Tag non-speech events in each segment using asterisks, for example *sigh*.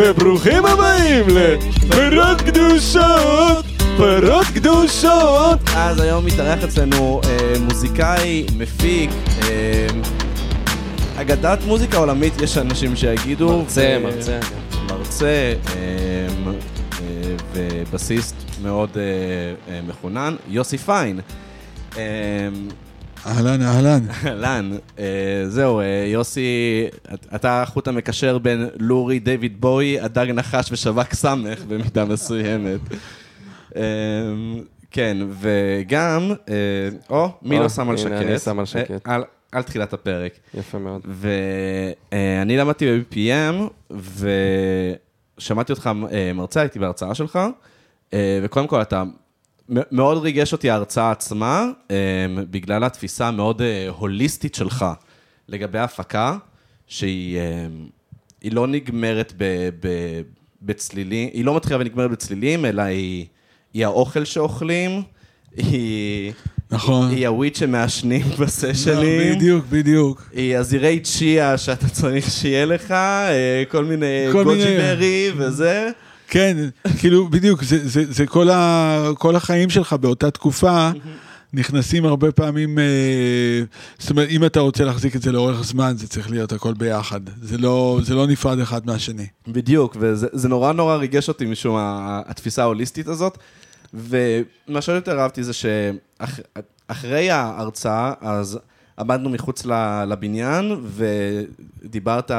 וברוכים הבאים לפרות קדושות, פרות קדושות. אז היום מתארח אצלנו אה, מוזיקאי, מפיק, אה, אגדת מוזיקה עולמית, יש אנשים שיגידו. מרצה, ו- מרצה. מרצה אה, אה, ובסיסט מאוד אה, אה, מחונן, יוסי פיין. אה, אהלן, אהלן. *laughs* אהלן, אה, זהו, אה, יוסי, את- אתה החוט המקשר בין לורי, דיוויד בואי, הדג נחש ושווק סמך במידה מסוימת. אה, כן, וגם, או, מי לא שם על שקט? הנה, אני שם על שקט. על- על תחילת הפרק. יפה מאוד. ואני למדתי ב-BPM, ושמעתי אותך מרצה, הייתי בהרצאה שלך, וקודם כל אתה, מאוד ריגש אותי ההרצאה עצמה, אה, בגלל התפיסה המאוד אה, הוליסטית שלך לגבי הפקה, שהיא אה, לא נגמרת ב, ב, בצלילים, היא לא מתחילה ונגמרת בצלילים, אלא היא, היא האוכל שאוכלים, היא... נכון. היא הוויד שמעשנים *laughs* בסשנים. בדיוק, בדיוק. היא הזירי צ'יה שאתה צריך שיהיה לך, כל מיני גוג'י ברי וזה. כן, כאילו, בדיוק, זה, זה, זה כל, ה, כל החיים שלך באותה תקופה. נכנסים הרבה פעמים, אה, זאת אומרת, אם אתה רוצה להחזיק את זה לאורך זמן, זה צריך להיות הכל ביחד. זה לא, זה לא נפרד אחד מהשני. בדיוק, וזה זה נורא נורא ריגש אותי משום התפיסה ההוליסטית הזאת. ומה שעוד יותר אהבתי זה שאחרי ההרצאה, אז עמדנו מחוץ לבניין, ודיברת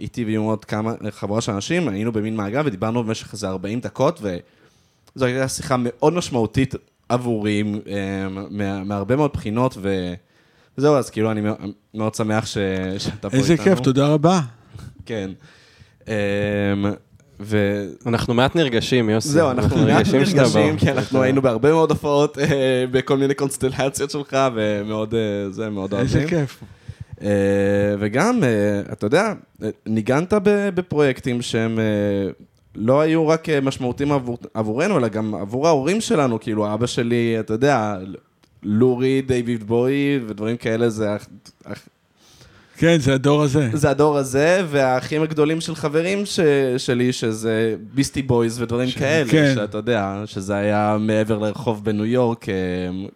איתי ועם עוד כמה, חבורה של אנשים, היינו במין מעגל ודיברנו במשך איזה 40 דקות, וזו הייתה שיחה מאוד משמעותית עבורי, אה, מה- מהרבה מאוד בחינות, ו... וזהו, אז כאילו אני מאוד- מאוד שמח ש... שאתה פה איתנו. איזה כיף, תודה רבה. כן. אמ, ו... אנחנו מעט נרגשים, יוסי. זהו, אנחנו מעט נרגשים נרגשים. כי אנחנו היינו בהרבה מאוד הופעות, אה, בכל מיני קונסטלציות שלך, ומאוד, אה, זה, מאוד איזה אוהבים. כיף. אה, וגם, אתה יודע, ניגנת בפרויקטים שהם לא היו רק משמעותיים עבור, עבורנו, אלא גם עבור ההורים שלנו, כאילו, אבא שלי, אתה יודע, לורי, דיוויד בוי ודברים כאלה, זה כן, זה הדור הזה. זה הדור הזה, והאחים הגדולים של חברים ש... שלי, שזה ביסטי בויז ודברים כאלה, כן. שאתה יודע, שזה היה מעבר לרחוב בניו יורק, אה,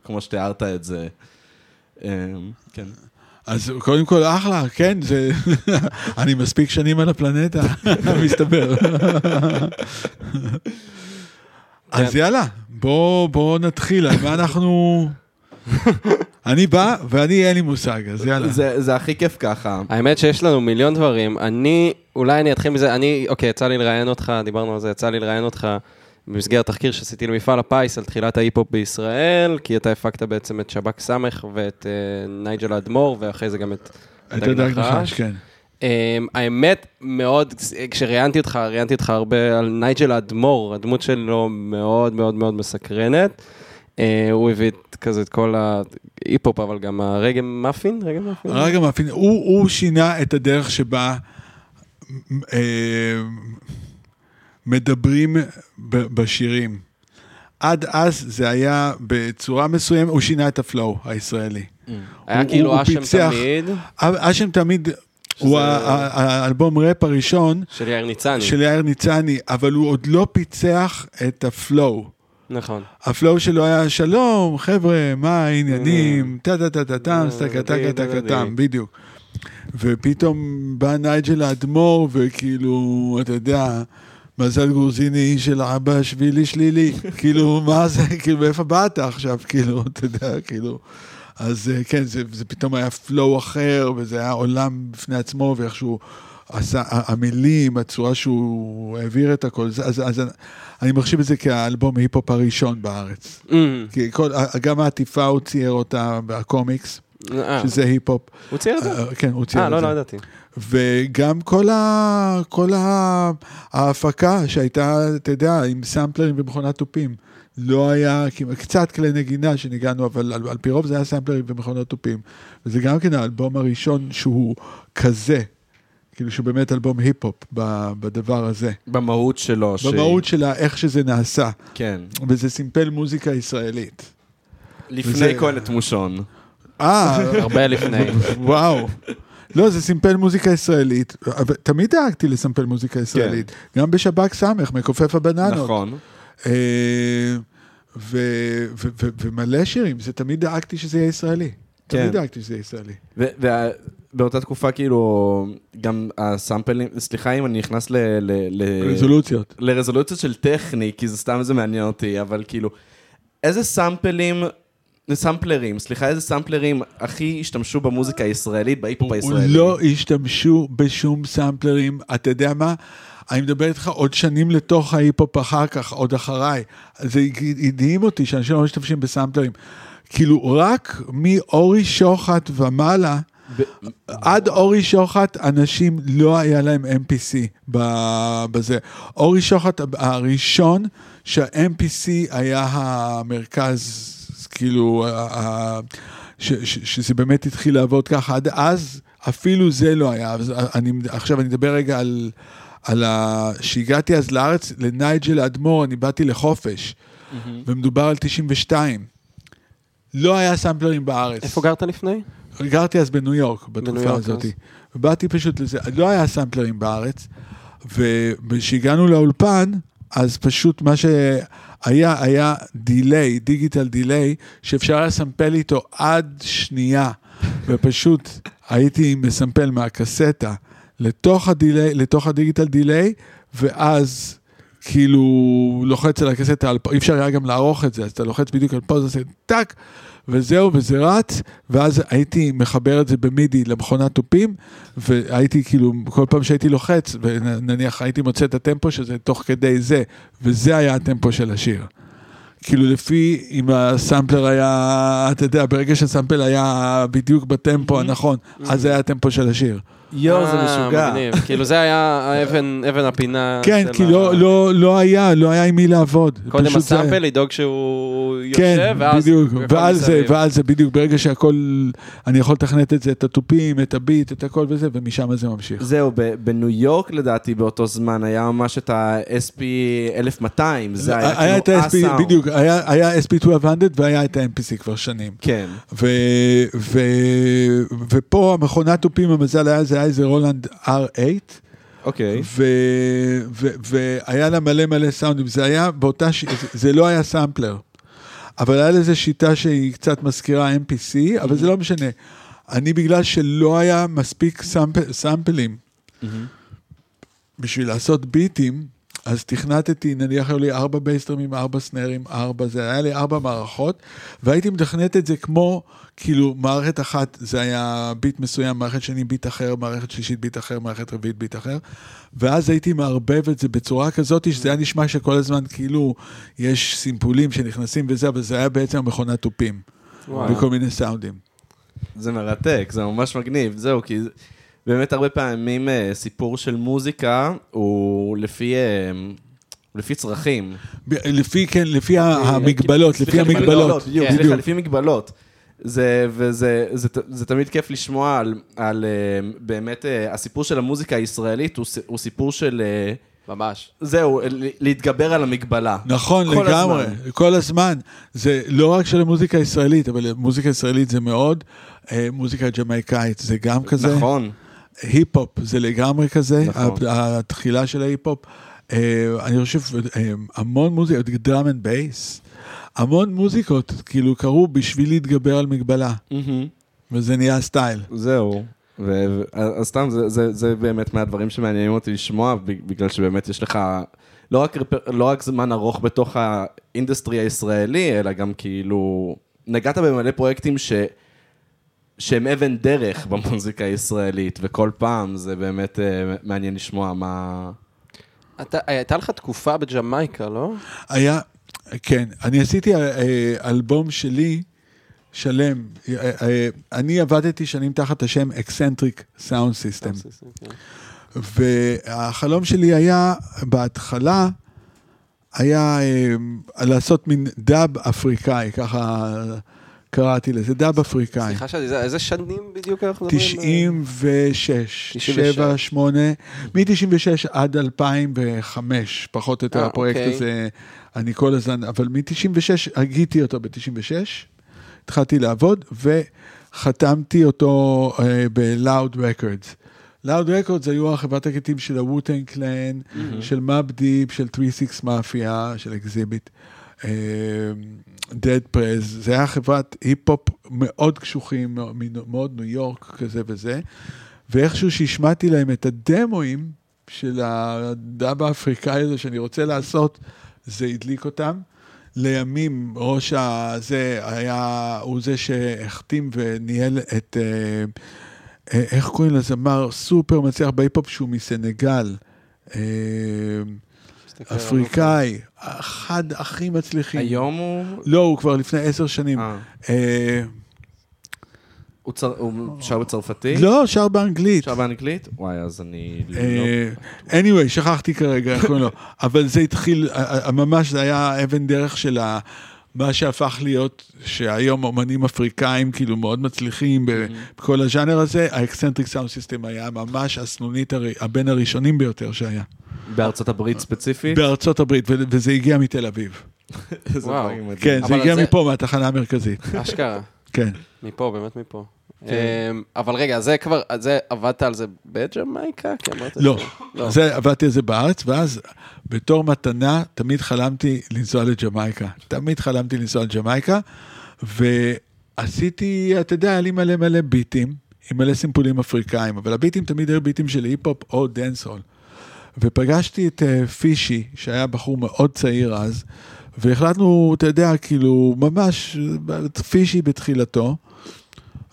כמו שתיארת את זה. אה, כן. אז קודם כל, אחלה, כן, זה... *laughs* אני מספיק שנים על הפלנטה, *laughs* מסתבר. אז יאללה, בוא, בוא נתחיל, על מה אנחנו... אני בא ואני אין לי מושג, אז יאללה. זה, זה הכי כיף ככה. האמת שיש לנו מיליון דברים. אני, אולי אני אתחיל מזה, אני, אוקיי, יצא לי לראיין אותך, דיברנו על זה, יצא לי לראיין אותך במסגרת תחקיר שעשיתי למפעל הפיס על תחילת ההיפ-הופ בישראל, כי אתה הפקת בעצם את שב"כ סמך ואת אה, נייג'ל אדמו"ר, ואחרי זה גם את את הדג נחש, כן. אמ, האמת, מאוד, כשראיינתי אותך, ראיינתי אותך הרבה על נייג'ל האדמו"ר, הדמות שלו מאוד מאוד מאוד מסקרנת. אה, הוא הביא כזה את כל ההיפ-הופ, אבל גם ה raggamuffin, raggamuffin. Ragga muffin, הוא, שינה את הדרך שבה אה, מדברים בשירים. עד אז זה היה בצורה מסוימת, הוא שינה את ה flow הישראלי. היה הוא- כאילו אשם תמיד, אשם תמיד, הוא האלבום ראפ הראשון של יאיר ניצני. של יאיר ניצני, אבל הוא עוד לא פיצח את ה flow. נכון. ה flow שלו היה שלום, חבר'ה, מה העניינים, טה טה טה טה טם, סטקה טקה טקה טם, בדיוק. ופתאום בא נייג'ל האדמו"ר, וכאילו, אתה יודע, מזל גרוזיני של אבא שבילי שלילי. *laughs* כאילו, מה זה, כאילו, מאיפה באת עכשיו, כאילו, אתה יודע, כאילו. אז אה, כן, זה, זה פתאום היה flow אחר, וזה היה עולם בפני עצמו, ואיך ה- המילים, הצורה שהוא העביר את הכל, זה- אז, אז אני מחשיב את זה כאלבום ההיפ-הופ הראשון בארץ. אמ, כי כל, גם העטיפה הוא צייר אותה בקומיקס, אה, שזה היפ-הופ. הוא צייר את זה? אה, כן, הוא צייר אה, את לא, זה. לא ידעתי. וגם כל, ה, כל ה, ההפקה שהייתה, אתה יודע, עם סמפלרים ומכונת תופים. לא היה, קצת כלי נגינה שניגענו, אבל על, על פי רוב זה היה סמפלרים ומכונות תופים. וזה גם כן האלבום הראשון שהוא כזה, כאילו שהוא באמת אלבום היפ-הופ בדבר הזה. במהות שלו. ש- במהות שלה, איך שזה נעשה. כן. וזה סימפל מוזיקה ישראלית. לפני וזה- את מושון. אה, *laughs* הרבה לפני. *laughs* וואו. לא, זה סימפל מוזיקה ישראלית, אבל תמיד דאגתי לסמפל מוזיקה ישראלית, גם בשב"כ סמך, מכופף הבננות. נכון. אה, ו- ו- ו- ומלא שירים, זה תמיד דאגתי שזה יהיה ישראלי. כן. תמיד דאגתי שזה יהיה ישראלי. ובאותה תקופה, כאילו, גם הסאמפלים, סליחה אם אני נכנס ל... ל- ל- רזולוציות. לרזולוציות של טכני, כי זה סתם זה מעניין אותי, אבל כאילו, איזה סאמפלים, סאמפלרים, סליחה, איזה סאמפלרים הכי השתמשו במוזיקה הישראלית, בהיפ-הופ הישראלי? לא השתמשו בשום סאמפלרים, אתה יודע מה? אני מדבר איתך עוד שנים לתוך ההיפ-הופ אחר כך, עוד אחריי. זה הדהים אותי שאנשים לא משתמשים בסאמפלרים. כאילו, רק מאורי שוחט ומעלה, עד אורי שוחט, אנשים לא היה להם MPC ב- בזה. אורי שוחט הראשון שה-MPC היה המרכז, כאילו, שזה באמת התחיל לעבוד ככה. עד אז אפילו זה לא היה. אז אני, עכשיו אני אדבר רגע על... על ה... שהגעתי אז לארץ, לנייג'ל אדמו"ר, אני באתי לחופש, ומדובר על 92. לא היה סמפלרים בארץ. איפה גרת לפני? גרתי אז בניו יורק, בתקופה הזאת. ובאתי פשוט לזה, לא היה סמפלרים בארץ, וכשהגענו לאולפן, אז פשוט מה שהיה, היה דיליי, דיגיטל דיליי, שאפשר היה לסמפל איתו עד שנייה, ופשוט הייתי מסמפל מהקסטה לתוך ה delay, לתוך ה digital delay, ואז כאילו לוחץ על על, אי אפשר היה גם לערוך את זה, אז אתה לוחץ בדיוק על pause, עושה טאק, וזהו, וזה רץ, ואז הייתי מחבר את זה ב MIDI למכונת תופים, והייתי כאילו, כל פעם שהייתי לוחץ, ונניח הייתי מוצא את הטמפו שזה תוך כדי זה, וזה היה הטמפו של השיר. כאילו לפי אם הסמפלר היה, אתה יודע, ברגע שהסמפל היה בדיוק בטמפו הנכון, אז זה היה הטמפו של השיר. יואו, זה אה, משוגע. מגניב. כאילו זה היה אבן הפינה. כן, כי לא, לא, לא היה, לא היה עם מי לעבוד. קודם הסאמפל, לדאוג שהוא כן, יושב, ואז... בדיוק, הכל ועל זה, מסביב. ועל זה, בדיוק, ברגע שהכל, אני יכול לתכנת את זה, את התופים, את הביט, את הכל וזה, ומשם זה ממשיך. זהו, בניו יורק לדעתי באותו זמן היה ממש את ה-SP 1200, זה היה היה את כאילו ה-SP, הסאונד. בדיוק, היה היה SP 1200 והיה את ה-MPC כבר שנים. כן. ו, ו, ופה המכונת תופים, המזל היה, זה היה איזה רולנד R8, אוקיי. והיה לה מלא מלא סאונדים, זה היה באותה, ש... זה, לא היה סאמפלר, אבל היה לזה שיטה שהיא קצת מזכירה MPC, אבל זה לא משנה. אני בגלל שלא היה מספיק סאמפ, סאמפלים בשביל לעשות ביטים, אז תכנתתי, נניח היו לי ארבע בייסטרמים, ארבע סנרים, ארבע זה, היה לי ארבע מערכות, והייתי מתכנת את זה כמו, כאילו, מערכת אחת זה היה ביט מסוים, מערכת שני ביט אחר, מערכת שלישית ביט אחר, מערכת רביעית ביט אחר, ואז הייתי מערבב את זה בצורה כזאת, שזה היה נשמע שכל הזמן כאילו יש סימפולים שנכנסים וזה, אבל זה היה בעצם מכונת תופים, וואו. וכל מיני סאונדים. זה מרתק, זה ממש מגניב, זהו, כי באמת הרבה פעמים אה, סיפור של מוזיקה הוא לפי, אה, לפי צרכים. ב- לפי, כן, לפי המגבלות, לפי המגבלות. בדיוק. סליחה, לפי מגבלות. זה, וזה זה, זה, זה תמיד כיף לשמוע על, על אה, באמת, הסיפור של המוזיקה הישראלית הוא, הוא סיפור של, ממש. זהו, ל- להתגבר על המגבלה. נכון, כל לגמרי, הזמן. כל הזמן. זה לא רק של המוזיקה הישראלית, אבל מוזיקה ישראלית זה מאוד, מוזיקה ג'מייקאית זה גם כזה, נכון. היפ-הופ זה לגמרי כזה, נכון. ההתחלה של ההיפ-הופ. אה, אני חושב, אה, המון מוזיקות, drum and bass, המון מוזיקות, כאילו, קרו בשביל להתגבר על מגבלה, מהמם. וזה נהיה style. זהו. ו- אז סתם, זה, זה, זה באמת מהדברים שמעניינים אותי לשמוע, בגלל שבאמת יש לך לא רק, לא רק זמן ארוך בתוך האינדסטרי הישראלי, אלא גם כאילו, נגעת במלא פרויקטים ש... שהם אבן דרך במוזיקה הישראלית, וכל פעם זה באמת אה, מעניין לשמוע מה... אתה- הייתה לך תקופה בג'מייקה, לא? היה, כן, אני עשיתי אה, אלבום שלי שלם. אה, אה, אני עבדתי שנים תחת השם Eccentric Sound System. והחלום שלי היה, בהתחלה, היה אה, לעשות מין דאב אפריקאי, ככה קראתי לזה, דאב אפריקאי. סליחה שאני, זה- איזה שנים בדיוק אנחנו מדברים? 96, 96. 7, 8, מ-96 עד 2005, פחות או יותר אה, הפרויקט אוקיי. הזה, אני כל הזמן, אבל מ-96, הגיתי אותו ב-96, התחלתי לעבוד, חתמתי אותו אה, ב-Loud Records. Loud Records היו החברת תקליטים של ה-Wu-Tang Clan, של Mobb Deep, של Three 6 Mafia, של Xzibit, Dead Prez, זה היה חברת היפ-הופ מאוד קשוחים, מאוד- ניו יורק כזה וזה, ואיכשהו שהשמעתי להם את הדמואים של הדאב האפריקאי הזה שאני רוצה לעשות, זה הדליק אותם. לימים ראש הזה היה, הוא זה שהחתים וניהל את, אה, אה, איך קוראים לזמר סופר מצליח בהיפ-הופ שהוא מסנגל. אה, אפריקאי, אחד הכי מצליחים. היום הוא... לא, הוא כבר לפני עשר שנים. אה, אה, הוא צר- הוא שר בצרפתית? לא, שר באנגלית. שר באנגלית? וואי, אז אני... לא... אה, anyway, שכחתי כרגע איך קוראים לו. *laughs* אבל זה התחיל, ממש זה היה אבן דרך של ה- מה שהפך להיות, שהיום אומנים אפריקאים כאילו מאוד מצליחים ב- בכל הז'אנר הזה, ה-Eccentric Sound System היה ממש הסנונית, הבין הראשונים ביותר שהיה. בארצות הברית ספציפית? בארצות הברית, ו- וזה הגיע מתל אביב. *laughs* וואו. כן, זה הגיע מפה, מהתחנה המרכזית. אשכרה. כן. מפה, באמת מפה. כן. אמ, אבל רגע, זה כבר, זה, עבדת על זה בג'מייקה? לא, לא. זה, עבדתי על זה בארץ, ואז בתור מתנה תמיד חלמתי לנסוע לג'מייקה. תמיד חלמתי לנסוע לג'מייקה, ועשיתי, אתה יודע, היה לי מלא מלא ביטים, עם מלא סימפולים אפריקאים, אבל הביטים תמיד היו ביטים של היפ-הופ או dancehall. ופגשתי את uh, פישי, שהיה בחור מאוד צעיר אז, והחלטנו, אתה יודע, כאילו, ממש, פישי בתחילתו,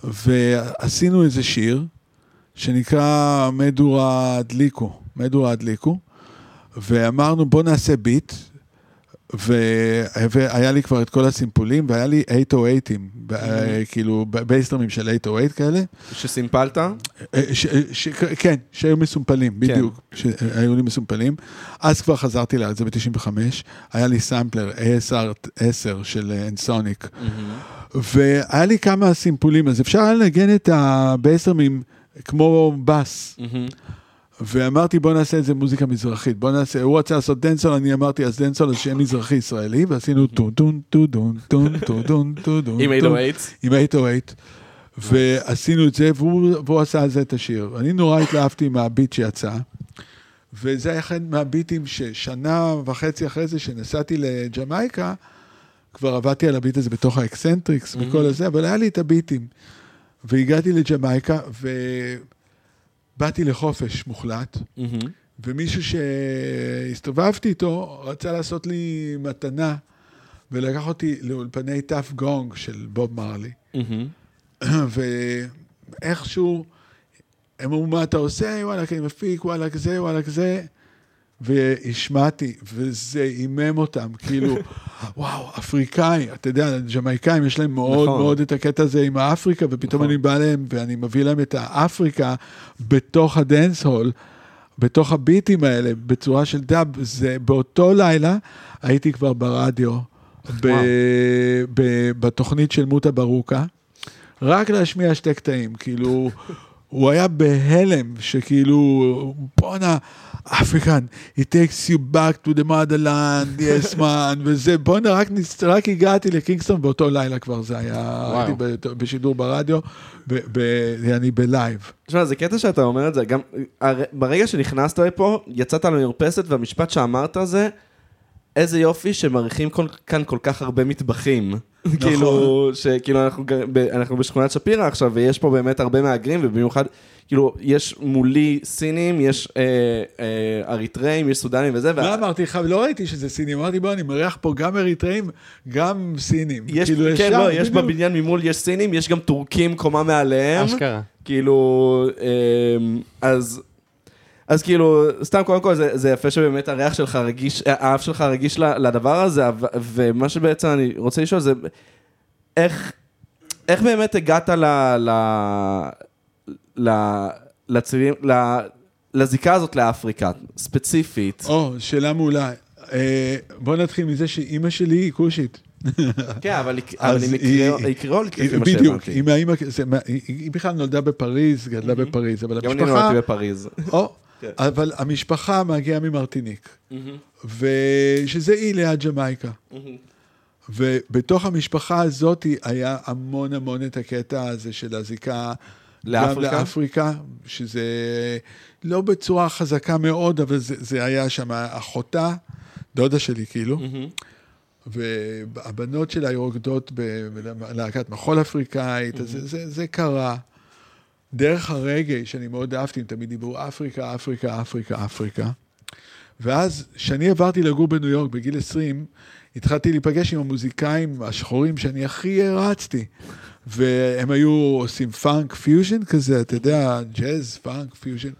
ועשינו איזה שיר, שנקרא מדורה הדליקו, מדורה הדליקו, ואמרנו בוא נעשה ביט. והיה לי כבר את כל הסימפולים, והיה לי 808ים, ב- כאילו בייסטרמים של 808 כאלה, שסימפלת? אה. ש... כן, שהיו מסומפלים, בדיוק, שהיו לי מסומפלים. אז כבר חזרתי לארץ, זה ב-95, היה לי סמפלר ASR 10 של Ensoniq. והיה לי כמה סימפולים, אז אפשר היה לנגן את הבייס דראמים כמו בס. ואמרתי בוא נעשה את זה מוזיקה מזרחית, בוא נעשה, הוא רצה לעשות dancehall, אני אמרתי אז dancehall, אז שיהיה מזרחי ישראלי, ועשינו טו טו טון טו דון טו דון. עם טון. 808? עם 808, ועשינו את זה, והוא, והוא עשה על זה את השיר. אני נורא התלהבתי מהביט שיצא, וזה היה אחד מהביטים ששנה וחצי אחרי זה, שנסעתי לג'מייקה, כבר עבדתי על הביט הזה בתוך ה-Eccentric וכל הזה, אבל היה לי את הביטים. והגעתי לג'מייקה, ובאתי לחופש מוחלט, ומישהו שהסתובבתי איתו רצה לעשות לי מתנה, ולקח אותי לאולפני Tuff Gong של בוב מרלי. *clears throat* ואיכשהו, הם אמרו, מה אתה עושה? וואלכ, אני מפיק, וואלכ זה, וואלכ זה. והשמעתי, וזה הימם אותם, כאילו, *laughs* וואו, אפריקאי, אתה יודע, ג'מייקאים יש להם מאוד נכון. מאוד את הקטע הזה עם האפריקה, ופתאום אני בא להם ואני מביא להם את האפריקה בתוך הדנס הול, בתוך הביטים האלה, בצורה של דאב, זה באותו לילה הייתי כבר ברדיו, ב, ב, בתוכנית של Mutabaruka, רק להשמיע שתי קטעים, כאילו, הוא היה בהלם, שכאילו, בואנה, African, he takes you back to the motherland, yes *laughs* man, וזה, בואנה, רק, רק הגעתי לקינגסטון באותו לילה כבר, זה היה, וואו. הייתי בשידור ברדיו, ב- ב- אני בלייב. תשמע, זה קטע שאתה אומר את זה, גם הר- ברגע שנכנסת לפה, יצאת למרפסת והמשפט שאמרת זה, איזה יופי שמריחים כל- כאן כל כך הרבה מטבחים. כאילו, שכאילו אנחנו, אנחנו בשכונת שפירא עכשיו, ויש פה באמת הרבה מהגרים, ובמיוחד, כאילו, יש מולי סינים, יש אה, אה, אריתראים, יש סודנים וזה, מה אמרתי לך? לא ראיתי שזה סינים, אמרתי בוא, אני מריח פה גם אריתראים, גם סינים. יש, כאילו, כן, לא, יש בדיוק. בבניין ממול, יש סינים, יש גם טורקים קומה מעליהם. אשכרה. כאילו, אמ, אז, אז כאילו, סתם קודם כל זה, זה יפה שבאמת הריח שלך רגיש, האף שלך רגיש ל- לדבר הזה, ומה שבעצם אני רוצה לשאול זה, איך, איך באמת הגעת ל... ל... לצירים. לזיקה הזאת לאפריקה, ספציפית. או, שאלה מעולה. אה, בוא נתחיל מזה שאימא שלי היא כושית. כן, אבל היא היא- מקריאולית, לפי מה בדיוק, שהבנתי. עם האימא, זה מה- היא- היא בכלל נולדה בפריז, גדלה בפריז, אבל גם אני המשפחה, נולדתי בפריז. או, *laughs* כן. אבל המשפחה מגיעה ממרטיניק, ושזה אי ליד ג'מייקה. ובתוך המשפחה הזאת היה המון המון את הקטע הזה של הזיקה לאפריקה? גם לאפריקה, שזה לא בצורה חזקה מאוד, אבל זה, זה היה שם אחותה, דודה שלי כאילו, והבנות שלה היו רוקדות בלהקת מחול אפריקאית, אז זה, זה, זה קרה. דרך הרגעי, שאני מאוד אהבתי, הם תמיד דיברו אפריקה, אפריקה, אפריקה, אפריקה. ואז, כשאני עברתי לגור בניו יורק בגיל 20, התחלתי להיפגש עם המוזיקאים השחורים שאני הכי הערצתי. והם היו עושים פאנק פיוז'ן כזה, אתה יודע, ג'אז, פאנק, פיוז'ן.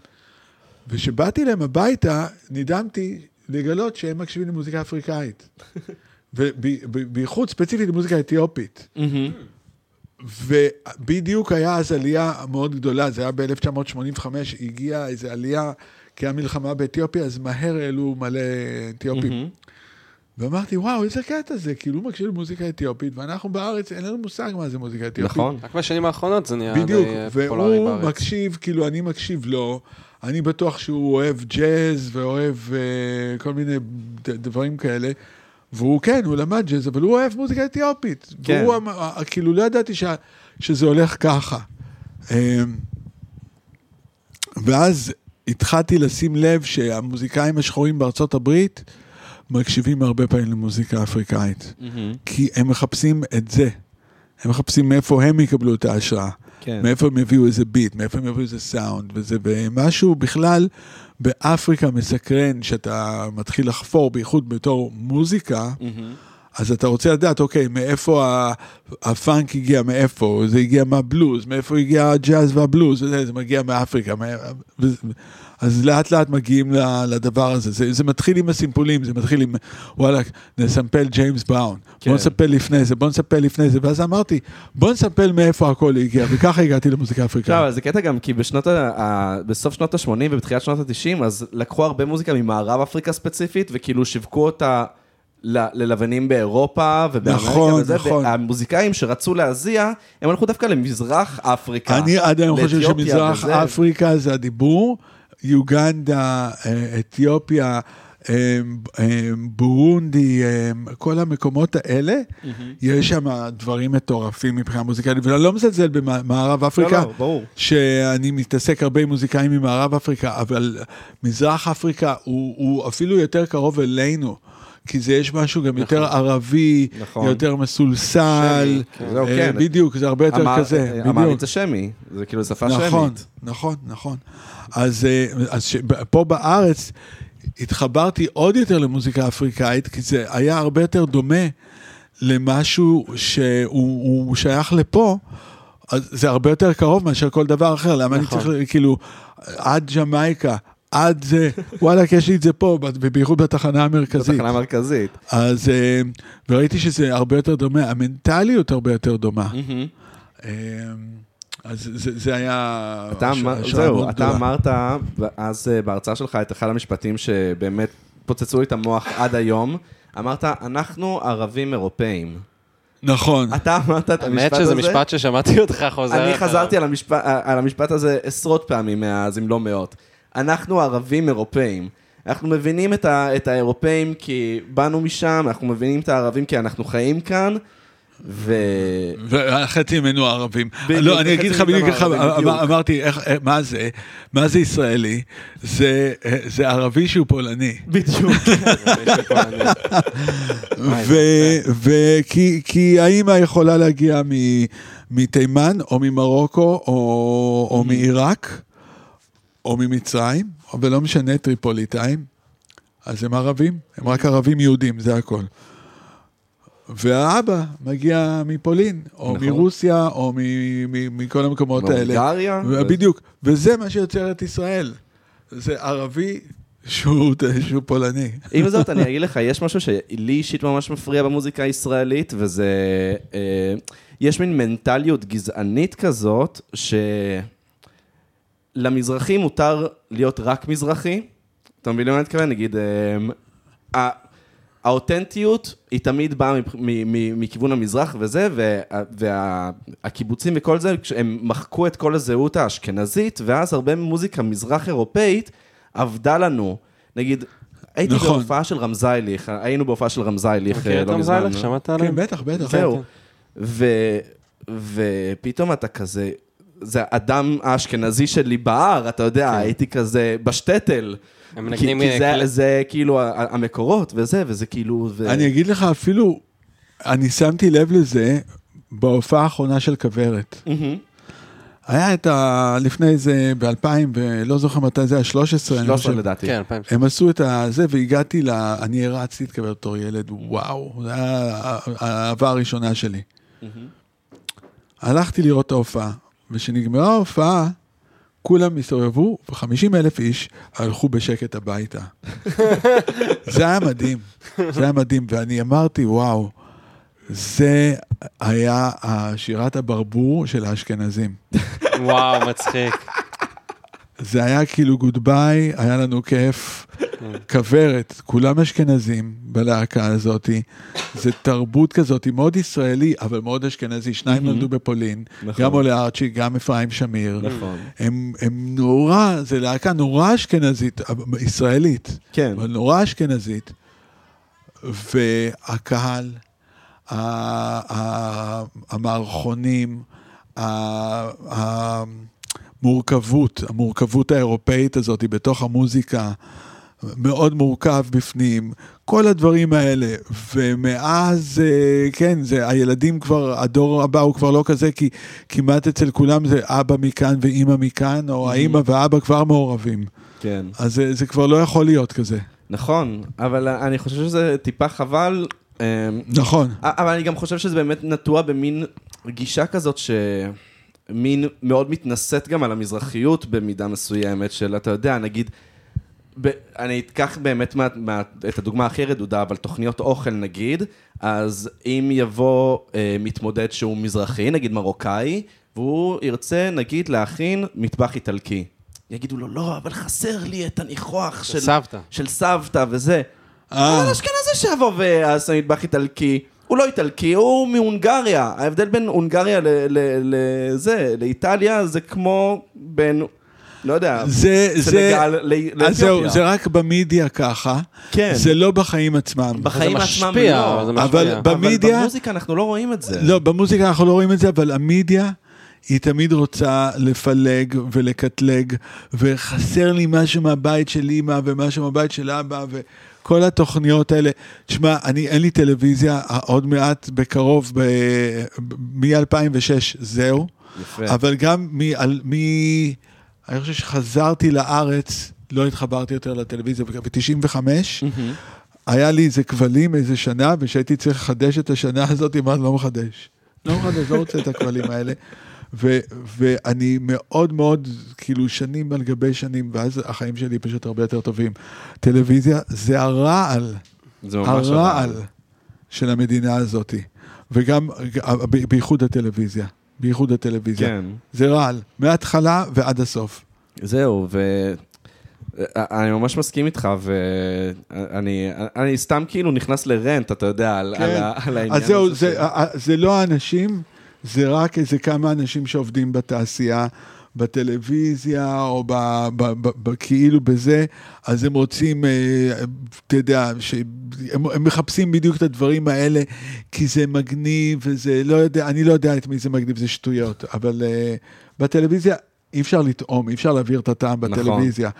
וכשבאתי להם הביתה, נדהמתי לגלות שהם מקשיבים למוזיקה אפריקאית. *laughs* ובייחוד ספציפית למוזיקה אתיופית. ובדיוק היה אז עלייה מאוד גדולה, זה היה ב-1985, הגיעה איזו עלייה, כי היה מלחמה באתיופיה, אז מהר העלו מלא אתיופים. ואמרתי, וואו, איזה קטע זה, כאילו הוא מקשיב למוזיקה אתיופית, ואנחנו בארץ, אין לנו מושג מה זה מוזיקה אתיופית. נכון. רק בשנים האחרונות זה נהיה בדיוק, די אה, והוא בארץ. מקשיב, כאילו, אני מקשיב לו, אני בטוח שהוא אוהב ג'אז ואוהב uh, כל מיני דברים כאלה, והוא כן, הוא למד ג'אז, אבל הוא אוהב מוזיקה אתיופית. כן. והוא, אמר- כאילו, לא ידעתי ש, שזה הולך ככה. אמ, ואז התחלתי לשים לב שהמוזיקאים השחורים בארצות הברית מקשיבים הרבה פעמים למוזיקה אפריקאית. כי הם מחפשים את זה. הם מחפשים מאיפה הם יקבלו את ההשראה. כן. מאיפה הם יביאו איזה ביט, מאיפה הם יביאו איזה סאונד וזה, ומשהו בכלל באפריקה מסקרן, שאתה מתחיל לחפור, בייחוד בתור מוזיקה, אז אתה רוצה לדעת, אוקיי, מאיפה הפאנק הגיע, מאיפה, זה הגיע מהבלוז, מאיפה הגיע הג'אז והבלוז, זה, זה מגיע מאפריקה. מה- אז לאט לאט מגיעים לדבר הזה. זה, זה מתחיל עם הסימפולים, זה מתחיל עם, וואלה, נסמפל ג'יימס בראון. כן. בוא נספר לפני זה, בוא נספר לפני זה, ואז אמרתי, בוא נספר מאיפה הכל הגיע, וככה הגעתי למוזיקה אפריקאית. זה קטע גם כי בשנות ה... ה... בסוף שנות ה-80 ובתחילת שנות ה-90, אז לקחו הרבה מוזיקה ממערב אפריקה ספציפית, וכאילו שיווקו אותה ל- ללבנים באירופה ובאמריקה נכון, וזה, נכון. והמוזיקאים שרצו להזיע, הם הלכו דווקא למזרח אפריקה. אני עד היום חושב שמזרח וזה. אפריקה זה הדיבור, יוגנדה, אה, אתיופיה, אה, אה, בורונדי, כל המקומות האלה, יש שם דברים מטורפים מבחינה מוזיקלית, ואני לא מזלזל במערב אפריקה. לא, לא. שאני מתעסק הרבה עם מוזיקאים ממערב אפריקה, אבל מזרח אפריקה הוא, הוא אפילו יותר קרוב אלינו. כי זה יש משהו גם יותר ערבי, נכון. יותר מסולסל, שמי, כן. זהו, כן. בדיוק, זה הרבה יותר אמר- כזה, בדיוק. אמרית זה שמי, זה כאילו שפה נכון, שמית. נכון, נכון. אז, אה, אז ש- פה בארץ התחברתי עוד יותר למוזיקה אפריקאית, כי זה היה הרבה יותר דומה למשהו שהוא הוא שייך לפה. אז זה הרבה יותר קרוב מאשר כל דבר אחר, למה אני נכון. צריך, כאילו, עד ג'מייקה, עד זה, וואלכ, יש לי את זה פה, ובייחוד בתחנה המרכזית. בתחנה המרכזית. אז, אה, וראיתי שזה הרבה יותר דומה, המנטליות הרבה יותר דומה. אה, אז זה, זה היה... אתה השראה אמר, זהו, אתה. אמרת אז אה, בהרצאה שלך את אחד המשפטים שבאמת פוצצו לי את המוח עד היום. אמרת, אנחנו ערבים אירופאים. נכון. אתה אמרת את המשפט האמת הזה. שזה משפט ששמעתי אותך חוזר. אני. חזרתי על המשפט, על המשפט הזה עשרות פעמים מאז, אם לא מאות. אנחנו ערבים אירופאים. אנחנו מבינים את, ה, את האירופאים כי באנו משם, אנחנו מבינים את הערבים כי אנחנו חיים כאן, ו... וחצי ממנו ערבים. לא, אני אגיד לך בדיוק איך. אמרתי, מה זה? מה זה ישראלי? זה זה ערבי שהוא פולני. בדיוק. *laughs* וכי כי האימא יכולה להגיע מתימן, או ממרוקו, או או מעיראק, או ממצרים, ולא משנה, טריפוליטאים, אז הם ערבים, הם רק ערבים יהודים, זה הכל. והאבא מגיע מפולין, או נכון. מרוסיה, או מ- מ- מכל המקומות האלה. מהונגריה. ו- בדיוק, וזה מה שיוצר את ישראל. זה ערבי שהוא שהוא פולני. עם זאת, אני אגיד לך, יש משהו שלי אישית ממש מפריע במוזיקה הישראלית, וזה... אה, יש מין מנטליות גזענית כזאת, שלמזרחי מותר להיות רק מזרחי. אתה מבין למה אני מתכוון? נגיד, אה, האותנטיות היא תמיד באה מ- מ- מ- מכיוון המזרח וזה, והקיבוצים וכל זה, הם מחקו את כל הזהות האשכנזית, ואז הרבה מוזיקה מזרח אירופאית עבדה לנו. נגיד, הייתי נכון. בהופעה של רמזייליך, היינו בהופעה של רמזייליך מכיר אה, את לא רמזי מזמן. לך? שמעת כן, עליהם? בטח, בטח. זהו. כן. ו- ופתאום אתה כזה, זה האדם האשכנזי שלי בהר, אתה יודע, הייתי כזה בשטטל. הם כי- מנגנים, כי אה, זה- קל- זה כאילו המקורות וזה, וזה כאילו... ו- אני אגיד לך אפילו, אני שמתי לב לזה בהופעה האחרונה של כוורת. היה את ה... לפני זה, ב-2000, ולא זוכר מתי זה היה, 13, אני 13 חושב. לדעתי. כן, אלפיים. הם עשו את הזה, והגעתי ל... אני הרצתי את כוורת בתור ילד, וואו, זה היה האהבה הראשונה שלי. הלכתי לראות את ההופעה, וכשנגמרה ההופעה, כולם הסתובבו, ו-50 אלף איש הלכו בשקט הביתה. *laughs* זה היה מדהים, זה היה מדהים, ואני אמרתי, וואו, זה היה שירת הברבור של האשכנזים. וואו, מצחיק. זה היה כאילו גוד ביי, היה לנו כיף. כוורת, כולם אשכנזים בלהקה הזאתי. זה תרבות כזאת, מאוד ישראלי, אבל מאוד אשכנזי. שניים נולדו בפולין, נכון. גם עולה ארצ'י, גם אפרים שמיר. נכון. הם, הם נורא, זה להקה נורא אשכנזית, ישראלית, כן. אבל נורא אשכנזית. והקהל, המערכונים, המורכבות, המורכבות האירופאית הזאת בתוך המוזיקה, מאוד מורכב בפנים, כל הדברים האלה, ומאז, אה, כן, זה, הילדים כבר, הדור הבא הוא כבר לא כזה, כי כמעט אצל כולם זה אבא מכאן ואימא מכאן, או האימא ואבא כבר מעורבים. כן. אז זה, זה כבר לא יכול להיות כזה. נכון, אבל אני חושב שזה טיפה חבל. אמ, נכון. אבל אני גם חושב שזה באמת נטוע במין גישה כזאת שמין מאוד מתנשאת גם על המזרחיות במידה מסוימת של, אתה יודע, נגיד, ב, אני אקח באמת מה, מה, את הדוגמה הכי רדודה, אבל תוכניות אוכל נגיד, אז אם יבוא אה, מתמודד שהוא מזרחי, נגיד מרוקאי, והוא ירצה נגיד להכין מטבח איטלקי. יגידו לו, לא, אבל חסר לי את הניחוח של, סבתא. של סבתא וזה. אה. אבל אשכנזי שיבוא ויעשה מטבח איטלקי. הוא לא איטלקי, הוא מהונגריה. ההבדל בין הונגריה לזה, לאיטליה, זה כמו בין, לא יודע, זה, זה, סנגל ל- אז זהו, לאתיופיה. זה רק במדיה ככה, כן. זה לא בחיים עצמם. בחיים זה עצמם משפיע, לא. אבל זה אבל משפיע. ב- במדיה- אבל במוזיקה אנחנו לא רואים את זה. לא, במוזיקה אנחנו לא רואים את זה, אבל המדיה, היא תמיד רוצה לפלג ולקטלג, וחסר לי משהו מהבית של אימא ומשהו מהבית של אבא, וכל התוכניות האלה. תשמע, אני, אין לי טלוויזיה, עוד מעט, בקרוב, ב- מ-2006, זהו. יפה. אבל גם מ... על- מ... אני חושב שחזרתי לארץ, לא התחברתי יותר לטלוויזיה, ב-95, מהמם. היה לי איזה כבלים איזה שנה, וכשהייתי צריך לחדש את השנה הזאת, אמרתי, לא מחדש. לא מחדש, לא רוצה את הכבלים האלה. ו- ואני מאוד מאוד, כאילו, שנים על גבי שנים, ואז החיים שלי פשוט הרבה יותר טובים. טלוויזיה זה הרעל, זה ממש הרעל של המדינה הזאת. וגם, בייחוד הטלוויזיה. בייחוד הטלוויזיה. כן. זה רעל, מההתחלה ועד הסוף. זהו, ו... אני ממש מסכים איתך, ואני אני סתם כאילו נכנס לרנט, אתה יודע, על, על, ה- על העניין כן. אז זהו, הזה. זה, זה לא האנשים, זה רק איזה כמה אנשים שעובדים בתעשייה, בטלוויזיה, או ב, ב, ב, ב, כאילו בזה, אז הם רוצים, אה, אתה יודע, שהם, הם מחפשים בדיוק את הדברים האלה, כי זה מגניב, וזה, לא יודע, אני לא יודע את מי זה מגניב, זה שטויות, אבל אה, בטלוויזיה אי אפשר לטעום, אי אפשר להעביר את הטעם נכון. בטלוויזיה.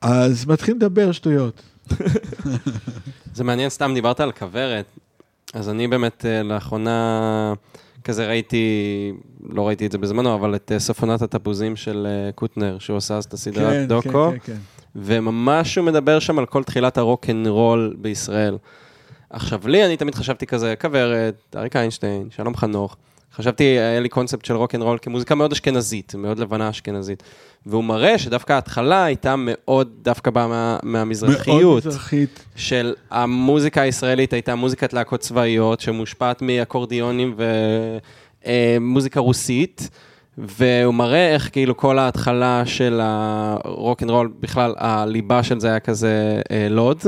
אז מתחילים לדבר שטויות. *laughs* זה מעניין, סתם דיברת על כוורת, אז אני באמת אה, לאחרונה כזה ראיתי, לא ראיתי את זה בזמנו, אבל את אה, סוף עונת התפוזים של אה, קוטנר, שהוא עשה אז את הסדרת כן, דוקו, כן, כן, כן. וממש הוא מדבר שם על כל תחילת הרוק אנד רול בישראל. עכשיו, לי, אני תמיד חשבתי כזה, כוורת, אריק איינשטיין, שלום חנוך. חשבתי, היה לי קונספט של רוק אנד רול כמוזיקה מאוד אשכנזית, מאוד לבנה אשכנזית. והוא מראה שדווקא ההתחלה הייתה מאוד, דווקא באה מה, מהמזרחיות. מאוד מזרחית. של המוזיקה הישראלית הייתה מוזיקת להקות צבאיות שמושפעת מאקורדיונים ומוזיקה רוסית, והוא מראה איך כאילו כל ההתחלה של הרוק אנד רול, בכלל הליבה של זה היה כזה אה, לוד,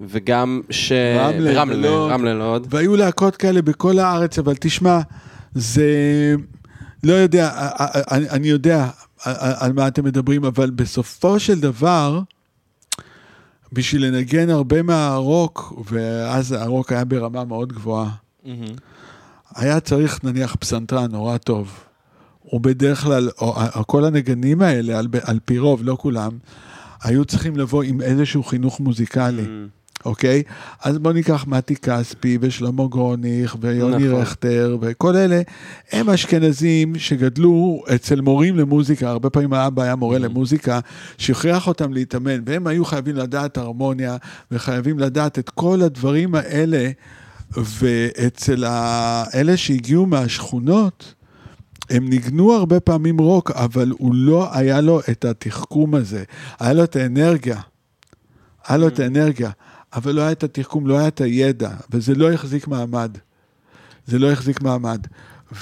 וגם ש... רמלה רמלה, ולוד. רמלה לוד. והיו להקות כאלה בכל הארץ, אבל תשמע, זה... לא יודע, אני יודע על, מה אתם מדברים, אבל בסופו של דבר, בשביל לנגן הרבה מהרוק, ואז הרוק היה ברמה מאוד גבוהה, היה צריך נניח פסנתרן נורא טוב. ובדרך כלל, או, או, כל הנגנים האלה, על, על פי רוב, לא כולם, היו צריכים לבוא עם איזשהו חינוך מוזיקלי. Mm. אוקיי? אז בואו ניקח מתי כספי ושלמה גרוניך ויוני נכון. רכטר וכל אלה, הם אשכנזים שגדלו אצל מורים למוזיקה, הרבה פעמים האבא היה מורה למוזיקה, שהכריח אותם להתאמן, והם היו חייבים לדעת הרמוניה וחייבים לדעת את כל הדברים האלה, ואצל אלה שהגיעו מהשכונות, הם ניגנו הרבה פעמים רוק, אבל הוא לא היה לו את התחכום הזה, היה לו את האנרגיה. היה לו את האנרגיה, אבל לא היה את התחכום, לא היה את הידע, וזה לא החזיק מעמד. זה לא החזיק מעמד.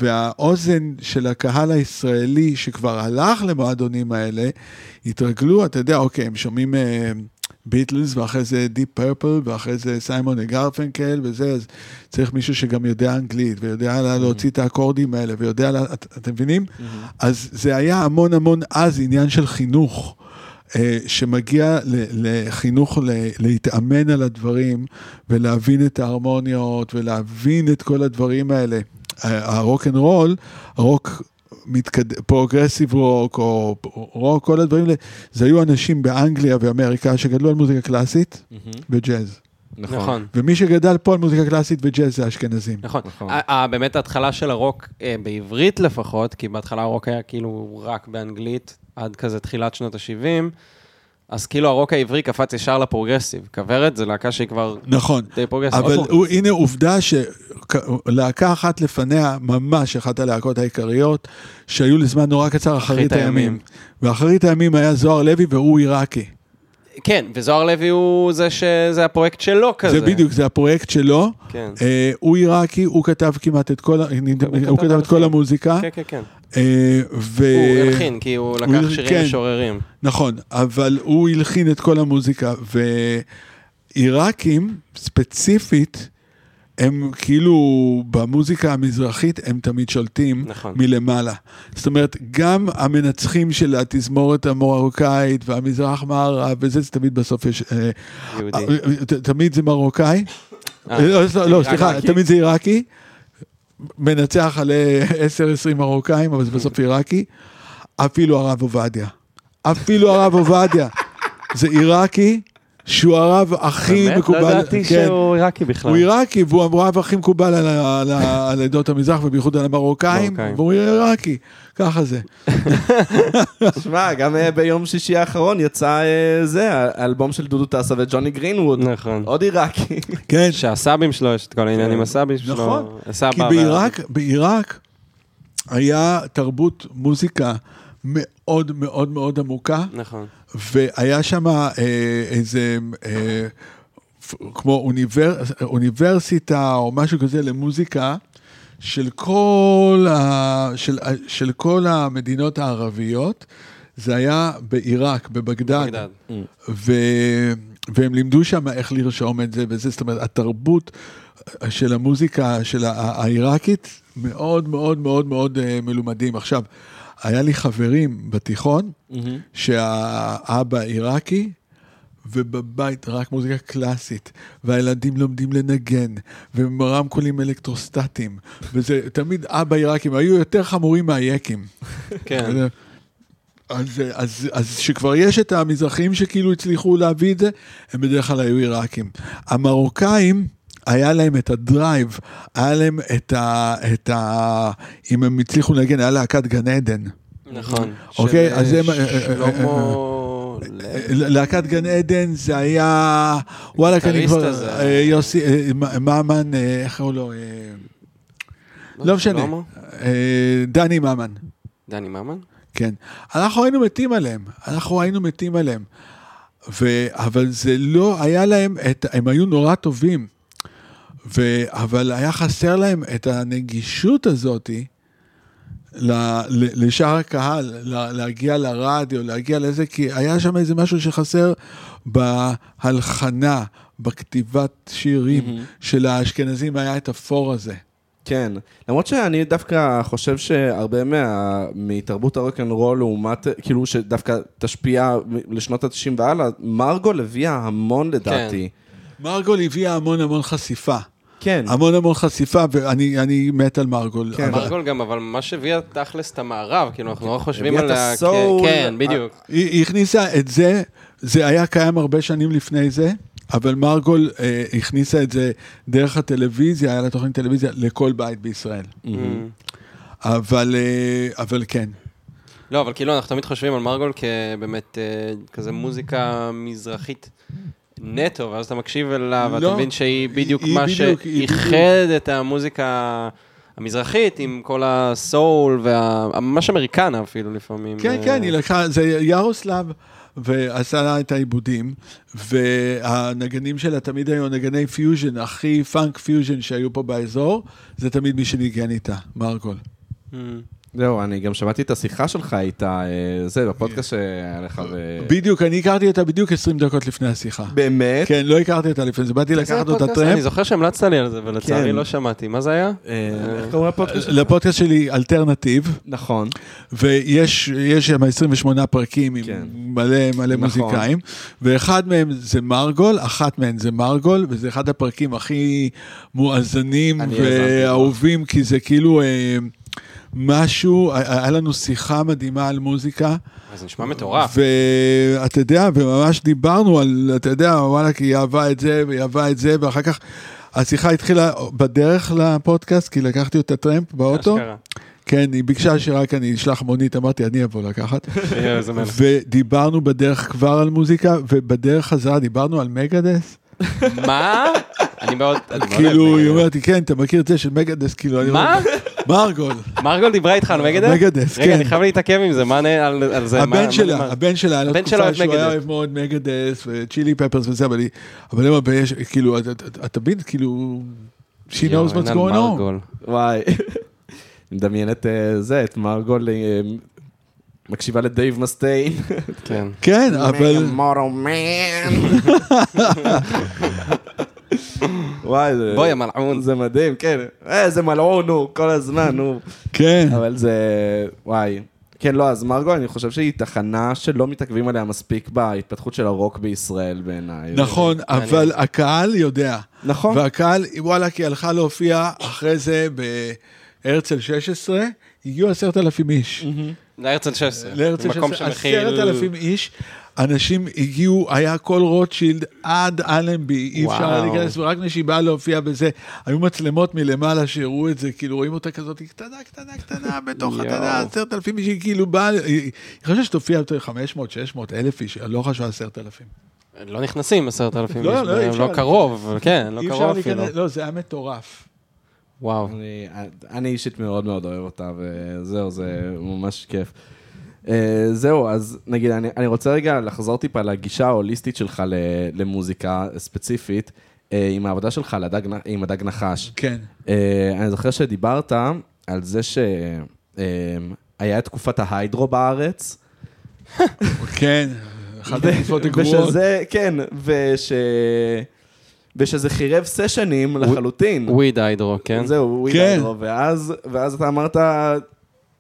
והאוזן של הקהל הישראלי שכבר הלך למועדונים האלה, התרגלו, אתה יודע, אוקיי, הם שומעים ביטלס, ואחרי זה דיפ פרפל, ואחרי זה סיימון וגרפנקל וזה, אז צריך מישהו שגם יודע אנגלית, ויודע לה- להוציא את האקורדים האלה, ויודע, לה- את- אתם מבינים? אז זה היה המון המון אז עניין של חינוך. אה, שמגיע לחינוך להתאמן על הדברים ולהבין את ההרמוניות ולהבין את כל הדברים האלה. הרוק אנד רול, הרוק מתקד... progressive rock או רוק, כל הדברים האלה, זה היו אנשים באנגליה ואמריקה שגדלו על מוזיקה קלאסית וג'אז. נכון. ומי שגדל פה על מוזיקה קלאסית וג'אז זה אשכנזים. נכון. נכון. באמת ההתחלה של הרוק, אה, בעברית לפחות, כי בהתחלה הרוק היה כאילו רק באנגלית, עד כזה תחילת שנות ה-70, אז כאילו הרוק העברי קפץ ישר ל-progressive. כוורת זה להקה שהיא כבר נכון. די progressive. אבל הוא, הנה עובדה שלהקה אחת לפניה, ממש אחת הלהקות העיקריות, שהיו לזמן נורא קצר אחרית הימים. הימים. ואחרית הימים היה זוהר לוי והוא עיראקי. כן, וזוהר לוי הוא זה שזה הפרויקט שלו כזה. זה בדיוק, זה הפרויקט שלו. כן. אה, הוא עיראקי, הוא כתב כמעט את כל, ה- הוא כתב את כל. המוזיקה. כן, כן, כן. אה, ו... הוא הלחין, כי הוא לקח הוא- שירים כן. משוררים. נכון, אבל הוא הלחין את כל המוזיקה, ועיראקים, ספציפית, הם כאילו במוזיקה המזרחית הם תמיד שולטים נכון. מלמעלה. זאת אומרת, גם המנצחים של התזמורת המרוקאית והמזרח מערב וזה, זה תמיד בסוף יש... אה, יהודי. אה, תמיד זה מרוקאי. אה, אה, לא, לא, סליחה? תמיד זה עיראקי. מנצח על אה, 10-20 מרוקאים, אבל זה בסוף עיראקי. אפילו הרב עובדיה. אפילו הרב עובדיה. זה עיראקי שהוא הרב הכי באמת? מקובל. לא ידעתי כן. שהוא עיראקי בכלל. הוא עיראקי, והוא הרב הכי מקובל על על על עדות המזרח, ובייחוד על המרוקאים, מרוקאים. והוא עיראקי. ככה זה. *laughs* שמע, גם אה, ביום שישי האחרון יצא אה, זה, האלבום של דודו טסה וג'וני גרינווד. נכון. עוד עיראקי. כן. שהסבים שלו, יש את כל העניינים הסבים שלו. נכון. הסבא כי בעיראק, בעיראק היה תרבות מוזיקה מאוד מאוד מאוד עמוקה, נכון. והיה שם אה, איזה, אה, כמו אוניבר, אוניברסיטה או משהו כזה למוזיקה של כל, ה, של, של כל המדינות הערביות. זה היה בעיראק, בבגדד. בגדד. ו... והם לימדו שם איך לרשום את זה וזה, זאת אומרת, התרבות של המוזיקה של העיראקית מאוד מאוד מאוד מאוד אה, מלומדים. עכשיו, היה לי חברים בתיכון, שהאבא עיראקי, ובבית רק מוזיקה קלאסית, והילדים לומדים לנגן, ורמקולים אלקטרוסטטיים, וזה תמיד אבא עיראקים, היו יותר חמורים מהיקים. כן. אז, אז, אז שכבר יש את המזרחים שכאילו הצליחו להביא את זה, הם בדרך כלל היו עיראקים. המרוקאים, היה להם את הדרייב, היה להם את ה... את ה אם הם הצליחו לנגן, היה להקת גן עדן. נכון. אוקיי, אז אה, הם, אה, אה, שלמה... ל- להקת גן עדן זה היה... וואלה, אני גיטריסט כבר... אה, יוסי, אה, ממן, אה, איך קראו לו? אה, לא משנה. שלמה? אה, דני ממן. דני ממן? כן. אנחנו היינו מתים עליהם, אנחנו היינו מתים עליהם. ו... אבל זה לא היה להם, את... הם היו נורא טובים, ו... אבל היה חסר להם את הנגישות הזאתי לשאר הקהל, ל... להגיע לרדיו, להגיע לזה, כי היה שם איזה משהו שחסר בהלחנה, בכתיבת שירים של האשכנזים, היה את הפור הזה. כן, למרות שאני דווקא חושב שהרבה מה, מתרבות הרוקנרול לעומת, כאילו שדווקא תשפיע לשנות ה-90 והלאה, מרגול הביאה המון לדעתי. מרגול הביאה המון המון חשיפה. כן. המון המון חשיפה, ואני אני מת על מרגול. כן. אבל- מרגול גם, אבל מה שהביאה תכלס את המערב, כאילו, אנחנו לא חושבים הביאה את עליה... כ- הסול, כן, בדיוק. היא, הכניסה את זה, זה היה קיים הרבה שנים לפני זה, אבל מרגול אה, הכניסה את זה דרך הטלוויזיה, היה לה תוכנית טלוויזיה לכל בית בישראל. Mm. אבל, אה, אבל כן. לא, אבל כאילו, אנחנו תמיד חושבים על מרגול כבאמת אה, כזה מוזיקה מזרחית נטו, ואז אתה מקשיב אליה, ואתה לא, מבין שהיא בדיוק היא מה שאיחד את המוזיקה המזרחית עם כל הסול, וממש אמריקנה אפילו לפעמים. כן, אה, כן, היא לקחה, זה ירוסלב, ועשה לה את העיבודים, והנגנים שלה תמיד היו נגני פיוז'ן, הכי פאנק פיוז'ן שהיו פה באזור, זה תמיד מי שניגן איתה, מרגול. mm. זהו, אני גם שמעתי את השיחה שלך איתה, אה, זה, בפודקאסט שהיה לך, ו... בדיוק, אני הכרתי אותה בדיוק 20 דקות לפני השיחה. באמת? כן, לא הכרתי אותה לפני זה, באתי לקחת אותה פודקאסט? אני טרמפ. זוכר שהמלצת לי על זה, ולצערי כן. לא שמעתי. מה זה היה? אה, איך קוראים לפודקאסט? לפודקאסט שלי אלטרנטיב, נכון. ויש יש שם 28 פרקים עם כן. מלא מלא נכון. מוזיקאים, ואחד מהם זה מרגול, אחת מהן זה מרגול, וזה אחד הפרקים הכי מואזנים. ואהובים, כי זה כאילו אה, משהו, היה לנו שיחה מדהימה על מוזיקה, זה נשמע מטורף. ואתה יודע, וממש דיברנו על, אתה יודע, וואלה, כי היא אהבה את זה, והיא אהבה את זה, ואחר כך השיחה התחילה בדרך לפודקאסט, כי לקחתי אותה טרמפ באוטו. אשכרה. כן, היא ביקשה שרק אני אשלח מונית, אמרתי, אני אבוא לקחת. *laughs* ודיברנו בדרך כבר על מוזיקה, ובדרך חזרה דיברנו על מגדס. מה? אני מאוד... כאילו, היא. אומרת לי, כן, אתה מכיר את זה של מגדס, כאילו, מה? מרגול. מרגול דיברה איתך על מגדס? מגדס, רגע, כן. אני חייב להתעכב עם זה, מה נ- על על זה? הבן מה שלה? הבן שלה, היה לו הבן תקופה שהוא היה. אוהב מאוד מגדס וצ'ילי פפרס וזה, אבל היא, אבל הם הרבה, כאילו, אתה- מבין, כאילו, she knows what's אין על going on. מרגול. וואי. אני מדמיין את אה, זה, את מרגול אה, מקשיבה לדייב מסטיין. כן. כן, אבל... מורו מן. *laughs* וואי, זה... בואי, המלעון. זה מדהים, כן. איזה מלעון הוא, כל הזמן, הוא. כן. אבל זה... וואי. כן, לא, אז מרגו, אני חושב שהיא תחנה שלא מתעכבים עליה מספיק בהתפתחות של הרוק בישראל בעיניי. נכון, אבל הקהל יודע. נכון. והקהל, וואלה, כי הלכה להופיע אחרי זה בהרצל 16, הגיעו עשרת אלפים איש. להרצל 16. להרצל מקום 16, שמכיל... עשרת אלפים איש. אנשים הגיעו, היה כל רוטשילד עד אלנבי, אי אפשר היה. להיכנס, ורק מי שהיא באה להופיע בזה, היו מצלמות מלמעלה שהראו את זה, כאילו רואים אותה כזאת, היא קטנה, קטנה, קטנה, *laughs* בתוך, אתה יודע. עשרת אלפים איש, היא כאילו באה, היא חשבה שתופיע יותר 500, 600, אלף איש, לא חשבה עשרת אלפים. לא נכנסים עשרת אלפים לא, איש, לא, אי לא אפשר. קרוב, אבל כן, לא אי קרוב אפילו. לא, זה היה מטורף. וואו. אני אישית מאוד מאוד אוהב אותה, וזהו, זה ממש כיף. Uh, זהו, אז נגיד, אני, אני רוצה רגע לחזור טיפה לגישה ההוליסטית שלך ל, למוזיקה ספציפית, uh, עם העבודה שלך לדג, עם הדג נחש. כן. Uh, אני זוכר שדיברת על זה שהיה את תקופת ההיידרו בארץ. כן, אחת התקופות הגרועות. ושזה, כן, וש... ושזה חירב סשנים לחלוטין. וויד היידרו, כן? זהו, וויד כן. היידרו, ואז אתה אמרת,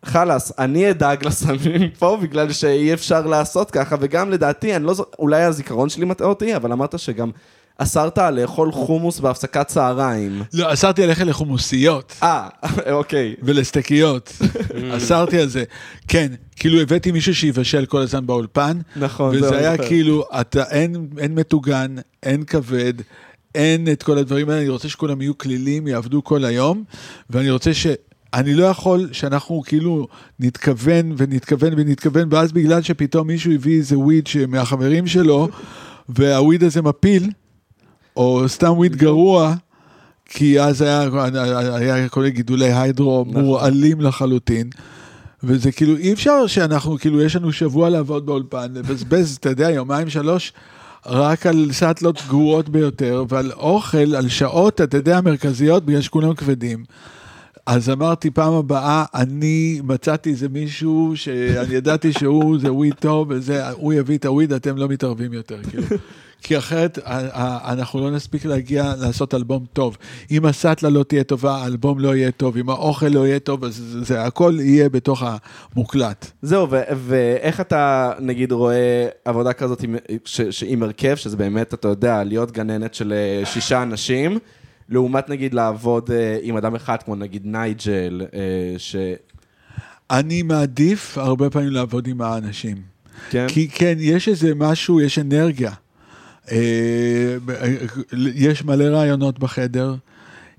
חלאס, אני אדאג לסמים פה בגלל שאי אפשר לעשות ככה, וגם לדעתי, אני לא זוכר, אולי הזיכרון שלי מטעה אותי, אבל אמרת שגם אסרת לאכול חומוס בהפסקת צהריים. לא, אסרתי ללכת לחומוסיות. אה, אוקיי. ולסטקיות, *laughs* אסרתי על זה. כן, כאילו הבאתי מישהו שיבשל כל הזמן באולפן, נכון, וזה היה. כאילו, אתה, אין, אין מטוגן, אין כבד, אין את כל הדברים האלה, אני רוצה שכולם יהיו כלילים, יעבדו כל היום, ואני רוצה ש... אני לא יכול שאנחנו כאילו נתכוון ונתכוון ונתכוון, ואז בגלל שפתאום מישהו הביא איזה וויד מהחברים שלו, והוויד הזה מפיל, או סתם וויד גרוע, כי אז היה, היה כל גידולי היידרו נכון. מורעלים לחלוטין. וזה כאילו, אי אפשר שאנחנו, כאילו, יש לנו שבוע לעבוד באולפן, לבזבז, אתה יודע, יומיים, שלוש, רק על סאטלות גרועות ביותר, ועל אוכל, על שעות, אתה יודע, מרכזיות, בגלל שכולם כבדים. אז אמרתי, פעם הבאה, אני מצאתי איזה מישהו שאני ידעתי שהוא, זה וויד טוב, וזה, הוא יביא את הוויד, אתם לא מתערבים יותר, כאילו. כי אחרת אנחנו לא נספיק להגיע לעשות אלבום טוב. אם הסאטלה לא תהיה טובה, האלבום לא יהיה טוב, אם האוכל לא יהיה טוב, אז זה, זה הכל יהיה בתוך המוקלט. זהו, ואיך אתה, נגיד, רואה עבודה כזאת עם, ש- עם הרכב, שזה באמת, אתה יודע, להיות גננת של אה, שישה אנשים, לעומת, נגיד, לעבוד אה, עם אדם אחד, כמו נגיד נייג'ל, אה, ש... אני מעדיף הרבה פעמים לעבוד עם האנשים. כן? כי כן, יש איזה משהו, יש אנרגיה. אה, יש מלא רעיונות בחדר.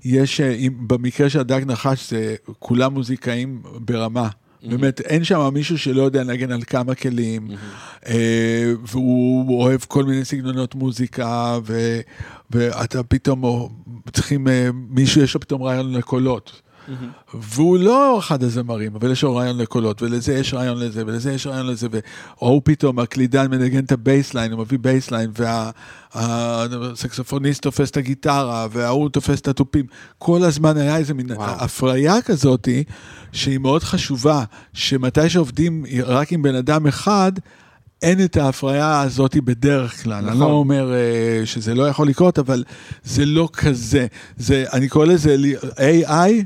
יש, אה, במקרה של הדג נחש, זה כולם מוזיקאים ברמה. באמת, אין שם מישהו שלא יודע לנגן על כמה כלים, אה, והוא אוהב כל מיני סגנונות מוזיקה, ו, ואתה פתאום או- צריכים, אה, מישהו יש לו פתאום רעיון לקולות. והוא לא אחד הזמרים, אבל יש לו רעיון לקולות, ולזה יש רעיון לזה, ולזה יש רעיון לזה. או פתאום, הקלידן מנגן את ה bassline, הוא מביא bassline, והסקסופוניסט תופס את הגיטרה, וההוא תופס את התופים. כל הזמן היה איזה מין וואו. הפריה כזאתי, שהיא מאוד חשובה, שמתי שעובדים רק עם בן אדם אחד, אין את ההפריה הזאת בדרך כלל. נכון. אני לא נכון. אומר uh, שזה לא יכול לקרות, אבל זה לא כזה. זה, אני קורא לזה AI,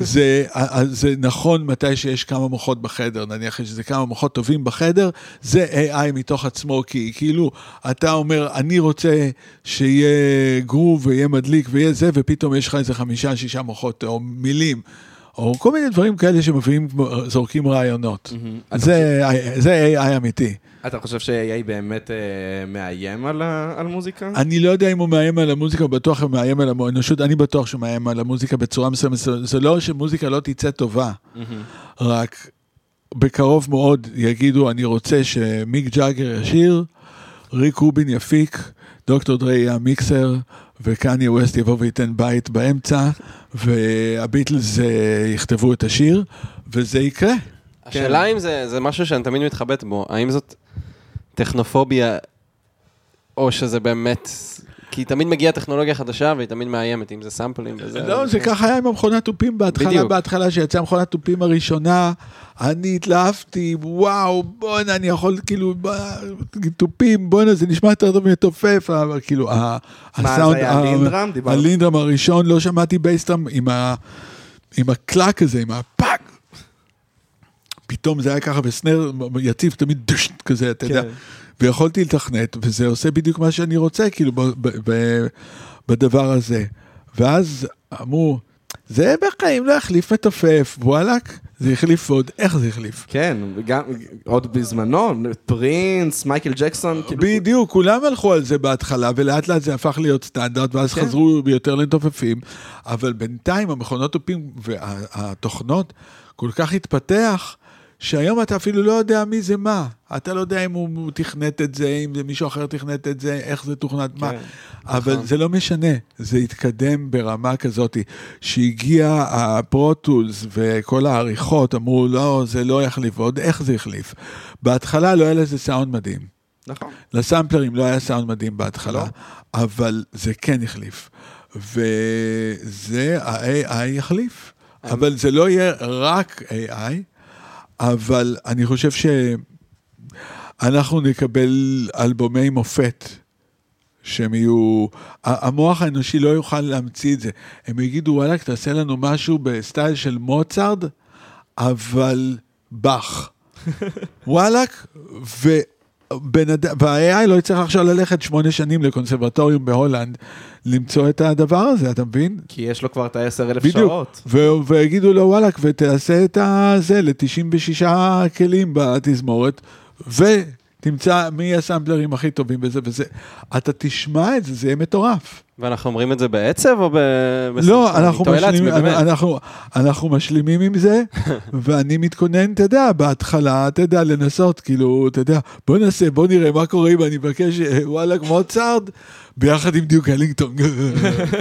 זה, אה, זה נכון מתי שיש כמה מוחות בחדר, נניח יש איזה כמה מוחות טובים בחדר, זה AI מתוך עצמו, כי כאילו, אתה אומר, אני רוצה שיהיה גרוב ויהיה מדליק ויהיה זה, ופתאום יש לך איזה חמישה, שישה מוחות, או מילים. או כל מיני דברים כאלה שמביאים, זורקים רעיונות. אתה זה, זה AI אמיתי. אתה חושב ש-AI באמת אה, מאיים על, מוזיקה? אני לא יודע אם הוא מאיים על המוזיקה, הוא בטוח הוא מאיים על האנושות, אני בטוח שהוא מאיים על המוזיקה בצורה מסוימת. זה- לא שמוזיקה לא תצא טובה, רק בקרוב מאוד יגידו, אני רוצה שמיק ג'אגר ישיר, ריק רובין יפיק, דוקטור דרי יהיה המיקסר, וקניה ווסט יבוא וייתן בית באמצע, והביטלס אה, יכתבו את השיר, וזה יקרה. השאלה אם זה, זה משהו שאני תמיד מתחבט בו, האם זאת טכנופוביה, או שזה באמת... כי תמיד מגיעה טכנולוגיה חדשה והיא תמיד מאיימת, אם זה סאמפלים וזה... לא, זה ככה היה עם המכונת תופים בהתחלה, בדיוק. בהתחלה שיצאה המכונת תופים הראשונה, אני התלהבתי, וואו, בואנה, אני יכול כאילו, תופים, בואנה, זה נשמע יותר טוב מתופף, אבל כאילו, ה- מה, הסאונד, זה היה ה- LinnDrum? ה LinnDrum הראשון, לא שמעתי bass drum עם ה- עם הקלאק הזה, עם הפאק. פתאום זה היה ככה ב snare יציב, תמיד דשט כזה, אתה יודע. כן. ויכולתי לתכנת, וזה עושה בדיוק מה שאני רוצה, כאילו, ב- ב- ב- בדבר הזה. ואז אמרו, זה בחיים לא יחליף מתופף, וואלאק, זה החליף ועוד איך זה החליף. כן, וגם עוד בזמנו, פרינס, מייקל ג'קסון, כאילו... בדיוק, כולם הלכו על זה בהתחלה, ולאט לאט זה הפך להיות סטנדרט, ואז כן. חזרו יותר לתופפים, אבל בינתיים המכונות תופים והתוכנות כל כך התפתח, שהיום אתה אפילו לא יודע מי זה מה. אתה לא יודע אם הוא תכנת את זה, אם זה מישהו אחר תכנת את זה, איך זה תוכנת מה. כן, אבל נכון. זה לא משנה, זה התקדם ברמה כזאת, שהגיע הפרוטולס וכל העריכות, אמרו, לא, זה לא יחליף, ועוד איך זה החליף. בהתחלה לא היה לזה סאונד מדהים. נכון. לסמפלרים לא היה סאונד מדהים בהתחלה, לא. אבל זה כן החליף. וזה ה-AI יחליף. אבל זה לא יהיה רק AI, אבל אני חושב שאנחנו נקבל אלבומי מופת. שהם יהיו, המוח האנושי לא יוכל להמציא את זה. הם יגידו, וואלכ, תעשה לנו משהו בסטייל של מוצרט, אבל באך. *laughs* וואלכ, וה-AI לא יצטרך עכשיו ללכת שמונה שנים לקונסרבטוריום בהולנד, למצוא את הדבר הזה, אתה מבין? כי יש לו כבר את ה-10 אלף בדיוק. שעות. ו- ויגידו לו, וואלכ, ותעשה את הזה ל-96 כלים בתזמורת, ותמצא מי הסמפלרים הכי טובים בזה וזה. אתה תשמע את זה, זה יהיה מטורף. ואנחנו אומרים את זה בעצב או ב... לא, אנחנו לעצמי, משלימים, באמת. אנחנו, אנחנו משלימים עם זה, *laughs* ואני מתכונן, אתה יודע, בהתחלה, אתה יודע, לנסות, כאילו, אתה יודע, בוא נעשה, בוא נראה מה קורה אם אני מבקש, אה, וואלה, מוצרד, ביחד עם דיוק אלינגטון. *laughs*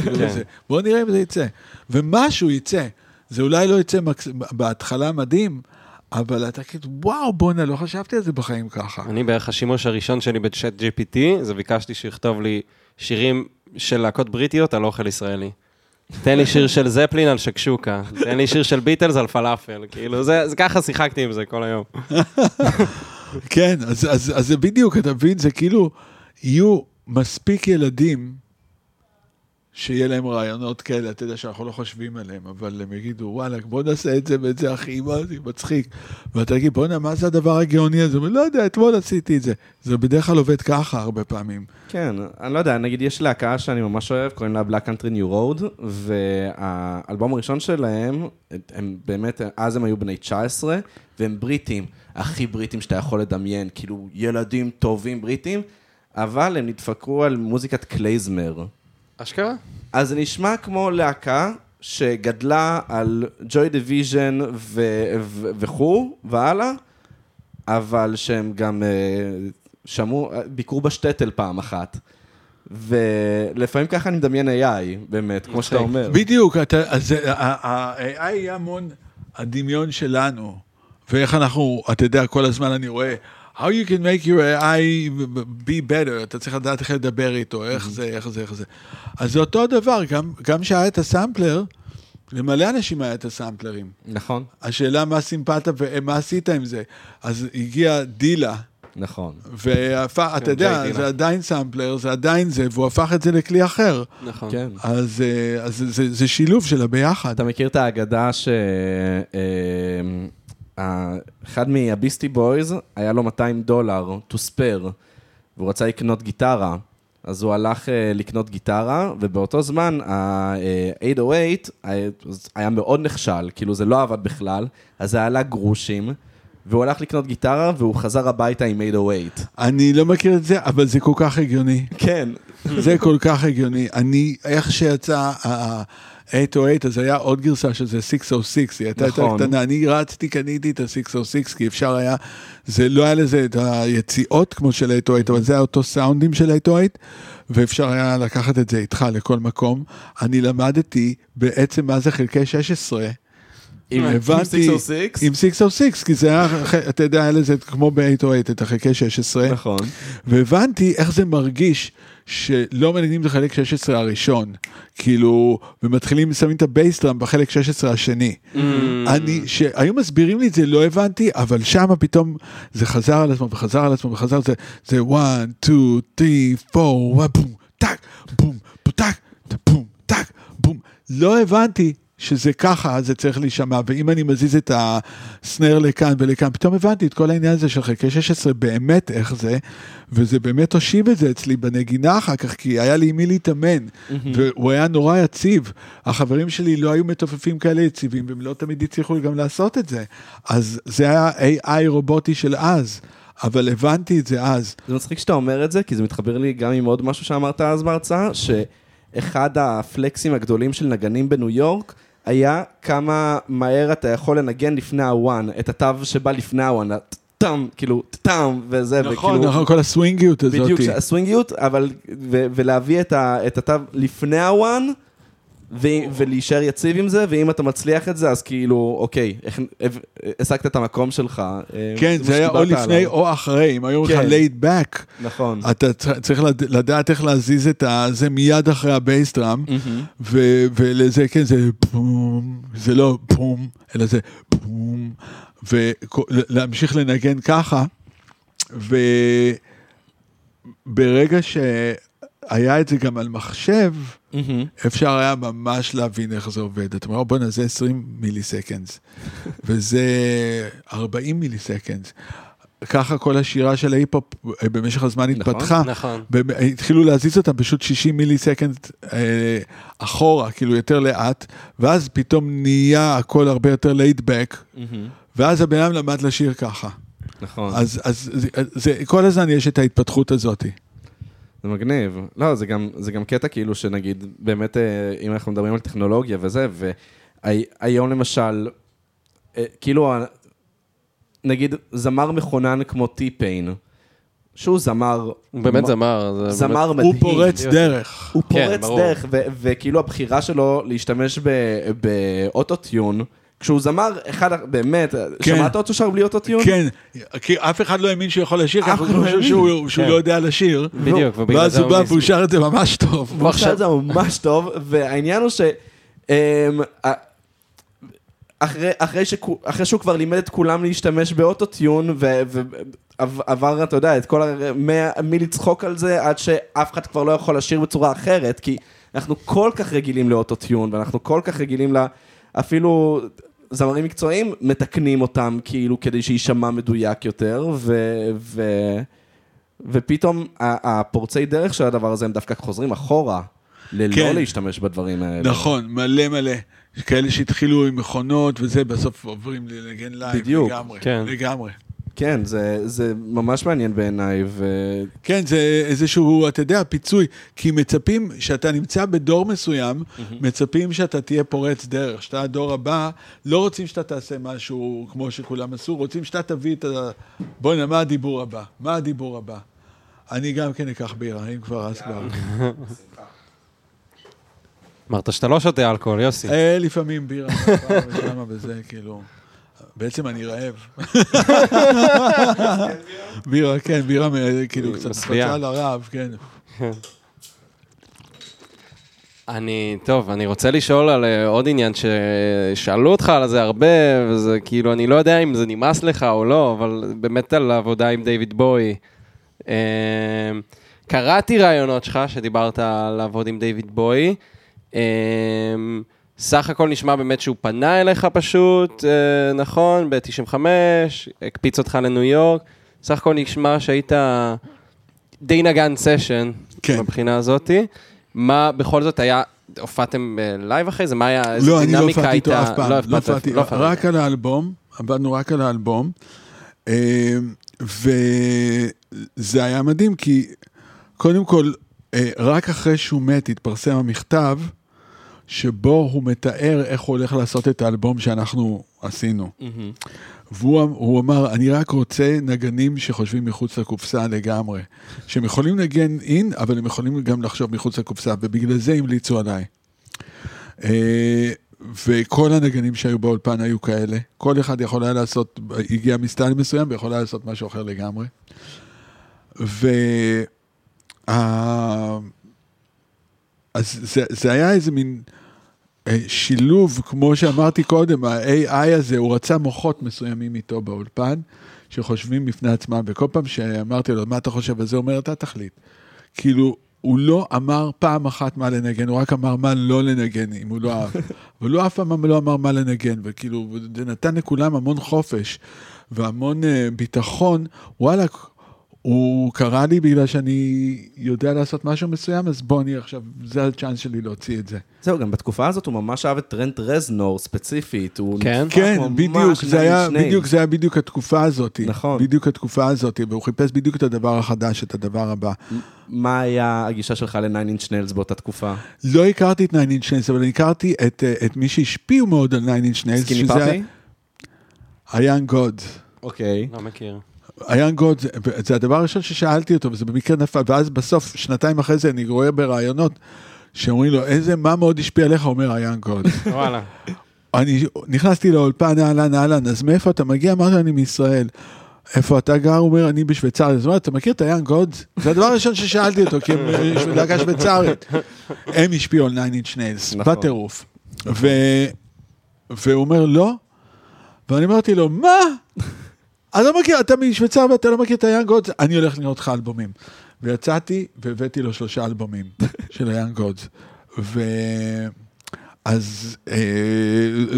כאילו, כן. בוא נראה אם זה יצא. ומשהו יצא. זה אולי לא יצא מקס... בהתחלה מדהים, אבל אתה כאילו, וואו, בואנה, לא חשבתי על זה בחיים ככה. אני בערך השימוש הראשון שלי בצ'אט GPT, זה ביקשתי שיכתוב לי שירים של להקות בריטיות על אוכל ישראלי. תן לי שיר של זפלין על שקשוקה, תן לי שיר של ביטלס על פלאפל, כאילו, זה, זה ככה שיחקתי עם זה כל היום. *laughs* כן, אז, זה בדיוק, אתה מבין, זה כאילו, יהיו מספיק ילדים שיהיה להם רעיונות כאלה, אתה יודע שאנחנו לא חושבים עליהם, אבל הם יגידו, וואלה, בוא נעשה את זה ואת זה, אחי, מה זה מצחיק. ואתה תגיד, בואנה, מה זה הדבר הגאוני הזה? לא יודע, אתמול עשיתי את זה. זה בדרך כלל עובד ככה הרבה פעמים. כן, אני לא יודע, נגיד יש להקה שאני ממש אוהב, קוראים לה Black Country New Road, והאלבום הראשון שלהם, הם באמת, אז הם היו בני 19, והם בריטים, הכי בריטים שאתה יכול לדמיין, כאילו ילדים טובים בריטים, אבל הם נדפקו על מוזיקת קלייזמר. אשכרה? אז זה נשמע כמו להקה שגדלה על ג'וי דיוויז'ן וכו' והלאה, אבל שהם גם אה, שמעו, ביקרו בשטטל פעם אחת. ולפעמים ככה אני מדמיין AI, באמת, כמו שאתה אומר. בדיוק, אתה- אז זה- ה-AI יהיה המון הדמיון שלנו, ואיך אנחנו, אתה יודע, כל הזמן אני רואה, how you can make your AI be better, אתה צריך לדעת איך לדבר איתו, איך זה, איך זה, איך זה. אז זה אותו דבר, גם- גם שהיה את הסמפלר, למלא אנשים היה את הסמפלרים. נכון, השאלה מה סימפלת ומה עשית עם זה. אז הגיע דילה, נכון. ואתה יודע, ג'יי דילה. זה עדיין סמפלר, זה עדיין זה, והוא הפך את זה לכלי אחר. נכון. כן. אז, אה, אז זה, זה, זה שילוב של הביחד. אתה מכיר את האגדה ש... אה, אה, אחד מהביסטי בויז, היה לו 200 דולר to spare, והוא רצה לקנות גיטרה. אז הוא הלך אה, לקנות גיטרה, ובאותו זמן ה-808 היה- היה מאוד נכשל, כאילו זה לא עבד בכלל, אז זה עלה גרושים, והוא הלך לקנות גיטרה, והוא חזר הביתה עם 808. אני לא מכיר את זה, אבל זה כל כך הגיוני. כן. זה כל כך הגיוני. אני, איך שיצא ה-808, אז היה עוד גרסה שזה 606, היא הייתה יותר נכון. קטנה. אני רצתי, קניתי את ה-606, כי אפשר היה, זה לא היה לזה את היציאות כמו של 808, אבל זה היה אותו סאונדים של 808, ואפשר היה לקחת את זה איתך לכל מקום. אני למדתי בעצם מה זה חלקי 16. עם הבנתי, 606? עם 606, כי זה היה, אתה יודע, היה לזה כמו ב-808, את החלקי 16. נכון. והבנתי איך זה מרגיש שלא מנגנים את החלק 16 הראשון, כאילו, ומתחילים, שמים את הבייסטראם בחלק 16 השני. אני, שהיו מסבירים לי את זה, לא הבנתי, אבל שמה פתאום זה חזר על עצמו וחזר על עצמו וחזר, זה, זה 1, 2, 3, 4, בום, טאק, בום, טאק, בום, טאק, בום. לא הבנתי שזה ככה, זה צריך להישמע, ואם אני מזיז את ה snare לכאן ולכאן, פתאום הבנתי את כל העניין הזה של חלקי 16, באמת איך זה, וזה באמת הושיב את זה אצלי בנגינה אחר כך, כי היה לי עם מי להתאמן, והוא היה נורא יציב. החברים שלי לא היו מתופפים כאלה יציבים, והם לא תמיד הצליחו גם לעשות את זה. אז זה היה AI רובוטי של אז, אבל הבנתי את זה אז. זה מצחיק שאתה אומר את זה, כי זה מתחבר לי גם עם עוד משהו שאמרת אז בהרצאה, שאחד הפלקסים הגדולים של נגנים בניו יורק, היה כמה מהר אתה יכול לנגן לפני הוואן, את התו שבא לפני הוואן, טאם, כאילו, טאם, וזה, נכון, וכאילו... נכון, כל הסווינגיות הזאת. בדיוק, הסווינגיות, אבל, ו, ולהביא את, ה, את התו לפני הוואן, ולהישאר יציב עם זה, ואם אתה מצליח את זה, אז כאילו, אוקיי, השגת את המקום שלך. אה, כן, זה היה או לפני. או אחרי, אם היו לך כן. laid back, נכון. אתה צר- צריך לד- לדעת איך להזיז את זה מיד אחרי הבייסטראם, ולזה, כן, זה בום, זה לא בום, אלא זה בום, ולהמשיך לנגן ככה, וברגע שהיה את זה גם על מחשב, מהמם. אפשר היה ממש להבין איך זה עובד. אתה אומר, בואנה, זה 20 מיליסקנדס, *laughs* וזה 40 מיליסקנדס. ככה כל השירה של ההיפ-הופ אה, במשך הזמן נכון, התפתחה. נכון. באמת, התחילו להזיז אותה פשוט 60 מיליסקנד אה, אחורה, כאילו יותר לאט, ואז פתאום נהיה הכל הרבה יותר back, מהמם. ואז הבן אדם למד לשיר ככה. נכון. אז, אז זה, זה, כל הזמן יש את ההתפתחות הזאת. זה מגניב. לא, זה גם, זה גם קטע כאילו שנגיד, באמת, אה, אם אנחנו מדברים על טכנולוגיה וזה, והיום למשל, אה, כאילו, נגיד, זמר מכונן כמו טי-פיין, שהוא זמר... הוא באמת מ- זמר. זה זמר באמת- מדהים. הוא פורץ. דרך. הוא כן, פורץ ברור. דרך, ו- וכאילו הבחירה שלו להשתמש ב- באוטוטיון, כשהוא זמר, אחד, באמת, כן. שמעת אותו שר בלי אוטוטיון? כן, כי אף אחד לא האמין שהוא יכול לשיר, אף אחד לא האמין. שהוא, שהוא כן. לא יודע לשיר. בדיוק, ובגלל ואז זה הוא בא הוא והוא שר את זה ממש טוב. הוא עכשיו- את זה ממש טוב, והעניין הוא ש... אמ, אחרי, אחרי, שכו, אחרי שהוא כבר לימד את כולם להשתמש באוטוטיון, עב- עבר, אתה יודע, את כל ה... מה- מלצחוק על זה עד שאף אחד כבר לא יכול לשיר בצורה אחרת, כי אנחנו כל כך רגילים לאוטוטיון, ואנחנו כל כך רגילים ל... אפילו זמרים מקצועיים מתקנים אותם, כאילו, כדי שיישמע מדויק יותר, ו... ו... ופתאום הפורצי דרך של הדבר הזה הם דווקא חוזרים אחורה, ללא כן. להשתמש בדברים האלה. נכון, מלא מלא. כאלה שהתחילו עם מכונות וזה, בסוף עוברים לנגן לייב. בדיוק, לגמרי, כן. לגמרי. כן, זה, זה ממש מעניין בעיניי, ו... כן, זה איזשהו, אתה יודע, פיצוי. כי מצפים, שאתה נמצא בדור מסוים, מצפים שאתה תהיה פורץ דרך. שאתה הדור הבא, לא רוצים שאתה תעשה משהו כמו שכולם עשו, רוצים שאתה תביא את ה... בוא'נה, מה הדיבור הבא? מה הדיבור הבא? אני גם כן אקח בירה, אם כבר אז כבר. אמרת שאתה לא שותה אלכוהול, יוסי. אה, לפעמים בירה, פעם ושמה וזה, כאילו... בעצם אני רעב. *laughs* בירה, כן, בירה כאילו קצת משביעה. פצעה לרעב, כן. *laughs* אני, טוב, אני רוצה לשאול על אה, עוד עניין ששאלו אותך על זה הרבה, וזה כאילו, אני לא יודע אם זה נמאס לך או לא, אבל באמת על העבודה עם דיוויד בוי. אה, קראתי ראיונות שלך שדיברת על לעבוד עם דיוויד בוי. אה, סך הכל נשמע באמת שהוא פנה אליך פשוט, אה, נכון? ב-95, הקפיץ אותך לניו יורק. סך הכל נשמע שהיית די נגן סשן, כן. מבחינה הזאתי. מה בכל זאת היה, הופעתם לייב אחרי זה? מה היה, איזה לא, אני לא דינמיקה הופעתי איתו הייתה? אף פעם. לא לא הופעת- הופעתי, לא. רק על האלבום, עבדנו רק על האלבום. אה, וזה היה מדהים, כי קודם כל, אה, רק אחרי שהוא מת התפרסם המכתב, שבו הוא מתאר איך הוא הולך לעשות את האלבום שאנחנו עשינו. מהמם. והוא הוא אמר, אני רק רוצה נגנים שחושבים מחוץ לקופסה לגמרי. שהם יכולים לנגן אין, אבל הם יכולים גם לחשוב מחוץ לקופסה, ובגלל זה המליצו עליי. אה, וכל הנגנים שהיו באולפן היו כאלה. כל אחד יכול היה לעשות, הגיע מסטייל מסוים ויכול היה לעשות משהו אחר לגמרי. ו... ה- אז זה, זה היה איזה מין אה, שילוב, כמו שאמרתי קודם, ה-AI הזה, הוא רצה מוחות מסוימים איתו באולפן, שחושבים בפני עצמם, וכל פעם שאמרתי לו, מה אתה חושב על זה? הוא אומר, אתה תחליט. כאילו, הוא לא אמר פעם אחת מה לנגן, הוא רק אמר מה לא לנגן, אם הוא לא אהב. *laughs* אבל הוא אף פעם לא אמר מה לנגן, וכאילו, זה נתן לכולם המון חופש והמון uh, ביטחון. וואלה, הוא קרא לי בגלל שאני יודע לעשות משהו מסוים, אז בוא, אני עכשיו, זה הצ'אנס שלי להוציא את זה. זהו, גם בתקופה הזאת הוא ממש אהב את טרנט רזנור ספציפית. הוא כן? כן, ממש בדיוק, זה היה. בדיוק, זה היה בדיוק התקופה הזאת. נכון. בדיוק התקופה הזאת, והוא חיפש בדיוק את הדבר החדש, את הדבר הבא. מה היה הגישה שלך ל-Nine Inch Nails באותה תקופה? לא הכרתי את 9 Inch Nails, אבל אני הכרתי את, אה, את מי שהשפיעו מאוד על 9 Inch Nails, סקיני פאפי? ה-Young God. אוקיי. לא מכיר. ה-Young God, זה, הדבר הראשון ששאלתי אותו, וזה במקרה נפל, ואז בסוף, שנתיים אחרי זה, אני רואה בראיונות, שאומרים לו, איזה, מה מאוד השפיע עליך? אומר, ה-Young God. וואלה. אני נכנסתי לאולפן, אהלן, אהלן, אז מאיפה אתה מגיע? אמרתי אני מישראל. איפה אתה גר? הוא אומר, אני בשוויצריה. אז הוא אומר, אתה מכיר את היאנג גוד? זה הדבר הראשון ששאלתי אותו, כי הם אה, להקה שוויצרית. הם השפיעו על 9 Inch Nails, נכון. בטירוף. ו... והוא אומר, לא. ואני אמרתי לו, מה? אני לא מכיר, אתה משוויצריה ואתה לא מכיר את ה Young Gods? אני הולך לקנות לך אלבומים. ויצאתי והבאתי לו שלושה אלבומים *laughs* של ה Young Gods. ו... אז, אה,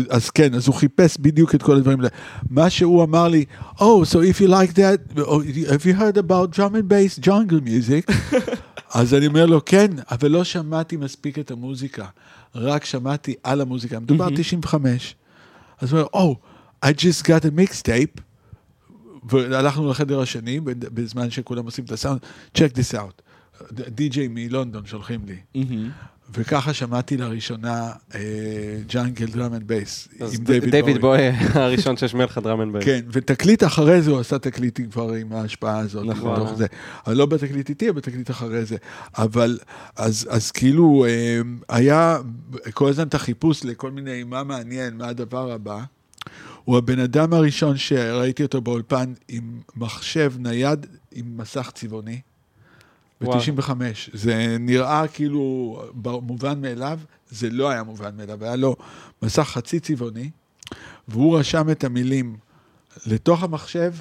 אז כן, אז הוא חיפש בדיוק את כל הדברים האלה. מה שהוא אמר לי, Oh, so if you like that, oh, have you heard about drum and bass jungle music? *laughs* אז אני אומר לו, כן, אבל לא שמעתי מספיק את המוזיקה, רק שמעתי על המוזיקה. מדובר על 95. אז הוא אומר, Oh, I just got a mixtape. והלכנו לחדר השני, בזמן שכולם עושים את הסאונד, check this out. DJs מלונדון שולחים לי. וככה שמעתי לראשונה jungle drum and bass עם דיוויד בואי. *laughs* הראשון שהשמיע לך drum and bass. כן, ותקליט אחרי זה הוא עשה תקליטים כבר עם ההשפעה הזאת. נכון. בתוך זה. אבל לא בתקליט איתי, בתקליט אחרי זה. אבל, אז, אז כאילו, אה, היה כל הזמן את החיפוש לכל מיני, מה מעניין, מה הדבר הבא. הוא הבן אדם הראשון שראיתי אותו באולפן עם מחשב נייד עם מסך צבעוני. וואו. ב-95. זה נראה כאילו מובן מאליו, זה לא היה מובן מאליו, היה לו מסך חצי צבעוני, והוא רשם את המילים לתוך המחשב,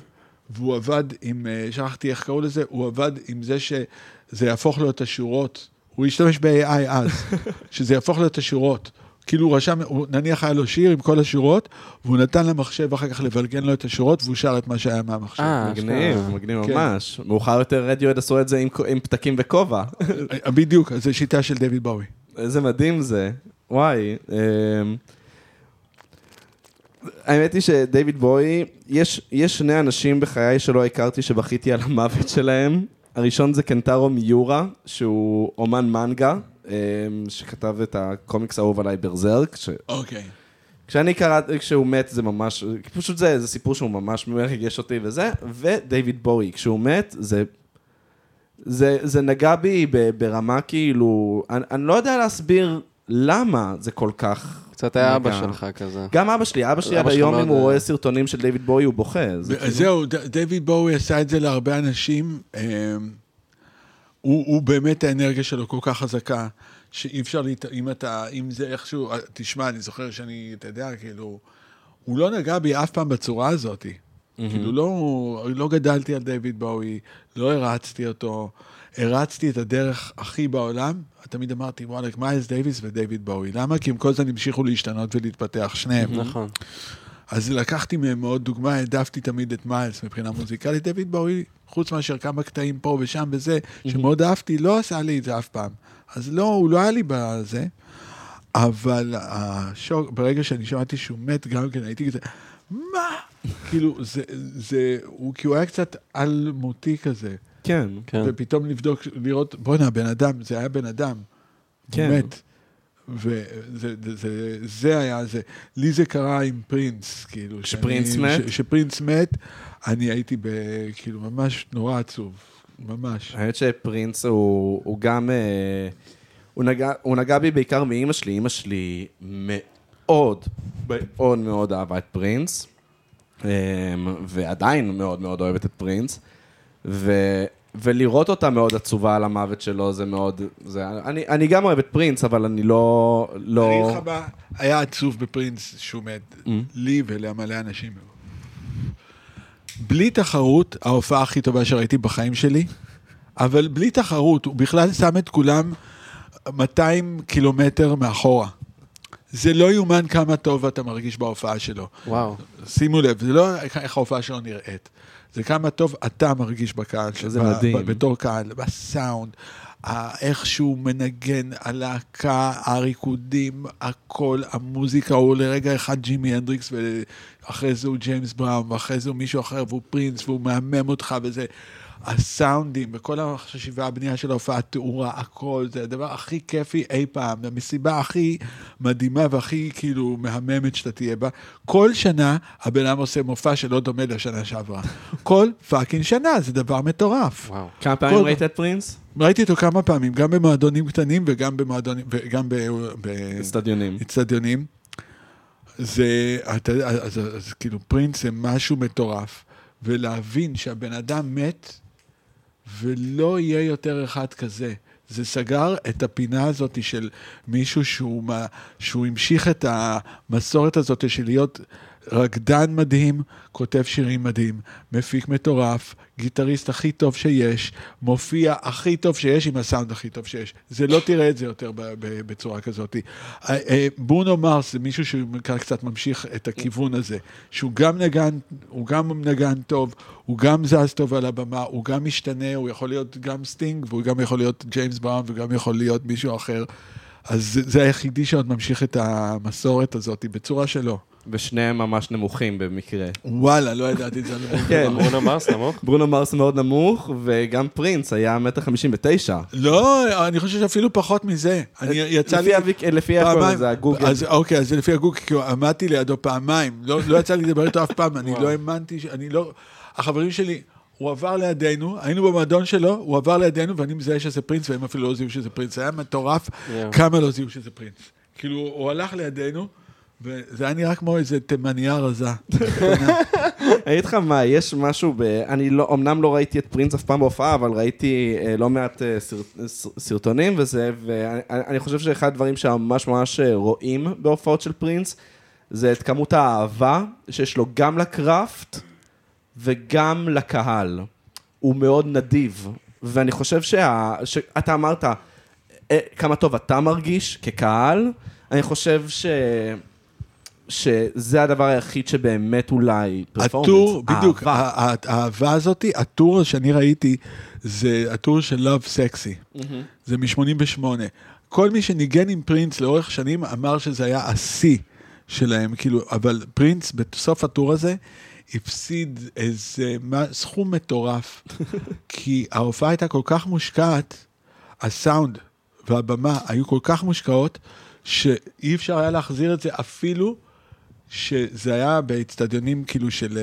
והוא עבד עם, אה, שכחתי איך קראו לזה, הוא עבד עם זה שזה יהפוך לו את השורות. הוא השתמש ב-AI אז, *laughs* שזה יהפוך לו את השורות. כאילו הוא רשם, הוא, נניח היה לו שיר עם כל השורות, והוא נתן למחשב אחר כך לבלגן לו את השורות, והוא שר את מה שהיה מהמחשב. אה, מגניב. מגניב כן. ממש. מאוחר יותר רדיואד עשו את זה עם- עם פתקים וכובע. אה, בדיוק, אז זו שיטה של דויד בואי. איזה מדהים זה. וואי. אמ, האמת היא שדייוויד בוי, יש, יש שני אנשים בחיי שלא הכרתי שבכיתי על המוות שלהם. הראשון זה קנטרו מיורה, שהוא אומן מנגה, שכתב את הקומיקס האהוב עליי ברזרק. אוקיי. כשאני קראתי, כשהוא מת זה ממש, פשוט זה, זה סיפור שהוא ממש מרגש אותי וזה, ודייוויד בואי, כשהוא מת, זה, זה, זה נגע בי ברמה כאילו, אני, אני לא יודע להסביר למה זה כל כך... קצת היה אבא. שלך כזה. גם אבא שלי, אבא שלי עד היום אם הוא אה, רואה סרטונים של דיוויד בואי הוא בוכה. זה כאילו- זהו, ד- דויד בואי עשה את זה להרבה אנשים. הוא, הוא באמת, האנרגיה שלו כל כך חזקה, שאי אפשר, להת... אם אתה, אם זה איכשהו, תשמע, אני זוכר שאני, אתה יודע, כאילו, הוא לא נגע בי אף פעם בצורה הזאת. כאילו, לא, לא גדלתי על דיוויד בואי, לא הרצתי אותו, הערצתי את הדרך הכי בעולם. תמיד אמרתי, וואלכ, מיילס דייוויס ודייוויד בואי. למה? כי הם כל הזמן המשיכו להשתנות ולהתפתח, שניהם. נכון. אז לקחתי מהם מאוד דוגמה, העדפתי תמיד את מיילס מבחינה מוזיקלית. דויד בואי, חוץ מאשר כמה קטעים פה ושם וזה, שמאוד אהבתי, לא עשה לי את זה אף פעם. אז לא, הוא לא היה לי בזה, אבל השוק, ברגע שאני שמעתי שהוא מת, גם כן הייתי כזה, מה? *laughs* כאילו, זה, זה, הוא, כי הוא היה קצת אלמותי כזה. כן. כן. ופתאום לבדוק, לראות, בואנה, בן אדם, זה היה בן אדם. כן. הוא מת. וזה זה, זה, זה היה זה. לי זה קרה עם פרינס, כאילו. כשפרינס שאני- מת? ש- כשפרינס מת, אני הייתי ב... כאילו, ממש נורא עצוב. ממש. האמת שפרינס הוא, הוא גם... אה, הוא נגע, הוא נגע בי בעיקר מאימא שלי. אימא שלי מאוד, מאוד מאוד אהבה את פרינס, אה, ועדיין מאוד מאוד אוהבת את פרינס, ו, ולראות אותה מאוד עצובה על המוות שלו זה מאוד... זה, אני, אני גם אוהב את פרינס, אבל אני לא... אני לא... אגיד לך מה, היה עצוב בפרינס שהוא מת. לי ולמלא אנשים. בלי תחרות, ההופעה הכי טובה שראיתי בחיים שלי, אבל בלי תחרות, הוא בכלל שם את כולם 200 קילומטר מאחורה. זה לא יאומן כמה טוב אתה מרגיש בהופעה שלו. וואו. שימו לב, זה לא איך ההופעה שלו נראית, זה כמה טוב אתה מרגיש בקהל. איזה ב- מדהים. ב- בתור קהל, בסאונד, איך שהוא מנגן, הלהקה, הריקודים, הכל, המוזיקה, הוא לרגע אחד ג'ימי הנדריקס, ואחרי זה הוא ג'יימס בראון, ואחרי זה הוא מישהו אחר, והוא פרינס, והוא מהמם אותך, וזה... הסאונדים וכל החשיבה, הבנייה של ההופעה, התאורה, הכל, זה הדבר הכי כיפי אי פעם, המסיבה הכי מדהימה והכי כאילו מהממת שאתה תהיה בה. כל שנה הבן אדם עושה מופע שלא דומה לשנה שעברה. *laughs* כל fucking שנה, זה דבר מטורף. וואו. כמה פעמים כל- ראית את פרינס? ראיתי אותו כמה פעמים, גם במועדונים קטנים וגם במועדונים, וגם אצטדיונים. באצטדיונים. זה, אתה יודע, אז, אז, אז כאילו פרינס זה משהו מטורף, ולהבין שהבן אדם מת, ולא יהיה יותר אחד כזה. זה סגר את הפינה הזאת של מישהו שהוא, מה- שהוא המשיך את המסורת הזאת של להיות רקדן מדהים, כותב שירים מדהים, מפיק מטורף, גיטריסט הכי טוב שיש, מופיע הכי טוב שיש עם הסאונד הכי טוב שיש. זה לא תראה את זה יותר בצורה כזאת. אה, אה, ברונו מרס זה מישהו שקצת ממשיך את הכיוון הזה, שהוא גם נגן, הוא גם נגן טוב, הוא גם זז טוב על הבמה, הוא גם משתנה, הוא יכול להיות גם סטינג, והוא גם יכול להיות ג'יימס בראון, וגם יכול להיות מישהו אחר. אז זה היחידי שעוד ממשיך את המסורת הזאת בצורה שלו. ושניהם ממש נמוכים במקרה. וואלה, לא ידעתי את זה. *laughs* כן. ברונו מרס נמוך? ברונו מרס מאוד נמוך, וגם פרינס היה מטר חמישים ותשע. לא, אני חושב שאפילו פחות מזה. אני יצא לי... לפי הכל. זה הגוגל. אז אוקיי, אז לפי הגוגל, כי עמדתי לידו פעמיים. לא, לא יצא לי לדבר איתו אף פעם, אני. לא האמנתי, ש- אני לא... החברים שלי, הוא עבר לידינו, היינו במועדון שלו, הוא עבר לידינו, ואני מזהה שזה פרינס, והם אפילו לא זיהו שזה פרינס. זה היה מטורף. כמה לא זיהו שזה פרינס. כאילו, הוא הלך לידינו, וזה היה נראה כמו איזה תימניה רזה. אני אגיד לך מה, יש משהו ב... אני לא, אמנם לא ראיתי את פרינס אף פעם בהופעה, אבל ראיתי אה, לא מעט אה, סרטונים וזה, ואני אני חושב שאחד הדברים שממש ממש אה, רואים בהופעות של פרינס, זה את כמות האהבה שיש לו גם לקראפט וגם לקהל. הוא מאוד נדיב, ואני חושב שה... שאתה אמרת, כמה טוב אתה מרגיש כקהל, אני חושב ש... שזה הדבר היחיד שבאמת אולי פרפורמנס. הטור, בדיוק, האהבה הזאתי, הטור שאני ראיתי, זה הטור של Love Sexy. זה מ-88. כל מי שניגן עם פרינס לאורך שנים אמר שזה היה השיא שלהם, כאילו, אבל פרינס בסוף הטור הזה הפסיד איזה סכום מטורף, *laughs* כי ההופעה הייתה כל כך מושקעת, הסאונד והבמה היו כל כך מושקעות, שאי אפשר היה להחזיר את זה אפילו שזה היה באצטדיונים כאילו של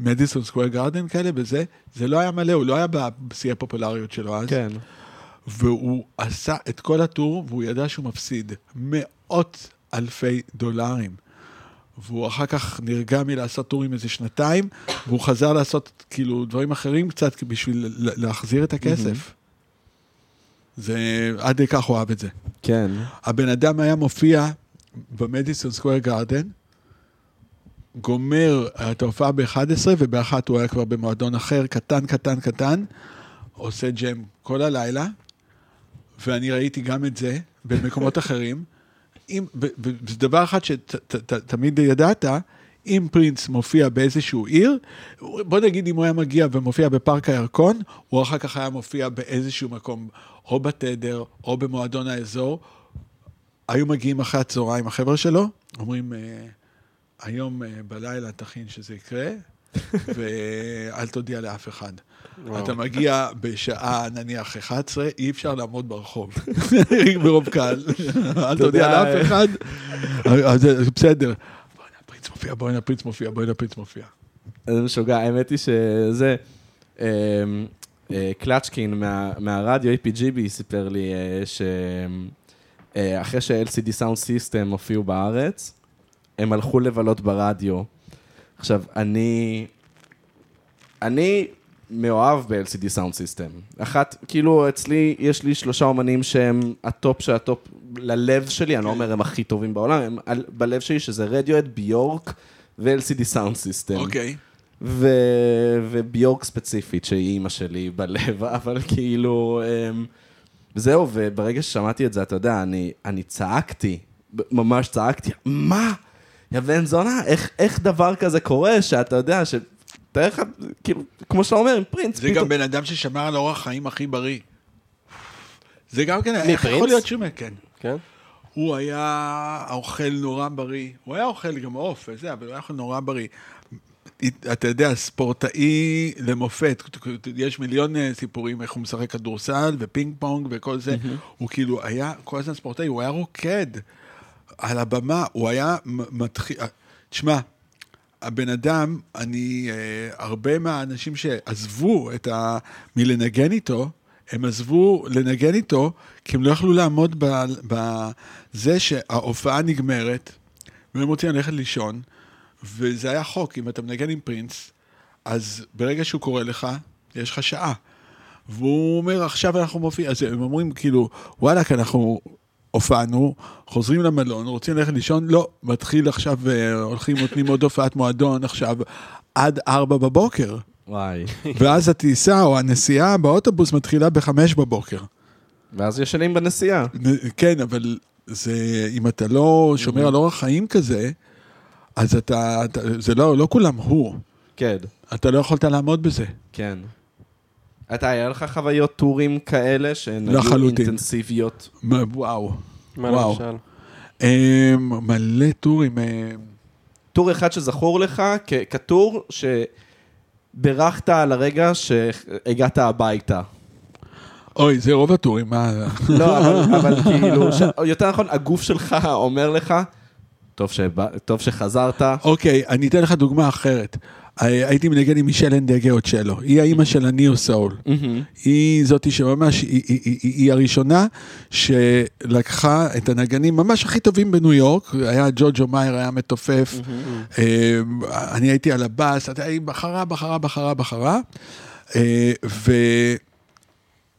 מדיסון סקוויר גארדן כאלה וזה, זה לא היה מלא, הוא לא היה בשיא הפופולריות שלו אז. כן. והוא עשה את כל הטור, והוא ידע שהוא מפסיד מאות אלפי דולרים. והוא אחר כך נרגע מלעשות טורים איזה שנתיים, והוא חזר לעשות כאילו דברים אחרים קצת בשביל להחזיר את הכסף. זה, עד כך הוא אהב את זה. כן. הבן אדם היה מופיע במדיסון סקוויר גארדן, גומר את ההופעה ב-11, וב-1 הוא היה כבר במועדון אחר, קטן, קטן, קטן, עושה ג'ם כל הלילה, ואני ראיתי גם את זה במקומות *laughs* אחרים. אם, וזה דבר אחד שתמיד ידעת, אם פרינס מופיע באיזשהו עיר, בוא נגיד אם הוא היה מגיע ומופיע בפארק הירקון, הוא אחר כך היה מופיע באיזשהו מקום, או בתדר, או במועדון האזור. היו מגיעים אחרי הצהריים החבר'ה שלו, אומרים, אה, היום אה, בלילה תכין שזה יקרה, *laughs* ואל תודיע לאף אחד. וואו. אתה מגיע בשעה נניח 11, אי אפשר לעמוד ברחוב, *laughs* *laughs* ברוב קהל, אל תודיע לאף אחד, אז זה זה בסדר. בוא'נה, פרינס מופיע, בוא'נה, פרינס מופיע, בוא'נה, פרינס מופיע. זה משוגע, האמת היא שזה... אמ, אה, קלצ'קין מה- מהרדיו EPGB סיפר לי אה, שאחרי ש- LCD Soundsystem הופיעו בארץ, הם הלכו לבלות ברדיו. עכשיו, אני... אני מאוהב ב-LCD Soundsystem. אחת, כאילו, אצלי, יש לי שלושה אומנים שהם הטופ של הטופ ללב שלי, אני לא אומר הם הכי טובים בעולם, הם על- בלב שלי, שזה רדיוהד, ביורק ו-LCD Sound System. אוקיי. ו... וביורק ספציפית, שהיא אימא שלי בלב, *laughs* אבל כאילו... אמ, זהו, וברגע ששמעתי את זה, אתה יודע, אני, אני צעקתי, ממש צעקתי, מה? יא בן זונה, איך, איך דבר כזה קורה, שאתה יודע, ש... תאר לך, כאילו, כמו שאתה אומר, עם פרינס, זה גם בן אדם ששמר על אורח חיים הכי בריא. זה גם כן, איך פרינס? יכול להיות שהוא כן. כן? הוא היה אוכל נורא בריא. הוא היה אוכל גם עוף וזה, אבל הוא היה אוכל נורא בריא. אתה יודע, ספורטאי למופת, יש מיליון אה, סיפורים איך הוא משחק כדורסל ופינג פונג וכל זה. הוא כאילו היה כל הזמן ספורטאי, הוא היה רוקד על הבמה, הוא היה מתחיל... תשמע, הבן אדם, אני, אה, הרבה מהאנשים שעזבו את ה... מלנגן איתו, הם עזבו לנגן איתו, כי הם לא יכלו לעמוד בזה שההופעה נגמרת, והם רוצים ללכת לישון, וזה היה חוק, אם אתה מנגן עם פרינס, אז ברגע שהוא קורא לך, יש לך שעה. והוא אומר, עכשיו אנחנו מופיעים, אז הם אומרים כאילו, וואלכ, אנחנו הופענו, חוזרים למלון, רוצים ללכת לישון, לא, מתחיל עכשיו, אה, הולכים, נותנים עוד הופעת מועדון עכשיו, עד ארבע בבוקר. וואי. ואז הטיסה או הנסיעה באוטובוס מתחילה בחמש בבוקר. ואז ישנים בנסיעה. כן, אבל זה, אם אתה לא שומר על אורח חיים כזה, אז אתה, אתה זה לא, לא כולם הוא. כן, אתה לא יכולת לעמוד בזה. כן. אתה, היה לך חוויות טורים כאלה, שהן היו. אינטנסיביות? וואו. מה וואו. למשל? אמ, מלא טורים. אמ, טור אחד שזכור לך כ- כטור שבירכת על הרגע שהגעת הביתה. אוי, זה רוב הטורים, מה... לא, אבל, *laughs* אבל כאילו, ש... יותר נכון, הגוף שלך אומר לך, טוב, שבא, טוב שחזרת. אוקיי, אני אתן לך דוגמה אחרת. הי- הייתי מנגן עם מישל אנדגה אוצ'לו, היא האימא של הניו סאול. היא זאתי שממש, היא, היא, היא, היא הראשונה שלקחה את הנגנים ממש הכי טובים בניו יורק, היה ג'וג'ו מאייר, היה מתופף, אה, אני הייתי על הבאס, היא בחרה, בחרה, בחרה, בחרה, אה, ו...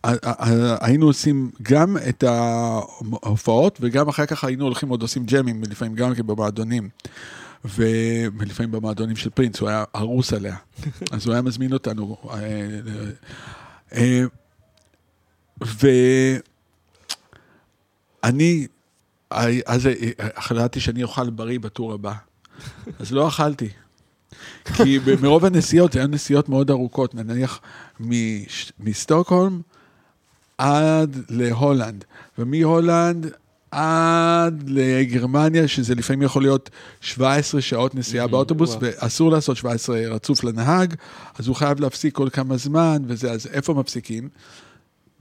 ה- ה- היינו עושים גם את ההופעות וגם אחר כך היינו הולכים עוד עושים ג'מים לפעמים גם כן במועדונים. ולפעמים במועדונים של פרינס, הוא היה ארוס עליה. *laughs* אז הוא היה מזמין אותנו. אה, אה, ואני, אז אה, החלטתי שאני אוכל בריא בטור הבא. *laughs* אז לא אכלתי. כי מרוב הנסיעות, זה היו נסיעות מאוד ארוכות, נניח מסטוקהולם עד להולנד, ומהולנד עד לגרמניה, שזה לפעמים יכול להיות 17 שעות נסיעה באוטובוס, וואו. ואסור לעשות 17 רצוף לנהג, אז הוא חייב להפסיק כל כמה זמן וזה, אז איפה מפסיקים?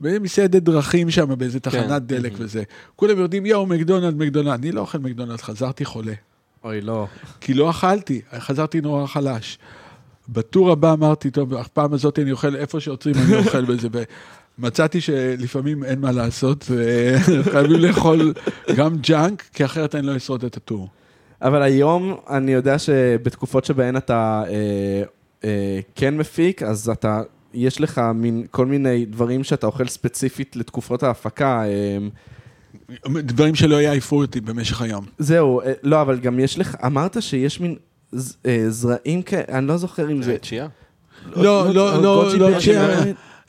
במסעדת דרכים שם, באיזה תחנת דלק וזה. כולם יודעים, יואו, מקדונלד, מקדונלד. אני לא אוכל מקדונלד, חזרתי חולה. אוי, לא. כי לא אכלתי, חזרתי נורא חלש. ב tour הבא אמרתי, טוב, הפעם הזאת אני אוכל איפה שעוצרים, אני אוכל בזה. *laughs* ומצאתי שלפעמים אין מה לעשות, וחייבים לאכול גם ג'אנק, כי אחרת אני לא אשרוד את ה tour. אבל היום אני יודע שבתקופות שבהן אתה אה, אה, כן מפיק, אז אתה, יש לך מין, כל מיני דברים שאתה אוכל ספציפית לתקופות ההפקה. אה, דברים שלא יעייפו אותי במשך היום. זהו, אה, לא, אבל גם יש לך, אמרת שיש מין ז, אה, זרעים כאלה, אני לא זוכר אם זה... צ'יה? לא, לא, לא, לא, צ'יה.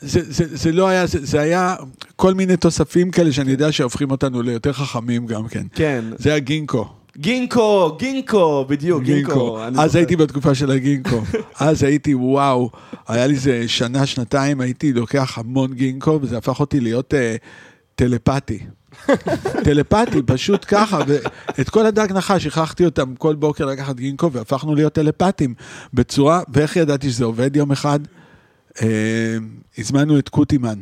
זה, זה, זה לא היה, זה, זה היה כל מיני תוספים כאלה שאני יודע שהופכים אותנו ליותר חכמים גם כן. כן. זה הגינקו. גינקו, גינקו, בדיוק, גינקו. אני אז. הייתי בתקופה של הגינקו. אז הייתי, וואו, היה לי איזה שנה, שנתיים, הייתי לוקח המון גינקו, וזה הפך אותי להיות אה, טלפתי. *laughs* טלפתי, פשוט ככה, ואת כל הדג נחש, הכרחתי אותם כל בוקר לקחת גינקו, והפכנו להיות טלפתים בצורה, ואיך ידעתי שזה עובד יום אחד? אה, הזמנו את קוטימן.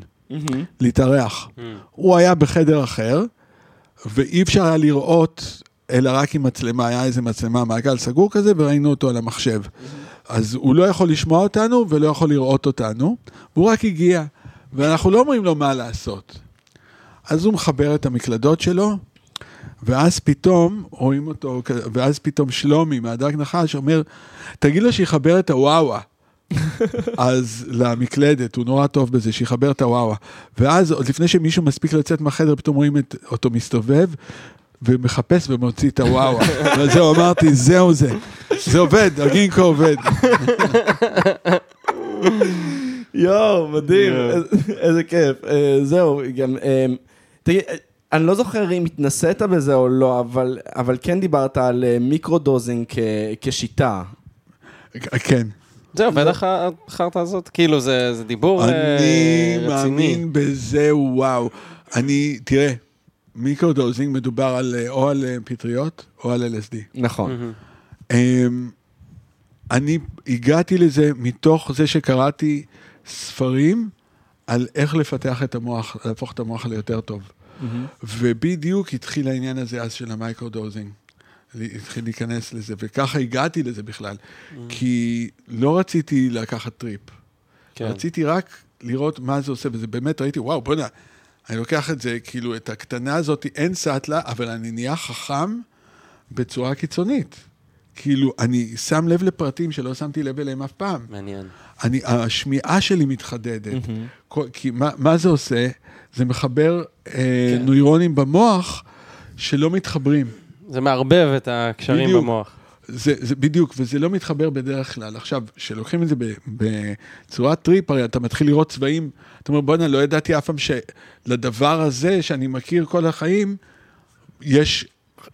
להתארח. הוא היה בחדר אחר, ואי אפשר היה לראות, אלא רק עם מצלמה, היה איזה מצלמה, מעגל סגור כזה, וראינו אותו על המחשב. אז הוא לא יכול לשמוע אותנו ולא יכול לראות אותנו, והוא רק הגיע, ואנחנו לא אומרים לו מה לעשות. אז הוא מחבר את המקלדות שלו, ואז פתאום רואים אותו, ואז פתאום שלומי מהדג נחש אומר, תגיד לו שיחבר את הוואווה. אז למקלדת, הוא נורא טוב בזה, שיחבר את הוואווה. ואז עוד לפני שמישהו מספיק לצאת מהחדר, פתאום רואים את, אותו מסתובב, ומחפש ומוציא את הוואווה. *laughs* וזהו, אמרתי, זהו זה. זה עובד, הגינקגו עובד. *laughs* יואו, מדהים, איזה- כיף. אה, זהו, גם, אה, תגיד, אה, אני לא זוכר אם התנסית בזה או לא, אבל, אבל כן דיברת על microdosing כ- כשיטה. כן. זה עובד לך החרטא הזאת? כאילו, זה זה דיבור אה, אני רציני. מאמין בזה, וואו. אני, תראה, microdosing מדובר על, אה, או על אה, פטריות או על LSD. נכון. אמ, אני הגעתי לזה מתוך זה שקראתי ספרים על איך לפתח את המוח, להפוך את המוח ליותר טוב. ובדיוק התחיל העניין הזה אז של ה microdosing. התחיל להיכנס לזה, וככה הגעתי לזה בכלל. כי לא רציתי לקחת טריפ. כן. רציתי רק לראות מה זה עושה, וזה באמת, ראיתי, וואו, בוא'נה, אני לוקח את זה, כאילו, את הקטנה הזאת, אין סאטלה, אבל אני נהיה חכם בצורה קיצונית. כאילו, אני שם לב לפרטים שלא שמתי לב אליהם אף פעם. מעניין. אני, השמיעה שלי מתחדדת. כל, כי מה, מה זה עושה? זה מחבר אה, כן. נוירונים במוח שלא מתחברים. זה מערבב את הקשרים בדיוק. במוח. זה, זה בדיוק, וזה לא מתחבר בדרך כלל. עכשיו, כשלוקחים את זה בצורת טריפ, הרי אתה מתחיל לראות צבעים, אתה אומר, בואנה, לא ידעתי אף פעם שלדבר הזה, שאני מכיר כל החיים, יש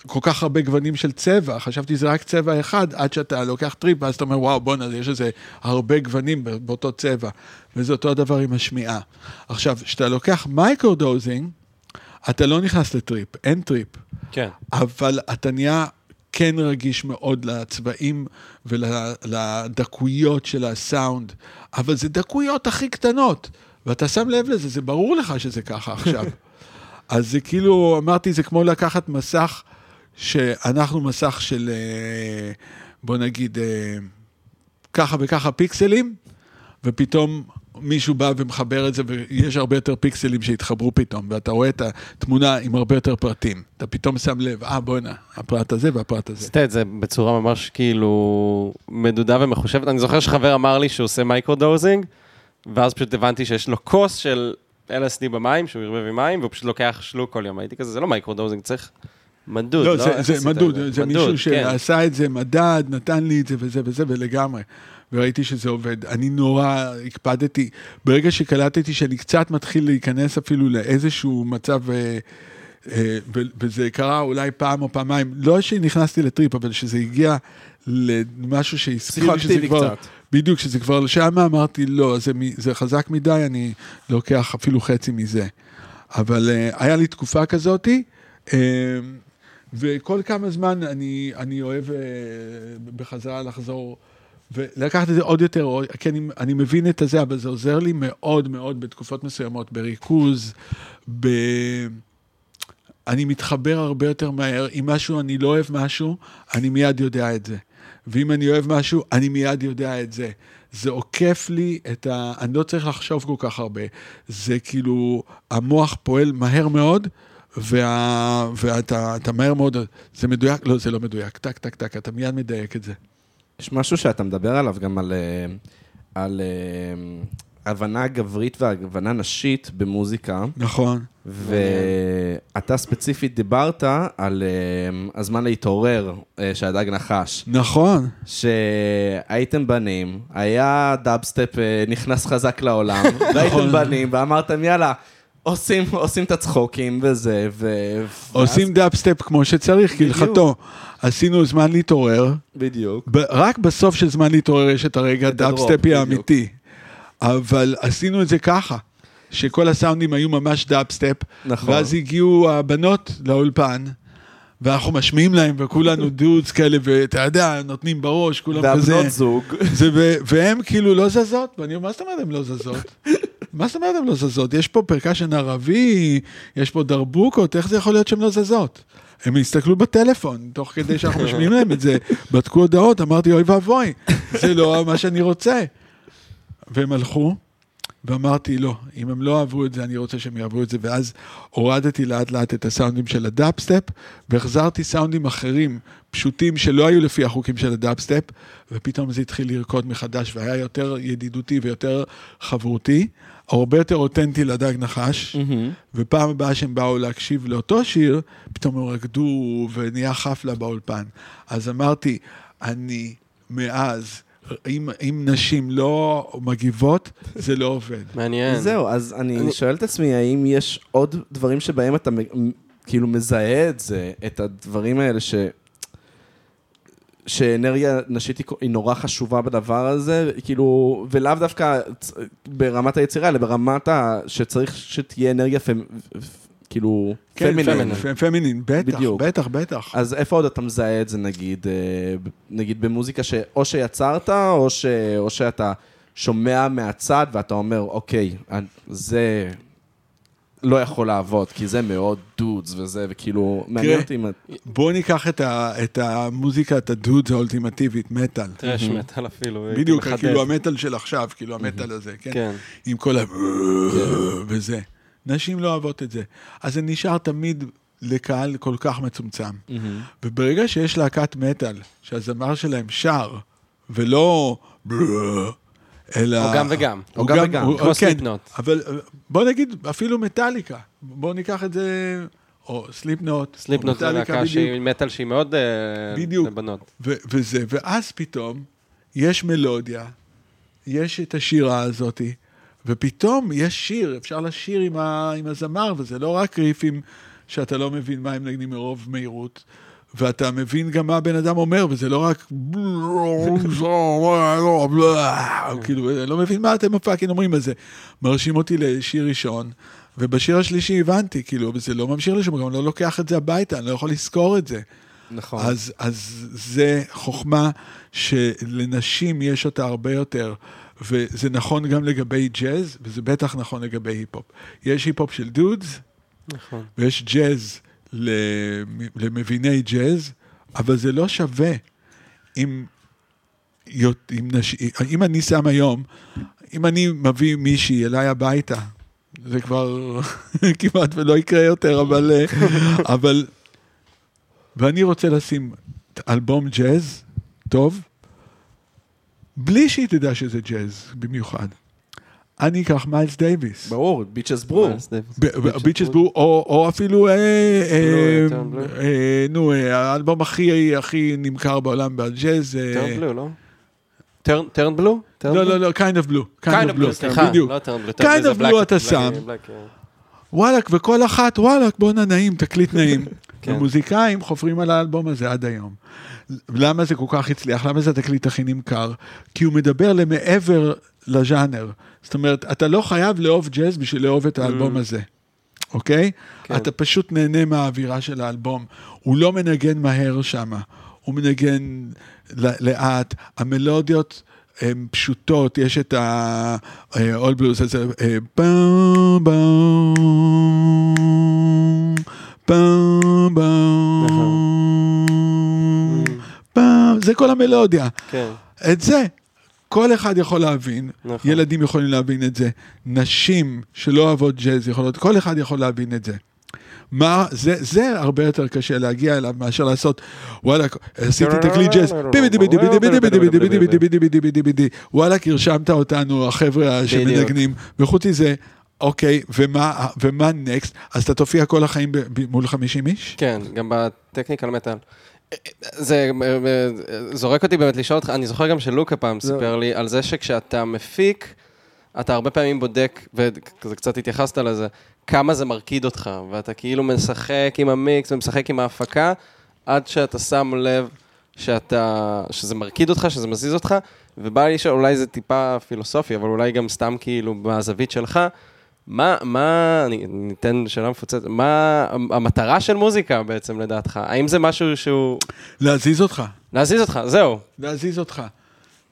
כל כך הרבה גוונים של צבע. חשבתי שזה רק צבע אחד, עד שאתה לוקח טריפ, ואז אתה אומר, וואו, בואנה, יש איזה הרבה גוונים באותו צבע. וזה אותו הדבר עם השמיעה. עכשיו, כשאתה לוקח microdosing, אתה לא נכנס לטריפ, אין טריפ. כן. אבל אתה נהיה כן רגיש מאוד לצבעים ולדקויות של הסאונד, אבל זה דקויות הכי קטנות, ואתה שם לב לזה, זה ברור לך שזה ככה עכשיו. *laughs* אז זה כאילו, אמרתי, זה כמו לקחת מסך, שאנחנו מסך של, אה, בוא נגיד, אה, ככה וככה פיקסלים, ופתאום מישהו בא ומחבר את זה, ויש הרבה יותר פיקסלים שהתחברו פתאום, ואתה רואה את התמונה עם הרבה יותר פרטים. אתה פתאום שם לב, אה, בואנה, הפרט הזה והפרט הזה. עשית את זה בצורה ממש כאילו מדודה ומחושבת. אני זוכר שחבר אמר לי שהוא עושה microdosing, ואז פשוט הבנתי שיש לו כוס של LSD במים, שהוא ערבב עם מים, והוא פשוט לוקח שלוק כל יום. הייתי כזה, זה לא microdosing, צריך מדוד, לא, לא? זה, זה מדוד, את זה מדוד, מישהו כן. שעשה את זה, מדד, נתן לי את זה וזה וזה, ולגמרי. וראיתי שזה עובד. אני נורא הקפדתי, ברגע שקלטתי שאני קצת מתחיל להיכנס אפילו לאיזשהו מצב, אה, אה, וזה קרה אולי פעם או פעמיים, לא שנכנסתי לטריפ, אבל שזה הגיע למשהו שהזכיר לי שזה כבר... קצת. בדיוק, שזה כבר שם אמרתי, לא, זה, זה חזק מדי, אני לוקח אפילו חצי מזה. אבל uh, היה לי תקופה כזאתי, uh, וכל כמה זמן אני, אני אוהב uh, בחזרה לחזור ולקחת את זה עוד יותר, כי אני, אני מבין את הזה, אבל זה עוזר לי מאוד מאוד בתקופות מסוימות, בריכוז, ב... אני מתחבר הרבה יותר מהר. אם משהו, אני לא אוהב משהו, אני מיד יודע את זה. ואם אני אוהב משהו, אני מיד יודע את זה. זה עוקף לי את ה... אני לא צריך לחשוב כל כך הרבה. זה כאילו, המוח פועל מהר מאוד, וה... ואתה אתה מהר מאוד... זה מדויק? לא, זה לא מדויק. טק, טק, טק, אתה מיד מדייק את זה. יש משהו שאתה מדבר עליו גם על, אה, על אה, הבנה גברית והבנה נשית במוזיקה, נכון. ואתה ספציפית דיברת על אה, הזמן להתעורר של הדג נחש. נכון. שהייתם בנים, היה דאבסטפ נכנס חזק לעולם, *laughs* והייתם נכון. בנים, ואמרתם, יאללה, עושים, עושים את הצחוקים וזה, ו... עושים דאפסטפ כמו שצריך. כהלכתו. עשינו זמן להתעורר. בדיוק. ב- רק בסוף של זמן להתעורר יש את הרגע את ה drop, דאבסטפי בדיוק. האמיתי. אבל עשינו את זה ככה, שכל הסאונדים היו ממש דאבסטפ, נכון. ואז הגיעו הבנות לאולפן, ואנחנו משמיעים להם, וכולנו *laughs* dudes כאלה, ואתה יודע, נותנים בראש, כולם כזה. והבנות זוג. זה, ו- והם כאילו לא זזות, ואני אומר, מה זאת אומרת הן לא זזות? *laughs* מה זאת אומרת הן לא זזות? יש פה percussion ערבי, יש פה דרבוקות, איך זה יכול להיות שהן לא זזות? הם הסתכלו בטלפון, תוך כדי שאנחנו *laughs* משמיעים להם את זה, בדקו הודעות, אמרתי, אוי ואבוי, זה לא מה שאני רוצה. והם הלכו, ואמרתי, לא, אם הם לא אהבו את זה, אני רוצה שהם יאהבו את זה, ואז הורדתי לאט לאט את הסאונדים של הדאבסטפ, והחזרתי סאונדים אחרים, פשוטים, שלא היו לפי החוקים של הדאפסטפ, ופתאום זה התחיל לרקוד מחדש, והיה יותר ידידותי ויותר חברותי, הרבה יותר אותנטי לדג נחש, ופעם הבאה שהם באו להקשיב לאותו שיר, פתאום הם רקדו ונהיה חפלה באולפן. אז אמרתי, אני מאז, אם, אם נשים לא מגיבות, זה לא עובד. מעניין. זהו, אז אני אני- שואל את עצמי, האם יש עוד דברים שבהם אתה כאילו מזהה את זה, את הדברים האלה ש... שאנרגיה נשית היא- נורא חשובה בדבר הזה, כאילו, ולאו דווקא ברמת היצירה, אלא ברמת ה... שצריך שתהיה אנרגיה פמ... כאילו, כן, פמינין. פמינין, פמינין, בטח, בדיוק. בטח, בטח. אז איפה עוד אתה מזהה את זה, נגיד, אה, נגיד במוזיקה שאו שיצרת, או, ש... או שאתה שומע מהצד ואתה אומר, אוקיי, זה לא יכול לעבוד, כי זה מאוד דודס וזה, וכאילו, מעניין אותי אם... בואו ניקח את, ה, את המוזיקה, את הדודס האולטימטיבית, מטאל. טרש מטאל אפילו. הייתי בדיוק, מחדד. כאילו המטאל של עכשיו, כאילו המטאל הזה, כן? כן. עם כל ה... וזה. נשים לא אוהבות את זה. אז זה נשאר תמיד לקהל כל כך מצומצם. וברגע שיש להקת מטאל, שהזמר שלהם שר, ולא... אלא... או גם וגם. או גם וגם. הוא- כמו כן, סליפנוט. אבל אה, בוא נגיד, אפילו מטאליקה. בוא ניקח את זה... או סליפנוט. סליפנוט זה להקה שהיא מטאל שהיא מאוד אה, בדיוק. לבנות. ו- וזה, ואז פתאום יש מלודיה, יש את השירה הזאתי, ופתאום יש שיר, אפשר לשיר עם, ה- עם הזמר, וזה לא רק ריפים שאתה לא מבין מה הם נגנים מרוב מהירות, ואתה מבין גם מה הבן אדם אומר, וזה לא רק... כאילו, אני לא מבין מה אתם fucking אומרים, אז זה מרשים אותי לשיר ראשון, ובשיר השלישי הבנתי, כאילו, וזה לא ממשיך לשם, גם לא לוקח את זה הביתה, אני לא יכול לזכור את זה. נכון. אז, אז זה חוכמה שלנשים יש אותה הרבה יותר, וזה נכון גם לגבי ג'אז, וזה בטח נכון לגבי היפ-הופ. יש היפ-הופ של dudes, נכון. ויש ג'אז למביני ג'אז, אבל זה לא שווה אם, אם, נש... אם אני שם היום, אם אני מביא מישהי אליי הביתה, זה כבר *laughs* כמעט ולא יקרה יותר, אבל, *laughs* אבל, ואני רוצה לשים אלבום ג'אז טוב, בלי שהיא תדע שזה ג'אז במיוחד. אני אקח מיילס דייוויס. ברור, ביצ'ס ברו. ביצ'ס בלו, או או אפילו, אה, אה, בלו. אה, נו, האלבום הכי הכי נמכר בעולם בג'אז. טרן בלו, לא? טרן- בלו? לא, בלו? לא, לא, kind of blue. kind Kind of of blue, blue, סליחה, בדיוק. לא טרן בלו. Kind בלו of blue אתה שם. וואלכ, וכל אחת, וואלכ, בואנה נעים, תקליט נעים. *laughs* כן. ומוזיקאים חופרים על האלבום הזה עד היום. למה זה כל כך הצליח? למה זה התקליט הכי נמכר? כי הוא מדבר למעבר לז'אנר. זאת אומרת, אתה לא חייב לאהוב ג'אז בשביל לאהוב את האלבום הזה, אוקיי? כן. אתה פשוט נהנה מהאווירה של האלבום. הוא לא מנגן מהר שמה, הוא מנגן לאט, המלודיות... הן פשוטות, יש את ה-all blues הזה, אה, בום בום, בום בום, בום, זה כל המלודיה. כן. את זה כל אחד יכול להבין, נכון. ילדים יכולים להבין את זה, נשים שלא אוהבות ג'אז יכולות, כל אחד יכול להבין את זה. מה, זה, זה הרבה יותר קשה להגיע אליו מאשר לעשות, וואלה, עשיתי תקליט ג'אז, וואלכ, הרשמת אותנו, החבר'ה שמנגנים, וחוץ מזה, אוקיי, ומה, ומה נקסט? אז אתה תופיע כל החיים מול 50 איש? כן, גם בטכניקל מטאל. זה אה, אה, זורק אותי באמת לשאול אותך, אני זוכר גם שלוקה פעם סיפר לי על זה שכשאתה מפיק, אתה הרבה פעמים בודק, וכזה קצת התייחסת לזה, כמה זה מרקיד אותך, ואתה כאילו משחק עם המיקס ומשחק עם ההפקה, עד שאתה שם לב שאתה, שזה מרקיד אותך, שזה מזיז אותך, ובא לי לשאול, אולי זה טיפה פילוסופי, אבל אולי גם סתם כאילו מהזווית שלך, מה, מה, אני ניתן שאלה מפוצצת, מה המטרה של מוזיקה בעצם לדעתך? האם זה משהו שהוא... להזיז אותך. להזיז אותך, זהו. להזיז אותך.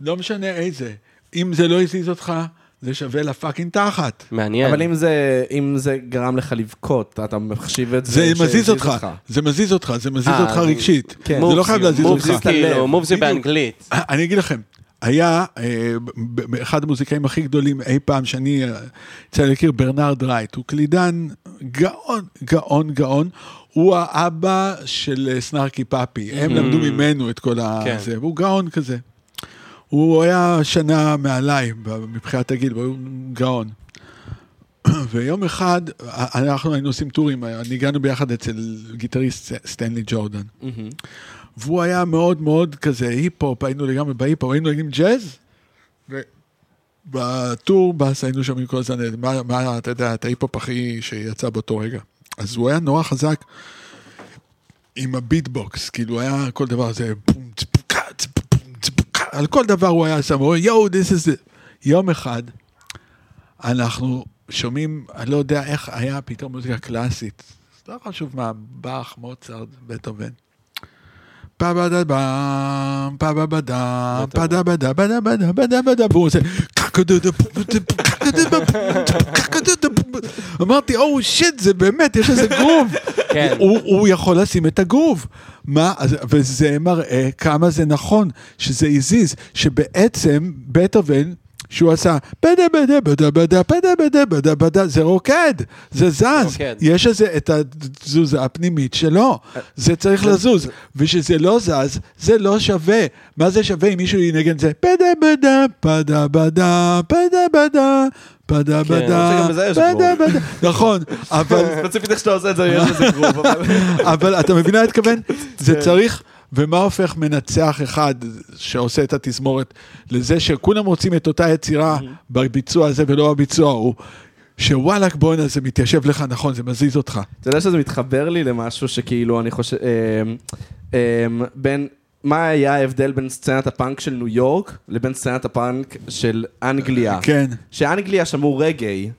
לא משנה איזה. אם זה לא הזיז אותך, זה שווה לפאקינג תחת. מעניין. אבל אם זה, אם זה גרם לך לבכות, אתה מחשיב את זה זה שהזיז מזיז אותך. זה מזיז אותך, זה מזיז אה, אותך זה- רגשית. כן. זה לא חייב להזיז מובס אותך. כאילו, מובס זה. באנגלית. אני אגיד לכם, היה אה, אחד המוזיקאים הכי גדולים אי פעם שאני אה, יצא להכיר, ברנרד רייט, הוא קלידן גאון, גאון, גאון. הוא האבא של אה, Snarky Puppy, הם למדו ממנו את כל כן. הזה, והוא גאון כזה. הוא היה שנה מעליי מבחינת הגיל, והוא גאון. *clears throat* ויום אחד, אנחנו היינו עושים טורים, ניגנו ביחד אצל גיטריסט סטנלי ג'ורדן. והוא היה מאוד מאוד כזה היפ-הופ, היינו לגמרי בהיפ-הופ, היינו נגנים ג'אז, וב tour bus היינו שומעים כל הזמן, מה, מה, אתה יודע, את ההיפ-הופ הכי שיצא באותו רגע. אז הוא היה נורא חזק עם הביטבוקס, כאילו היה כל דבר זה, בום, צפוקה, צפוקה, צפוקה, על כל דבר הוא היה שם, הוא אומר, יואו, this is it. יום אחד, אנחנו שומעים, אני לא יודע איך היה פתאום מוזיקה קלאסית, לא חשוב מה, באך, מוצרט, בטהובן. פה בדה בם, פה בדה, פה דה בדה, בדה בדה, בדה בדה, והוא עושה... אמרתי, או שיט, זה באמת, יש איזה גרוב. *laughs* כן. הוא, יכול לשים את הגרוב. מה, וזה מראה כמה זה נכון, שזה הזיז, שבעצם בטהובן, שהוא עשה בדה בדה בדה בדה בדה בדה בדה בדה, זה רוקד, זה זז. יש איזה את התזוזה הפנימית שלו, זה צריך לזוז, וכשזה לא זז, זה לא שווה. מה זה שווה אם מישהו ינגן את זה בדה בדה בדה בדה בדה בדה בדה כן, בדה בדה. בדה, נכון, אבל ספציפית איך שאתה עושה את זה, יש לזה גרוב. אבל- אבל אתה מבין מה אני מתכוון? זה כן. צריך, ומה הופך מנצח אחד שעושה את התזמורת לזה שכולם רוצים את אותה יצירה בביצוע הזה ולא בביצוע ההוא, שוואלכ בואנה זה מתיישב לך נכון, זה מזיז אותך. אתה יודע שזה מתחבר לי למשהו שכאילו, אני חושב, אמ, אמ, בין, מה היה ההבדל בין סצנת הפאנק של ניו יורק לבין סצנת הפאנק של אנגליה? כן, שאנגליה שמעו רגאיי.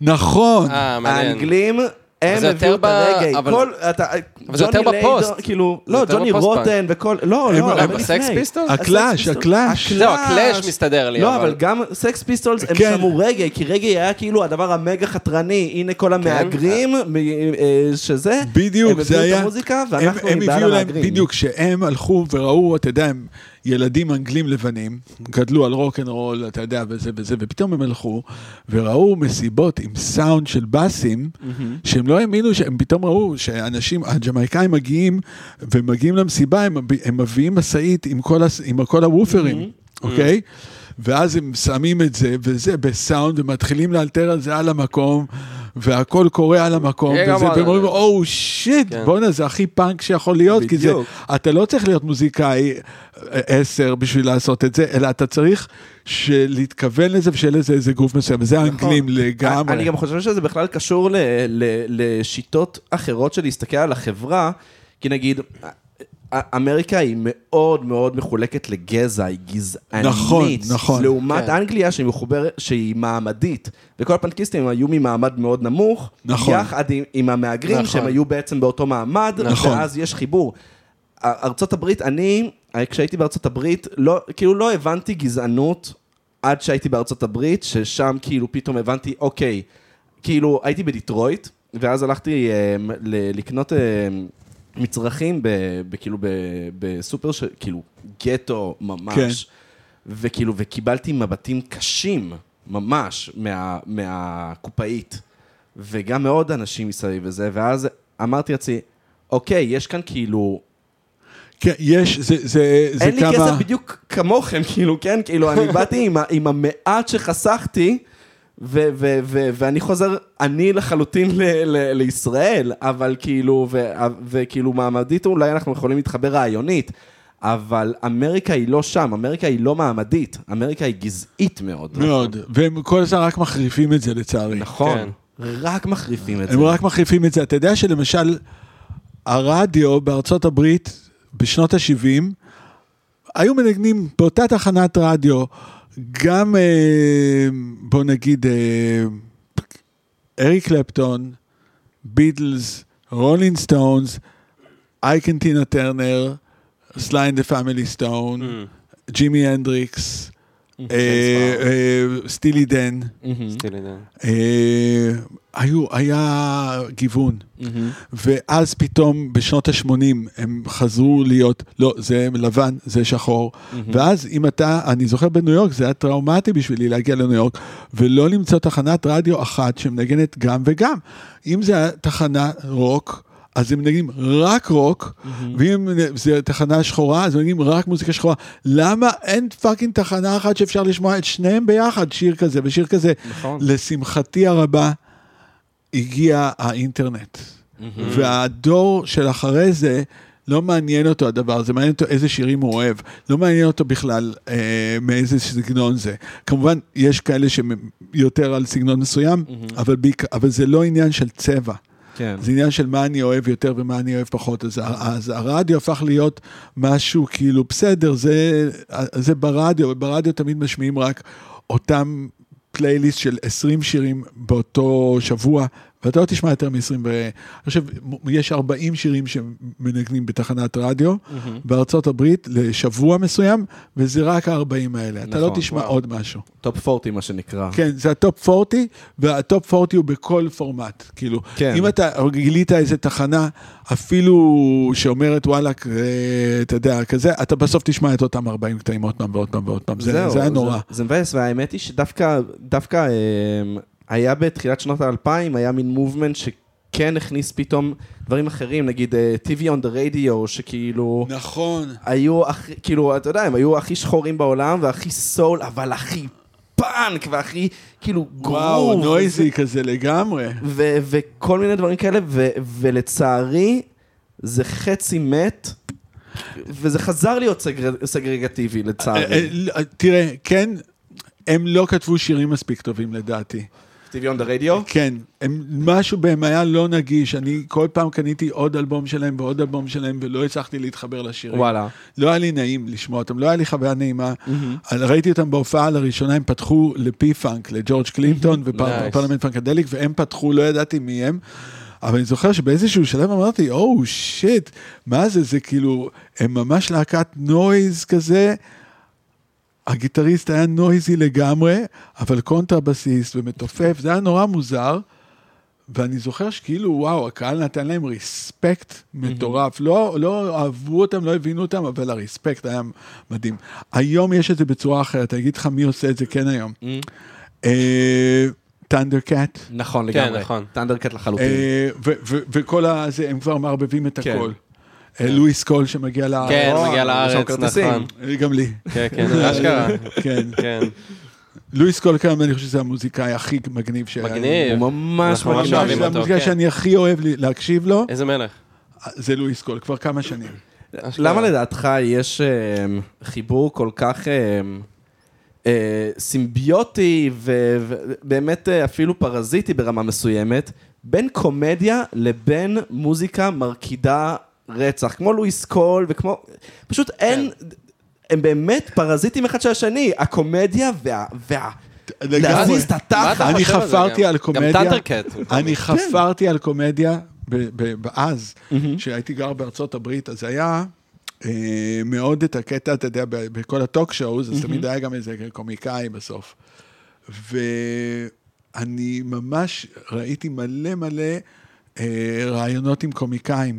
נכון. אה, מעניין. האנגלים, הם הביאו את הרגאיי. אבל- כל, אתה, אבל זה יותר בפוסט. כאילו, לא, ג'וני. רוטן וכל, לא, הם- לא, הם בסקס לפני. פיסטולס? הקלאש, הקלאש. זהו, הקלאש מסתדר לי, לא, אבל- אבל גם סקס פיסטולס, הם כן. שמעו רגאיי, כי רגאיי היה כאילו הדבר המגה חתרני. הנה כל המהגרים, מ- אה, שזה, בדיוק, הם זה הביאו היה... את המוזיקה, הם, ואנחנו הם הביאו להם, המהגרים. בדיוק, שהם הלכו וראו, אתה יודע, הם ילדים אנגלים לבנים, גדלו על רוקנרול, אתה יודע, וזה וזה, ופתאום הם הלכו וראו מסיבות עם סאונד של בסים, שהם לא האמינו, שהם פתאום ראו שאנשים, הג'מייקאים מגיעים, ומגיעים למסיבה, הם, הם מביאים משאית עם כל, הס- עם כל הוופרים, אוקיי? ואז הם שמים את זה, וזה בסאונד, ומתחילים לאלתר על זה על המקום, והכל קורה על המקום, כן, וזה, והם אומרים, או שיט, כן. בואנה, זה הכי פאנק שיכול להיות, כי זה, בדיוק. אתה לא צריך להיות מוזיקאי אה, עשר בשביל לעשות את זה, אלא אתה צריך להתכוון לזה ושיהיה לזה איזה גוף מסוים, וזה האנגלים לגמרי. נכון. אני גם חושב שזה בכלל קשור ל, ל, לשיטות אחרות של להסתכל על החברה, כי נגיד, אמריקה היא מאוד מאוד מחולקת לגזע, היא גזענית. נכון, נכון. לעומת כן. אנגליה שהיא מחוברת, שהיא מעמדית. וכל הפנקיסטים היו ממעמד מאוד נמוך, נכון. יחד עם, עם המהגרים, נכון. שהם היו בעצם באותו מעמד, נכון. ואז יש חיבור. א- ארצות הברית, אני, כשהייתי בארצות הברית, לא, כאילו לא הבנתי גזענות עד שהייתי בארצות הברית, ששם כאילו פתאום הבנתי, אוקיי, כאילו הייתי בדיטרויט, ואז הלכתי אה, ל- לקנות אה, מצרכים, ב, ב, כאילו ב, בסופר, כאילו גטו ממש, כן. וכאילו, וקיבלתי מבטים קשים, ממש, מה, מהקופאית, וגם מעוד אנשים מסביב וזה, ואז אמרתי לעצמי, אוקיי, יש כאן כאילו כן, יש, זה, זה, זה אין לי כמה... כסף בדיוק כמוכם, כאילו, כן? כאילו, אני באתי עם, עם המעט שחסכתי, ו- ו- ו- ואני חוזר, אני לחלוטין ל- ל- לישראל, אבל כאילו, ו- וכאילו מעמדית אולי אנחנו יכולים להתחבר רעיונית, אבל אמריקה היא לא שם, אמריקה היא לא מעמדית, אמריקה היא גזעית מאוד. מאוד, והם כל הזמן רק מחריפים את זה לצערי. נכון, כן. רק מחריפים את זה. הם רק מחריפים את זה. אתה יודע שלמשל, הרדיו בארצות הברית בשנות ה-70, היו מנגנים באותה תחנת רדיו, גם, אה, בוא נגיד, אה, אריק קלפטון, ביטלס, רולינג סטונס, Ike and Tina Turner, Sly and the Family Stone, ג'ימי הנדריקס, סטילי דן. מהמם, סטילי דן. אה, היו, היה גיוון. מהמם. ואז פתאום בשנות ה-80 הם חזרו להיות, לא, זה לבן, זה שחור. ואז אם אתה, אני זוכר בניו יורק, זה היה טראומטי בשבילי להגיע לניו יורק, ולא למצוא תחנת רדיו אחת שמנגנת גם וגם. אם זה היה תחנה רוק, אז הם מנגנים רק רוק, ואם זו תחנה שחורה, אז מנגנים רק מוזיקה שחורה. למה אין fucking תחנה אחת שאפשר לשמוע את שניהם ביחד, שיר כזה ושיר כזה? נכון. לשמחתי הרבה, הגיע האינטרנט. והדור של אחרי זה, לא מעניין אותו הדבר הזה, מעניין אותו איזה שירים הוא אוהב. לא מעניין אותו בכלל אה, מאיזה סגנון זה. כמובן, יש כאלה שהם יותר על סגנון מסוים, אבל, בעיקר, אבל זה לא עניין של צבע. כן. זה עניין של מה אני אוהב יותר ומה אני אוהב פחות. אז, אז הרדיו הפך להיות משהו כאילו, בסדר, זה, זה ברדיו, וברדיו תמיד משמיעים רק אותם פלייליסט של 20 שירים באותו שבוע, ואתה לא תשמע יותר מ-20 ו... אני חושב, יש 40 שירים שמנגנים בתחנת רדיו בארצות הברית לשבוע מסוים, וזה רק ה-40 האלה. אתה לא נכון, תשמע וואו. עוד משהו. top 40 מה שנקרא. כן, זה ה top 40, וה top 40 הוא בכל פורמט. כאילו, כן. אם אתה גילית איזה תחנה, אפילו שאומרת וואלאק, אה, אתה יודע, כזה, אתה בסוף תשמע את אותם 40 קטעים עוד פעם ועוד פעם ועוד פעם. זה, זהו, זה היה נורא. זה, זה מבאס, והאמת היא שדווקא דווקא, אה, היה בתחילת שנות האלפיים, היה מין movement שכן הכניס פתאום דברים אחרים, נגיד אה, TV on the radio, שכאילו... נכון. היו הכי, כאילו, אתה יודע, הם היו הכי שחורים בעולם והכי סול, אבל הכי פאנק והכי, כאילו, וואו, גרוב. נויזי כזה לגמרי. ו- וכל מיני דברים כאלה, ו- ולצערי, זה חצי מת, וזה חזר להיות סגר- סגרגטיבי, אה, לצערי. אה, תראה, כן, הם לא כתבו שירים מספיק טובים לדעתי. On the radio? כן, הם, משהו בהם היה לא נגיש, אני כל פעם קניתי עוד אלבום שלהם ועוד אלבום שלהם ולא הצלחתי להתחבר לשירים. וואלה. לא היה לי נעים לשמוע אותם, לא היה לי חוויה נעימה. ראיתי אותם בהופעה לראשונה, הם פתחו ל P-Funk, לג'ורג' קלינטון *laughs* Nice. ופרלמנט פאנקדליק, והם פתחו, לא ידעתי מי הם. אבל אני זוכר שבאיזשהו שלב אמרתי, oh shit, מה זה, זה כאילו, הם ממש להקת noise כזה. הגיטריסט היה noisy לגמרי, אבל קונטרבסיסט ומתופף, זה היה נורא מוזר. ואני זוכר שכאילו, וואו, הקהל נתן להם respect מטורף. לא, לא אהבו אותם, לא הבינו אותם, אבל ה respect היה מדהים. היום יש את זה בצורה אחרת, אני אגיד לך מי עושה את זה כן היום. Thundercat. נכון, כן, לגמרי. נכון. Thundercat לחלוטין. אה, וכל הזה, הם כבר מערבבים את כן. הכל. אה, לואיס קול שמגיע לארץ. כן, או, מגיע יש שם לארץ. נכון. אה, גם לי. כן, כן, אשכרה. *laughs* כן. כן. לואיס קול כאן, אני חושב שזה המוזיקאי הכי מגניב ש... מגניב. הוא ממש אנחנו ממש מגניב. אוהבים זה אותו, המוזיקאי כן. שאני הכי אוהב להקשיב לו, איזה מלך. זה לואיס קול, כבר כמה שנים. למה לדעתך יש אה, חיבור כל כך אה, סימביוטי ובאמת אפילו פרזיטי ברמה מסוימת, בין קומדיה לבין מוזיקה מרקידה רצח, כמו לואיס קול וכמו... פשוט אין... הם באמת פרזיטים אחד של השני, הקומדיה וה... וה... להזיז את התחת. אני זה חפרתי? על קומדיה. גם. הוא אני. חפרתי על קומדיה ב- ב- אז, כשהייתי גר בארצות הברית, אז היה אה, מאוד את הקטע, אתה יודע, ב- בכל ה talk shows, אז תמיד היה גם איזה קומיקאי בסוף. ואני ממש ראיתי מלא מלא אה, רעיונות עם קומיקאים.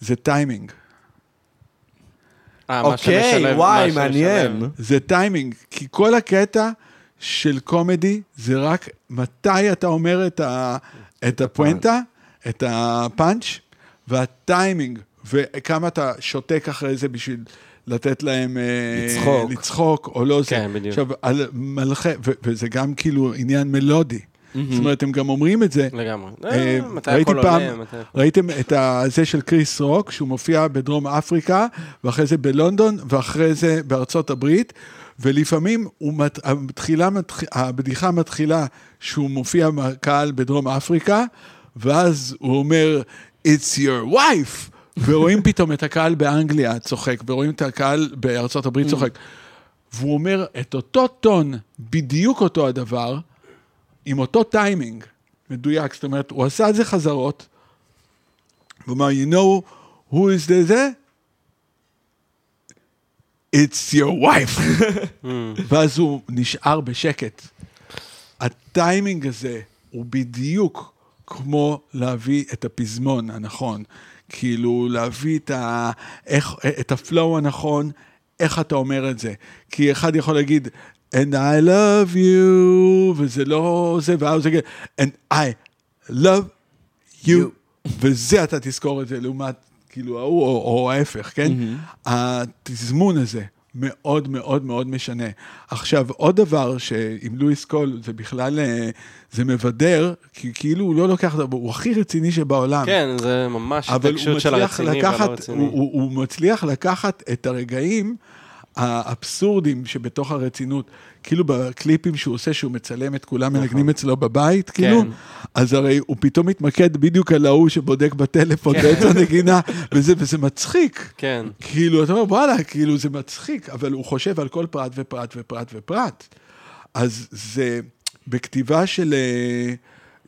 זה טיימינג. אה, מה אוקיי, שמשלב- וואי, מה שמשלב. מעניין. זה טיימינג, כי כל הקטע של קומדי זה רק מתי אתה אומר את, ה, את הפואנטה, את הפאנץ', והטיימינג, וכמה אתה שותק אחרי זה בשביל לתת להם... אה, לצחוק. לצחוק, או לא זה. כן, בדיוק. עכשיו, על מלכי, ו- וזה גם כאילו עניין מלודי. זאת אומרת, הם גם אומרים את זה. לגמרי. אה, אה, מתי הכל עולה, מתי... ראיתם את הזה של קריס רוק, שהוא מופיע בדרום אפריקה, ואחרי זה בלונדון, ואחרי זה בארצות הברית, ולפעמים מת, מתח, הבדיחה מתחילה שהוא מופיע מהקהל בדרום אפריקה, ואז הוא אומר, It's your wife! ורואים *laughs* פתאום את הקהל באנגליה צוחק, ורואים את הקהל בארצות הברית צוחק. והוא אומר את אותו טון, בדיוק אותו הדבר, עם אותו טיימינג מדויק, זאת אומרת, הוא עשה את זה חזרות, הוא אמר, you know who is the זה? It's your wife. *laughs* ואז הוא נשאר בשקט. הטיימינג הזה הוא בדיוק כמו להביא את הפזמון הנכון. כאילו, להביא את, ה... איך... את הפלואו הנכון, איך אתה אומר את זה. כי אחד יכול להגיד, and I love you, וזה לא זה, ואז זה and I love you, וזה אתה תזכור את זה, לעומת כאילו ההוא, או, או ההפך, כן? התזמון הזה מאוד מאוד מאוד משנה. עכשיו, עוד דבר שעם לואיס קול, זה בכלל, אה, זה מבדר, כי כאילו הוא לא לוקח, הוא הכי רציני שבעולם. כן, זה ממש הוא התעקשות של הרציני והלא הוא, רציני. הוא, הוא מצליח לקחת את הרגעים האבסורדים שבתוך הרצינות, כאילו בקליפים שהוא עושה, שהוא מצלם את כולם מנגנים אצלו בבית, כאילו, כן. אז הרי הוא פתאום מתמקד בדיוק על ההוא שבודק בטלפון כן. באמצע הנגינה, וזה, וזה מצחיק. כן. כאילו, אתה אומר, וואלה, כאילו, זה מצחיק, אבל הוא חושב על כל פרט ופרט ופרט ופרט. אז זה, בכתיבה של, אה,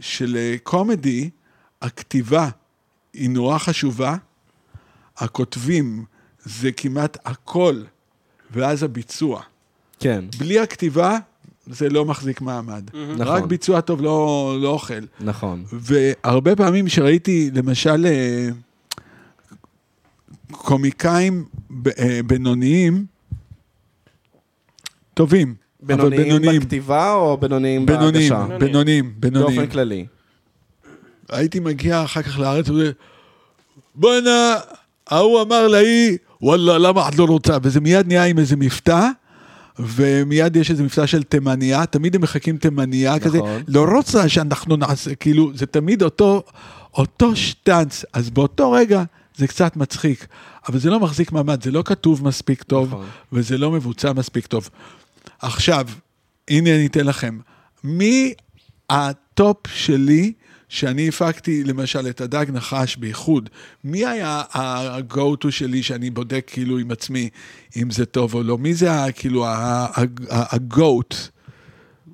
של אה, קומדי, הכתיבה היא נורא חשובה, הכותבים זה כמעט הכל, ואז הביצוע. כן, בלי הכתיבה, זה לא מחזיק מעמד. נכון. רק ביצוע טוב לא, לא אוכל. נכון. והרבה פעמים שראיתי, למשל, אה, קומיקאים אה, בינוניים, טובים, בינוניים בינוניים, בכתיבה או בינוניים בינוניים, בהגשה? בינוניים, בינוניים. באופן כללי. הייתי מגיע אחר כך לארץ, ואומר, בואנה, ההוא אמר להיא, וואלה, למה את לא רוצה? וזה מיד נהיה עם איזה מבטא, ומיד יש איזה מבטא של תימניה, תמיד הם מחכים תימניה כזה, נכון. לא רוצה שאנחנו נעשה, כאילו, זה תמיד אותו, אותו שטנץ, אז באותו רגע זה קצת מצחיק, אבל זה לא מחזיק מעמד, זה לא כתוב מספיק טוב, נכון. וזה לא מבוצע מספיק טוב. עכשיו, הנה אני אתן לכם, מי הטופ שלי, שאני הפקתי למשל את הדג נחש בייחוד, מי היה ה-go to שלי שאני בודק כאילו עם עצמי אם זה טוב או לא? מי זה ה- כאילו ה-goat?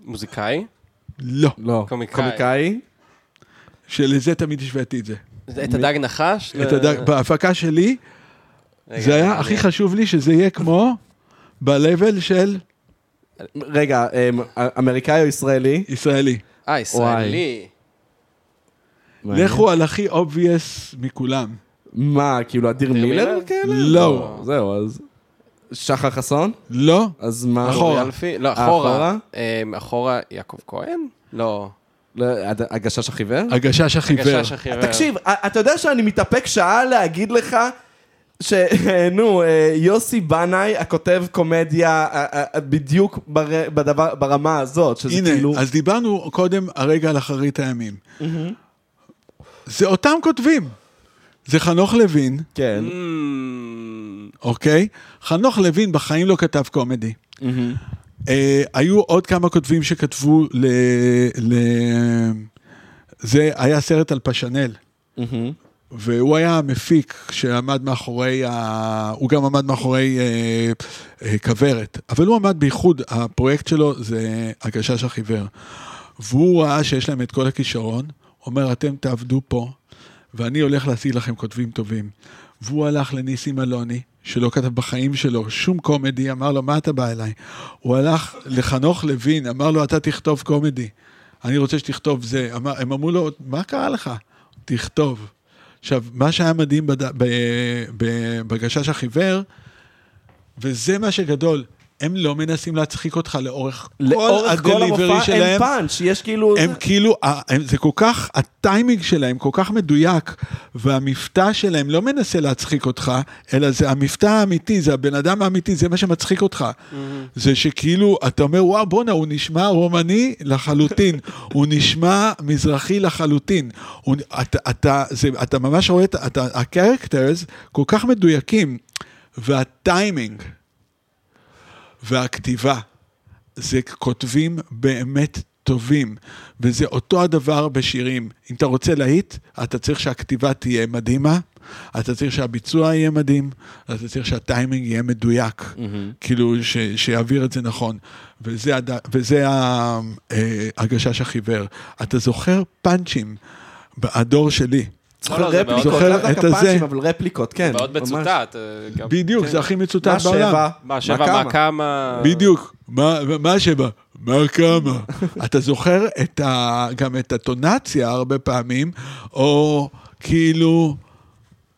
מוזיקאי? לא, לא. קומיקאי. קומיקאי? שלזה תמיד השוויתי את זה. את הדג נחש? את ל- הדג, בהפקה שלי, זה היה אני- הכי חשוב לי שזה יהיה כמו ב-level של רגע, אמ, אמריקאי או ישראלי? ישראלי. אה, ישראלי. לכו על הכי obvious מכולם. מה, כאילו אדיר אדיר מילר? כאלה? לא. זהו, אז... שחר חסון? לא, אז מה? אחורה. לא, אה, אחורה. אחורה? אמ, אחורה יעקב כהן? לא. לא, הגשש החיוור? הגשש החיוור. תקשיב, אתה יודע שאני מתאפק שעה להגיד לך שנו, *laughs* אה, יוסי בנאי, הכותב קומדיה, בדיוק בר- בדבר- ברמה הזאת, שזה הנה, כאילו... אז דיברנו קודם הרגע על אחרית הימים. זה אותם כותבים. זה חנוך לוין, כן. אוקיי? חנוך לוין בחיים לא כתב קומדי. מהמם. אה, היו עוד כמה כותבים שכתבו ל... ל... זה היה סרט על פשנל. מהמם. והוא היה המפיק שעמד מאחורי, ה... הוא גם עמד מאחורי אה, אה, כוורת, אבל הוא עמד בייחוד, הפרויקט שלו זה הגשש החיוור. והוא ראה שיש להם את כל הכישרון, אומר, אתם תעבדו פה, ואני הולך להשיג לכם כותבים טובים. והוא הלך לניסים אלוני, שלא כתב בחיים שלו שום קומדי, אמר לו, מה אתה בא אליי? הוא הלך לחנוך לוין, אמר לו, אתה תכתוב קומדי. אני רוצה שתכתוב זה. אמר, הם אמרו לו, מה קרה לך? תכתוב. עכשיו, מה שהיה מדהים. בגשש החיוור, וזה מה שגדול, הם לא מנסים להצחיק אותך לאורך, לאורך כל הדליברי המופע אין שלהם. פאנץ', יש כאילו... הם כאילו, הם- זה כל כך, הטיימינג שלהם כל כך מדויק, והמבטא שלהם לא מנסה להצחיק אותך, אלא זה המבטא האמיתי, זה הבן אדם האמיתי, זה מה שמצחיק אותך. זה שכאילו, אתה אומר, וואו, בואנה, הוא נשמע רומני לחלוטין, *laughs* הוא נשמע מזרחי לחלוטין. הוא, אתה, אתה, זה, אתה ממש רואה, אתה, הקרקטרס כל כך מדויקים, והטיימינג והכתיבה. זה כותבים באמת טובים, וזה אותו הדבר בשירים. אם אתה רוצה להיט, אתה צריך שהכתיבה תהיה מדהימה, אתה צריך שהביצוע יהיה מדהים, אתה צריך שהטיימינג יהיה מדויק, כאילו ש, שיעביר את זה נכון. וזה, הד... וזה ה- אה, הגשש החיוור. אתה זוכר פאנצ'ים הדור שלי. לא, לא, זה רפליקות, זוכר את הזה. אבל רפליקות, כן. מאוד. מצוטט. אה, גם- בדיוק, כן. זה הכי מצוטט מה בעולם. שבע? מה, שבע, מה כמה? בדיוק, מה, מה שבע? מה כמה? *laughs* אתה זוכר את ה, גם את הטונציה הרבה פעמים, או כאילו,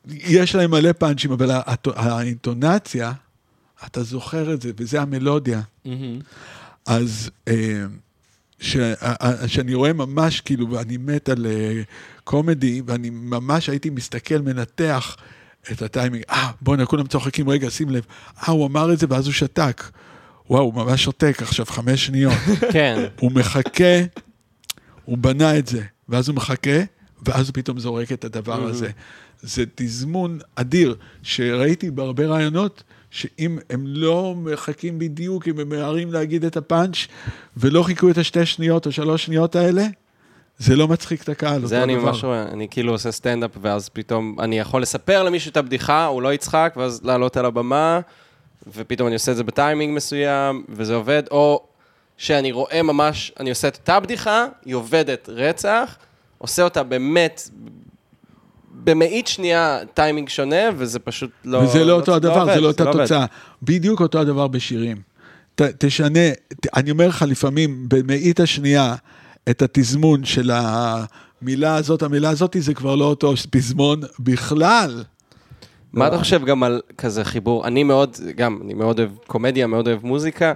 יש להם מלא פאנצ'ים, אבל האינטונציה, אתה זוכר את זה, וזה המלודיה. מהמם. אז אה, ש- אה, שאני רואה ממש, כאילו, ואני מת על אה, קומדי, ואני ממש הייתי מסתכל, מנתח את הטיימינג. אה, בואנה, כולם צוחקים, רגע, שים לב. אה, הוא אמר את זה ואז הוא שתק. וואו, הוא ממש שותק עכשיו חמש שניות. *laughs* כן. הוא מחכה, הוא בנה את זה, ואז הוא מחכה, ואז הוא פתאום זורק את הדבר הזה. זה תזמון אדיר, שראיתי בהרבה רעיונות, שאם הם לא מחכים בדיוק, אם הם ממהרים להגיד את הפאנץ', ולא חיכו את השתי שניות או שלוש שניות האלה, זה לא מצחיק את הקהל, זה אני דבר. ממש רואה, אני כאילו עושה סטנדאפ, ואז פתאום אני יכול לספר למישהו את הבדיחה, הוא לא יצחק, ואז לעלות על הבמה, ופתאום אני עושה את זה בטיימינג מסוים, וזה עובד, או שאני רואה ממש, אני עושה את אותה בדיחה, היא עובדת רצח, עושה אותה באמת, במאית שנייה טיימינג שונה, וזה פשוט לא... וזה לא אותו הדבר, עובד, זה לא אותה עובד. תוצאה. בדיוק אותו הדבר בשירים. ת, תשנה, ת, אני אומר לך לפעמים, במאית השנייה, את התזמון של המילה הזאת, המילה הזאת, זה כבר לא אותו פזמון בכלל. מה אתה חושב גם על כזה חיבור? אני מאוד, גם, אני מאוד אוהב קומדיה, מאוד אוהב מוזיקה.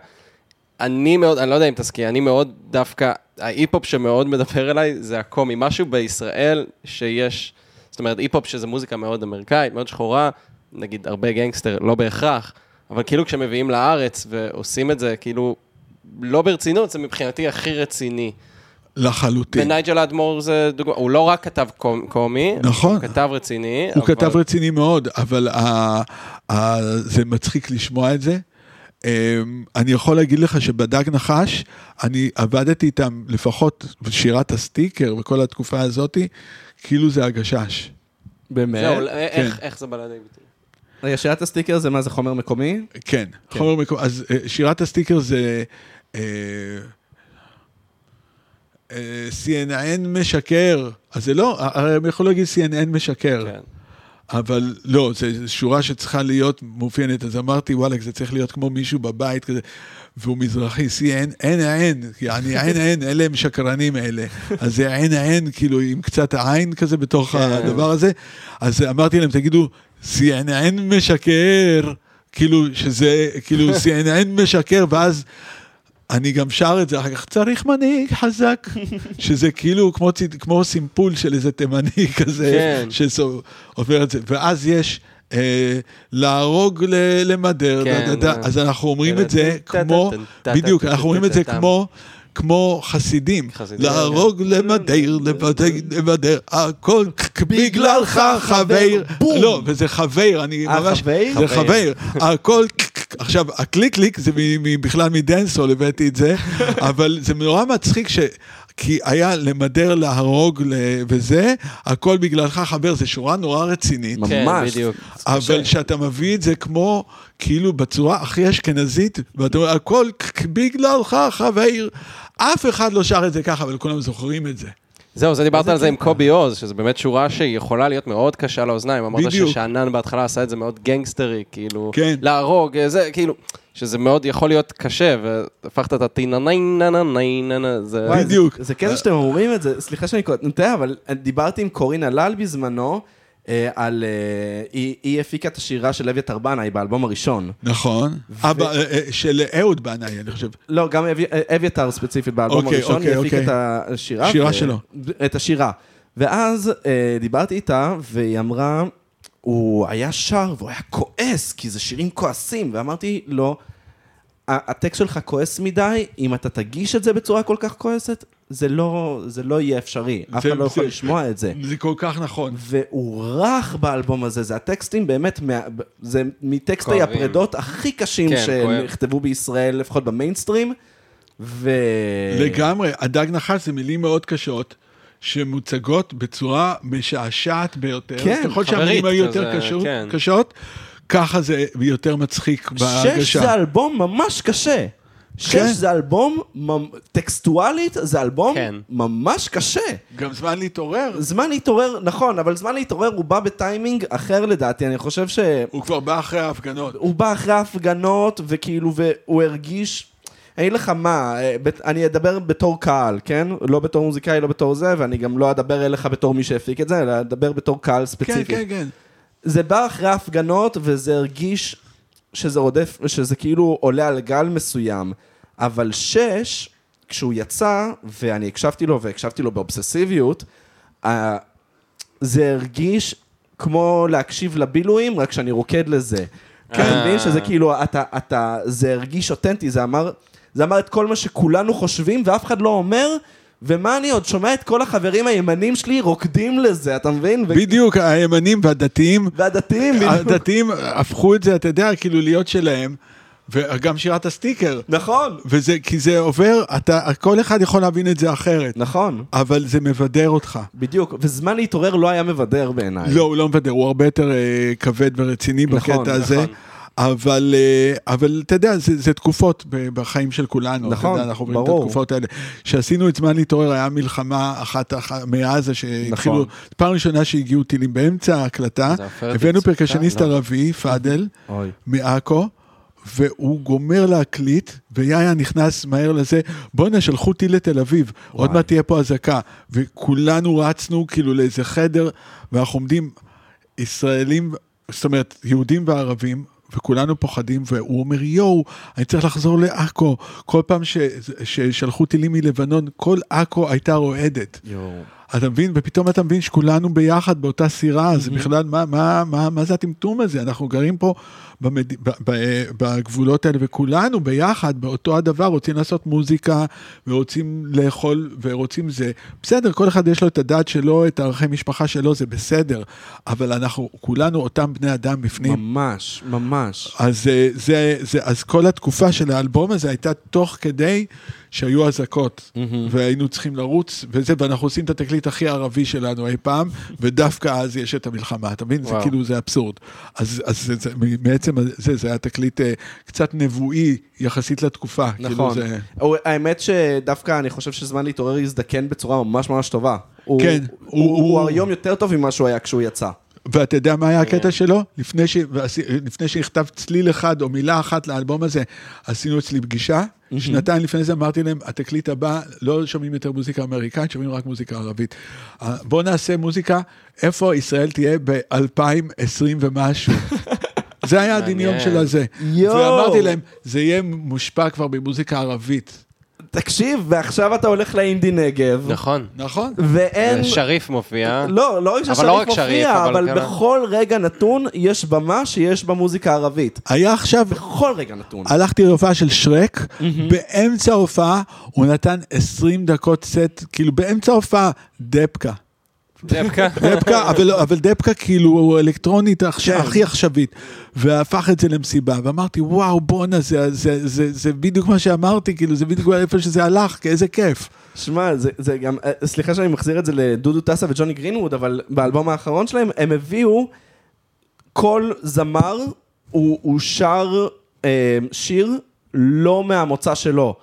אני מאוד, אני לא יודע אם תסכים, אני מאוד דווקא, ההיפ-הופ שמאוד מדבר אליי זה הקומי. משהו בישראל שיש, זאת אומרת, היפ-הופ שזה מוזיקה מאוד אמריקאית, מאוד שחורה, נגיד הרבה גנגסטר, לא בהכרח, אבל כאילו כשמביאים לארץ ועושים את זה, כאילו, לא ברצינות, זה מבחינתי הכי רציני. לחלוטין. ונייג'ל אדמור זה דוגמה, הוא לא רק כתב קומ- קומי, נכון. הוא כתב רציני. הוא אבל- כתב רציני מאוד, אבל ה, ה, זה מצחיק לשמוע את זה. אמ, אני יכול להגיד לך שבדג נחש, אני עבדתי איתם לפחות בשירת הסטיקר וכל התקופה הזאתי, כאילו זה הגשש. באמת? זהו, איך- איך זה בא לידי ביטוי? רגע, שאלת הסטיקר זה מה זה חומר מקומי? כן, חומר מקום, אז אה, שירת הסטיקר זה... אה, אה, CNN משקר, אז זה לא, הרי הם יכולים להגיד CNN משקר, כן. אבל לא, זו שורה שצריכה להיות מאופיינת, אז אמרתי, וואלכ, זה צריך להיות כמו מישהו בבית כזה, והוא מזרחי, CNN, אין העין, יעני עין העין, אלה הם שקרנים אלה. אז זה עין העין, כאילו, עם קצת העין כזה בתוך כן. הדבר הזה. אז אמרתי להם, תגידו, CNN משקר, כאילו, שזה, כאילו, *laughs* CNN משקר, ואז... אני גם שר את זה אחר כך, צריך מנהיג חזק, *laughs* שזה כאילו כמו, כמו סימפול של איזה תימני כזה, כן. שעובר את זה, ואז יש אה, להרוג, ל- למדר, כן, דה, דה, דה. אה. אז אנחנו אומרים את זה כמו, בדיוק, אנחנו אומרים את זה. כמו... כמו חסידים, להרוג, למדר, למדר, למדר, הכל בגללך חבר, בום. לא, וזה חבר, אני אה, ממש? זה חבר. הכל, עכשיו, הקליק קליק זה בכלל מדנסול הבאתי את זה, *laughs* אבל זה נורא מצחיק ש... כי היה למדר, להרוג ל- וזה, הכל בגללך חבר, זה שורה נורא רצינית. כן, ממש. בדיוק. אבל שאתה מביא את זה כמו, כאילו בצורה הכי אשכנזית, ואתה אומר, הכל בגללך חבר. אף אחד לא שר את זה ככה, אבל כולם זוכרים את זה. זהו, זה דיברת על זה עם. קובי עוז, שזה באמת שורה שיכולה להיות מאוד קשה לאוזניים. אמרת. ששאנן בהתחלה עשה את זה מאוד גנגסטרי, כאילו, כן. להרוג, זה כאילו, שזה מאוד יכול להיות קשה, והפכת את הטיננייננייננייננה, זה... וואי, בדיוק. זה, זה קטע שאתם אומרים את זה, סליחה שאני קוטע, אבל דיברתי עם קורין הלל בזמנו, אה, על... אה, היא, היא הפיקה את השירה של אביתר בנאי באלבום הראשון. נכון. אבא, אה, אה, של אהוד בנאי, אני חושב. לא, גם אבי- אביתר ספציפית באלבום אוקיי, הראשון, אוקיי, היא הפיקה אוקיי. את השירה. שירה ו- שלו. את השירה. ואז אה, דיברתי איתה, והיא אמרה, הוא היה שר והוא היה כועס, כי זה שירים כועסים, ואמרתי לו, "ה- הטקסט שלך כועס מדי, אם אתה תגיש את זה בצורה כל כך כועסת, זה לא, זה לא יהיה אפשרי, אף אחד לא יכול זה- לשמוע את זה. זה כל כך נכון. והוא רך באלבום הזה, זה הטקסטים באמת, מה, זה מטקסטי כואבים. הפרדות הכי קשים כן. שנכתבו בישראל, לפחות במיינסטרים, ו... לגמרי, הדג נחש זה מילים מאוד קשות. שמוצגות בצורה משעשעת ביותר. כן, ככל שהמילים היו יותר קשות, כן. קשות, ככה זה יותר מצחיק בהרגשה. שש זה אלבום ממש קשה. שש כן. זה אלבום, טקסטואלית זה אלבום כן. ממש קשה. גם זמן להתעורר. זמן להתעורר, נכון, אבל זמן להתעורר הוא בא בטיימינג אחר לדעתי, אני חושב שהוא הוא כבר בא אחרי ההפגנות. בא אחרי ההפגנות, וכאילו, והוא הרגיש... אני אגיד לך מה, אה, אני אדבר בתור קהל, כן? לא בתור מוזיקאי, לא בתור זה, ואני גם לא אדבר אליך בתור מי שהפיק את זה, אלא אדבר בתור קהל כן, ספציפי. כן, כן. זה בא אחרי ההפגנות, וזה הרגיש שזה רודף, שזה כאילו עולה על גל מסוים. אבל שש, כשהוא יצא, ואני הקשבתי לו, והקשבתי לו באובססיביות, אה, זה הרגיש כמו להקשיב לבילויים, רק שאני רוקד לזה. כן, אתה מבין שזה כאילו, אתה, אתה, זה הרגיש אותנטי, זה אמר, זה אמר את כל מה שכולנו חושבים, ואף אחד לא אומר, ומה אני עוד שומע את כל החברים הימנים שלי רוקדים לזה, אתה מבין? ו- בדיוק, הימנים והדתיים, והדתיים, בדיוק. הדתיים הפכו את זה, אתה יודע, כאילו להיות שלהם, וגם שירת הסטיקר. נכון. וזה, כי זה עובר, אתה, כל אחד יכול להבין את זה אחרת, נכון, אבל זה מבדר אותך. בדיוק. וזמן להתעורר לא היה מבדר בעיניי. לא, הוא לא מבדר, הוא הרבה יותר אה, כבד ורציני נכון, בקטע הזה. נכון. אבל, אה, אבל אתה יודע, זה, זה תקופות בחיים של כולנו. נכון, יודע, אנחנו עוברים את ברור. התקופות האלה. כשעשינו את זמן להתעורר, היה מלחמה אחת, אחת מעזה, שהתחילו, נכון. פעם ראשונה שהגיעו טילים באמצע ההקלטה, הבאנו יצוקה? פרקשניסט לא. ערבי, פאדל. מעכו. והוא גומר להקליט, ויאיה נכנס מהר לזה, בואנה, שלחו טיל לתל אביב, עוד מעט תהיה פה אזעקה. וכולנו רצנו כאילו לאיזה חדר, ואנחנו עומדים, ישראלים, זאת אומרת, יהודים וערבים, וכולנו פוחדים, והוא אומר, יואו, אני צריך לחזור לעכו. כל פעם ש, ששלחו טילים מלבנון, כל עכו הייתה רועדת. יואו. אתה מבין? ופתאום אתה מבין שכולנו ביחד באותה סירה, אז בכלל, מה, מה, מה, מה זה הטמטום הזה? אנחנו גרים פה במד... בגבולות האלה, וכולנו ביחד, באותו הדבר, רוצים לעשות מוזיקה, ורוצים לאכול, ורוצים זה. בסדר, כל אחד יש לו את הדת שלו, את הערכי משפחה שלו, זה בסדר, אבל אנחנו כולנו אותם בני אדם בפנים. ממש, ממש. אז, אה, זה, זה, אז כל התקופה של האלבום הזה הייתה תוך כדי שהיו אזעקות, והיינו צריכים לרוץ, וזה, ואנחנו עושים את התקליט הכי ערבי שלנו אי פעם, ודווקא אז יש את המלחמה, אתה מבין? זה. כאילו, זה אבסורד. אז, אז זה, זה, בעצם זה, זה היה תקליט אה, קצת נבואי יחסית לתקופה. נכון. כאילו זה... הוא- האמת שדווקא אני חושב שזמן להתעורר יזדקן בצורה ממש ממש טובה. הוא- כן, הוא הוא- הוא הוא- היום יותר טוב ממה שהוא היה כשהוא יצא. ואתה יודע מה היה כן. הקטע שלו? לפני, ש... לפני שנכתב צליל אחד או מילה אחת לאלבום הזה, עשינו אצלי פגישה. שנתיים לפני זה אמרתי להם, התקליט הבא, לא שומעים יותר מוזיקה אמריקאית, שומעים רק מוזיקה ערבית. אה, בואו נעשה מוזיקה, איפה ישראל תהיה ב-2020 ומשהו. *laughs* זה היה הדמיון. של הזה. יואו. ואמרתי להם, זה יהיה מושפע כבר במוזיקה ערבית. תקשיב, ועכשיו אתה הולך לאינדי נגב, נכון. נכון. ואין... שריף מופיע. לא, לא רק אבל ששריף לא רק שריף, מופיע, אבל אבל כן. בכל רגע נתון יש במה שיש בה מוזיקה ערבית. היה עכשיו, בכל רגע נתון. הלכתי להופעה של שרק, באמצע ההופעה הוא נתן 20 דקות סט, כאילו באמצע ההופעה, דבקה. דבקה. *laughs* דבקה, אבל, אבל דבקה כאילו אלקטרונית עכש- כן. הכי עכשווית, והפך את זה למסיבה, ואמרתי, וואו, בואנה, זה, זה, זה, זה בדיוק מה שאמרתי, כאילו, זה בדיוק איפה שזה הלך, איזה כיף. שמע, זה, זה גם, אה, סליחה שאני מחזיר את זה לדודו טסה וג'וני גרינווד, אבל באלבום האחרון שלהם, הם הביאו, כל זמר, הוא, הוא שר אה, שיר לא מהמוצא שלו.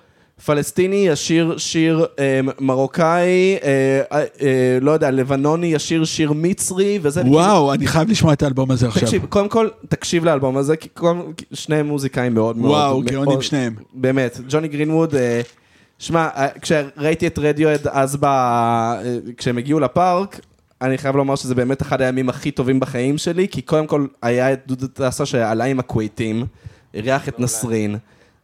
פלסטיני ישיר שיר אה, מרוקאי, אה, אה, אה, לא יודע, לבנוני ישיר שיר מצרי, וזה... וואו, אני חייב לשמוע את האלבום הזה עכשיו. תקשיב, קודם כל, תקשיב לאלבום הזה, כי קודם- שניהם מוזיקאים מאוד מאוד... וואו, מאוד- גאונים שניהם. באמת, ג'וני גרינווד, אה, שמע, אה, כשראיתי את רדיואד אז ב... אה, כשהם הגיעו לפארק, אני חייב לומר שזה באמת אחד הימים הכי טובים בחיים שלי, כי קודם כל היה את דודו טסה שעלה עם הכוויתים, אירח את נסרין.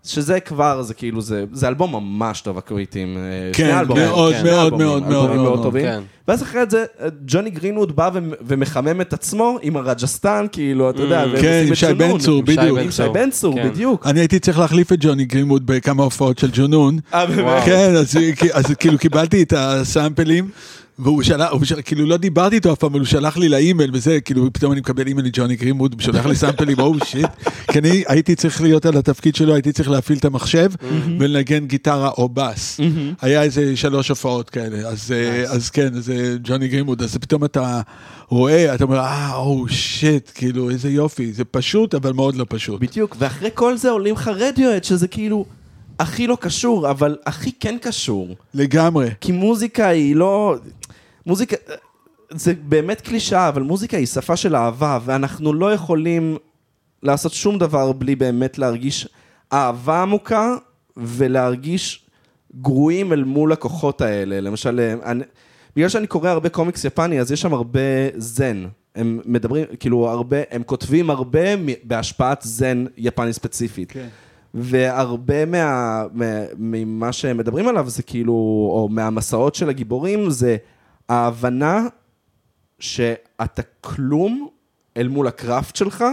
שזה כבר, זה כאילו, זה, זה אלבום ממש טוב, הכוויתים. אה, כן, שני אלבומים, מאוד, שני מאוד, אלבומים, מאוד, אלבומים מאוד, מאוד מאוד. טובים. כן. ואז אחרי זה, אה, ג'וני גרינווד בא ומחמם את עצמו עם הרג'סטן, כאילו, אתה יודע, והם כן, עם שי. בן צור, בדיוק. עם שי בן צור, כן. בדיוק. אני הייתי צריך להחליף את ג'וני גרימוד בכמה הופעות של ג'ונון. אה, באמת? כן, אז, אז כאילו קיבלתי את הסאמפלים, והוא שלח, הוא שלח, כאילו לא דיברתי איתו אף פעם, אבל הוא שלח לי לאימייל וזה, כאילו פתאום אני מקבל אימייל מג'וני גרינווד, הוא שולח לי סאמפלים, oh shit. כי אני הייתי צריך להיות על התפקיד שלו, הייתי צריך להפעיל את המחשב ולנגן גיטרה או בס. היה איזה שלוש הופעות כאלה, אז, אה, אז כן, זה ג'וני גרינווד, אז פתאום אתה רואה, אתה אומר, אה, oh shit, כאילו, איזה יופי, זה פשוט, אבל מאוד לא פשוט. בדיוק, ואחרי כל זה עולים לך רדיוהד, שזה כאילו הכי לא קשור, אבל הכי כן קשור. לגמרי. כי מוזיקה היא לא... מוזיקה... זה באמת קלישאה, אבל מוזיקה היא שפה של אהבה, ואנחנו לא יכולים לעשות שום דבר בלי באמת להרגיש אהבה עמוקה, ולהרגיש גרועים אל מול הכוחות האלה. למשל, אני, בגלל שאני קורא הרבה קומיקס יפני, אז יש שם הרבה זן. הם מדברים, כאילו, הרבה, הם כותבים הרבה בהשפעת זן יפני ספציפית. כן. והרבה מה, מה, ממה שהם מדברים עליו זה כאילו, או מהמסעות של הגיבורים, זה ההבנה שאתה כלום אל מול הקראפט שלך,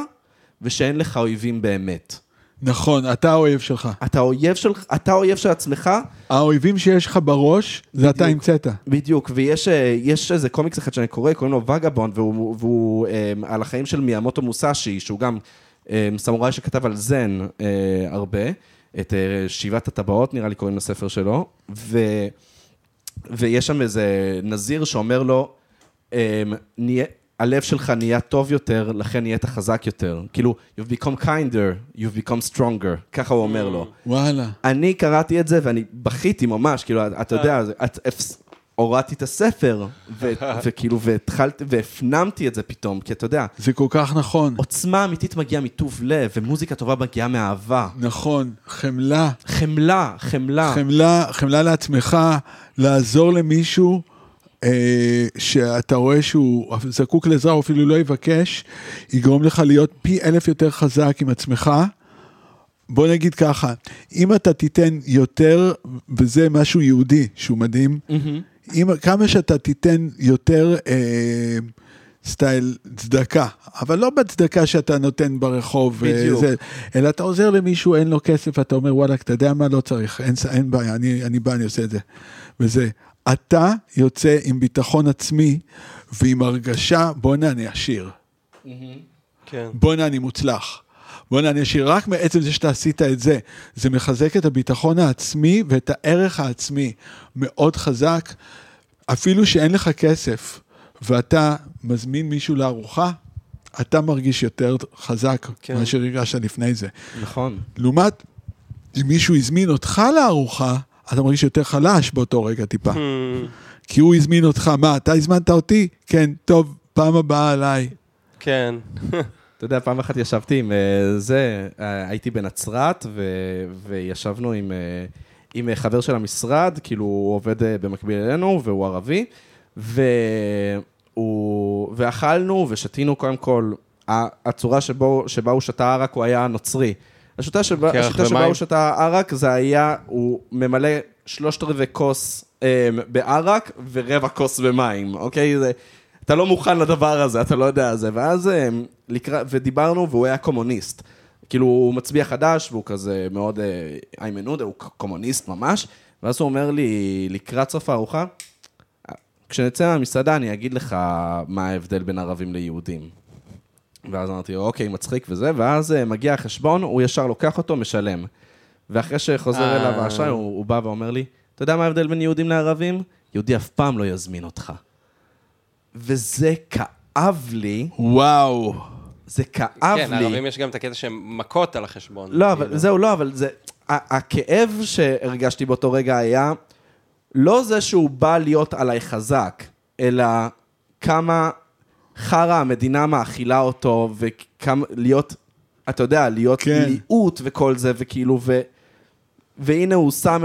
ושאין לך אויבים באמת. נכון, אתה האויב שלך. אתה אויב של, אתה אויב של עצמך, האויבים שיש לך בראש, זה אתה בדיוק. המצאת. בדיוק, ויש אה, איזה קומיקס אחד שאני קורא, קוראים לו וגאבונד, והוא, והוא אה, על החיים של מיאמוטו מוסאשי, שהוא גם אה, סמוראי שכתב על זן אה, הרבה, את אה, שבעת הטבעות, נראה לי קוראים לספר שלו, ו, ויש שם איזה נזיר שאומר לו, אה, נהיה, הלב שלך נהיה טוב יותר, לכן נהיית חזק יותר. כאילו, you've become kinder, you've become stronger, ככה הוא אומר לו. וואלה. אני קראתי את זה ואני בכיתי ממש, כאילו, אתה יודע, את- הורדתי את הספר, ו- *laughs* וכאילו, והתחלתי, והפנמתי את זה פתאום, כי אתה יודע, זה כל כך נכון. עוצמה אמיתית מגיעה מטוב לב, ומוזיקה טובה מגיעה מאהבה. נכון, חמלה. חמלה, חמלה. חמלה, חמלה לעצמך, לעזור למישהו אה, שאתה רואה שהוא זקוק לעזרה, או אפילו לא יבקש, יגרום לך להיות פי אלף יותר חזק עם עצמך. בוא נגיד ככה, אם אתה תיתן יותר, וזה משהו יהודי שהוא מדהים, מהמם. אם, כמה שאתה תיתן יותר אה, סטייל צדקה, אבל לא בצדקה שאתה נותן ברחוב, אה, בדיוק. זה, אלא אתה עוזר למישהו, אין לו כסף, אתה אומר, וואלה, אתה יודע מה, לא צריך, אין, אין בעיה, אני, אני בא, אני עושה את זה. וזה, אתה יוצא עם ביטחון עצמי ועם הרגשה, בואנה, אני עשיר. כן. בואנה, אני מוצלח. בואנה, אני עשיר. רק מעצם זה שאתה עשית את זה, זה מחזק את הביטחון העצמי ואת הערך העצמי מאוד חזק, אפילו שאין לך כסף, ואתה מזמין מישהו לארוחה, אתה מרגיש יותר חזק כן. מאשר הרגשת לפני זה. נכון. לעומת, אם מישהו הזמין אותך לארוחה, אתה מרגיש יותר חלש באותו רגע טיפה. כי הוא הזמין אותך, מה, אתה הזמנת אותי? כן, טוב, פעם הבאה עליי. כן. אתה יודע, פעם אחת ישבתי עם אה, זה, אה, הייתי בנצרת, ו- וישבנו עם, אה, עם חבר של המשרד, כאילו הוא עובד במקביל אלינו, והוא ערבי, והוא, ואכלנו ושתינו קודם כל, הצורה שבו, שבה הוא שתה ערק הוא היה נוצרי. השיטה שבה, השיטה שבה? הוא שתה ערק זה היה, הוא ממלא שלושת רבעי כוס אה, בערק ורבע כוס במים, אוקיי? זה, אתה לא מוכן לדבר הזה, אתה לא יודע זה. ואז אה, לקרא, ודיברנו, והוא היה קומוניסט. כאילו, הוא מצביע חדש, והוא כזה מאוד, אה, איימן עודה, הוא קומוניסט ממש. ואז הוא אומר לי, לקראת סוף הארוחה, כשנצא מהמסעדה אני אגיד לך מה ההבדל בין ערבים ליהודים. ואז אמרתי אוקיי, מצחיק וזה, ואז אה, מגיע החשבון, הוא ישר לוקח אותו, משלם. ואחרי שחוזר. אליו האשראי, הוא, הוא בא ואומר לי, אתה יודע מה ההבדל בין יהודים לערבים? יהודי אף פעם לא יזמין אותך. וזה כאב לי, וואו. זה כאב כן, לי. לערבים יש גם את הקטע שהם מכות על החשבון. לא, אבל כאילו. זהו, לא, אבל זה... הכאב שהרגשתי באותו רגע היה לא זה שהוא בא להיות עליי חזק, אלא כמה חרא המדינה מאכילה אותו, וכמה להיות, אתה יודע, להיות כן. מיעוט וכל זה, וכאילו, ו... והנה הוא שם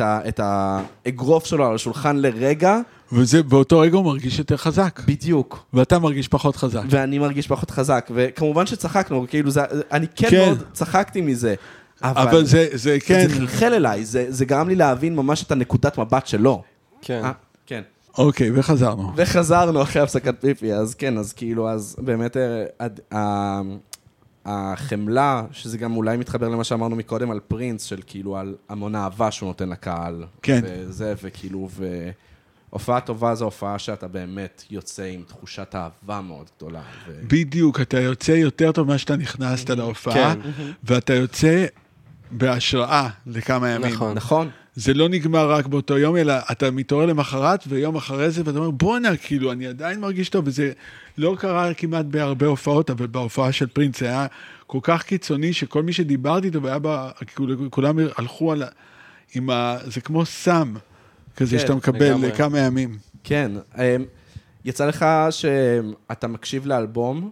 את האגרוף שלו על השולחן לרגע, וזה, באותו רגע הוא מרגיש יותר חזק. בדיוק. ואתה מרגיש פחות חזק. ואני מרגיש פחות חזק, וכמובן שצחקנו, כאילו, זה, אני כן, כן. מאוד צחקתי מזה. אבל זה, זה כן, זה חלחל אליי, זה, זה גרם לי להבין ממש את הנקודת מבט שלו. כן. אה, כן. אוקיי, וחזרנו. וחזרנו אחרי הפסקת פיפי, אז כן, אז כאילו, אז באמת אה, הד- ה- החמלה, שזה גם אולי מתחבר למה שאמרנו מקודם על פרינס, של כאילו על המון אהבה שהוא נותן לקהל. כן. וזה, וכאילו, והופעה טובה זו הופעה שאתה באמת יוצא עם תחושת אהבה מאוד גדולה. ו... בדיוק, אתה יוצא יותר טוב ממה שאתה נכנסת להופעה, כן. ואתה יוצא בהשראה לכמה ימים. נכון. נכון. זה לא נגמר רק באותו יום, אלא אתה מתעורר למחרת, ויום אחרי זה, ואתה אומר, בואנה, כאילו, אני עדיין מרגיש טוב, וזה לא קרה כמעט בהרבה הופעות, אבל בהופעה של פרינס זה היה כל כך קיצוני, שכל מי שדיברתי איתו, והיה בה, כאילו, כולם הלכו על ה... עם ה... זה כמו סם, כזה כן, שאתה מקבל לגמרי. לכמה ימים. כן. אמ, יצא לך שאתה מקשיב לאלבום,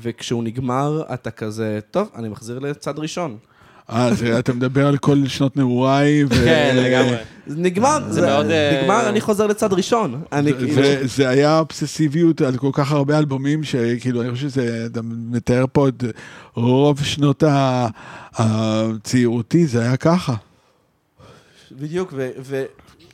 וכשהוא נגמר, אתה כזה, טוב, אני מחזיר לצד ראשון. אה, אתה מדבר על כל שנות נעוריי, ו... כן, לגמרי. זה נגמר, זה זה מאוד, אה, נגמר, אני חוזר לצד ראשון. אני זה- כאילו... זה, היה אובססיביות על כל כך הרבה אלבומים, שכאילו, אני חושב שזה, אתה מתאר פה את רוב שנות ה- הצעירותי, זה היה ככה. בדיוק,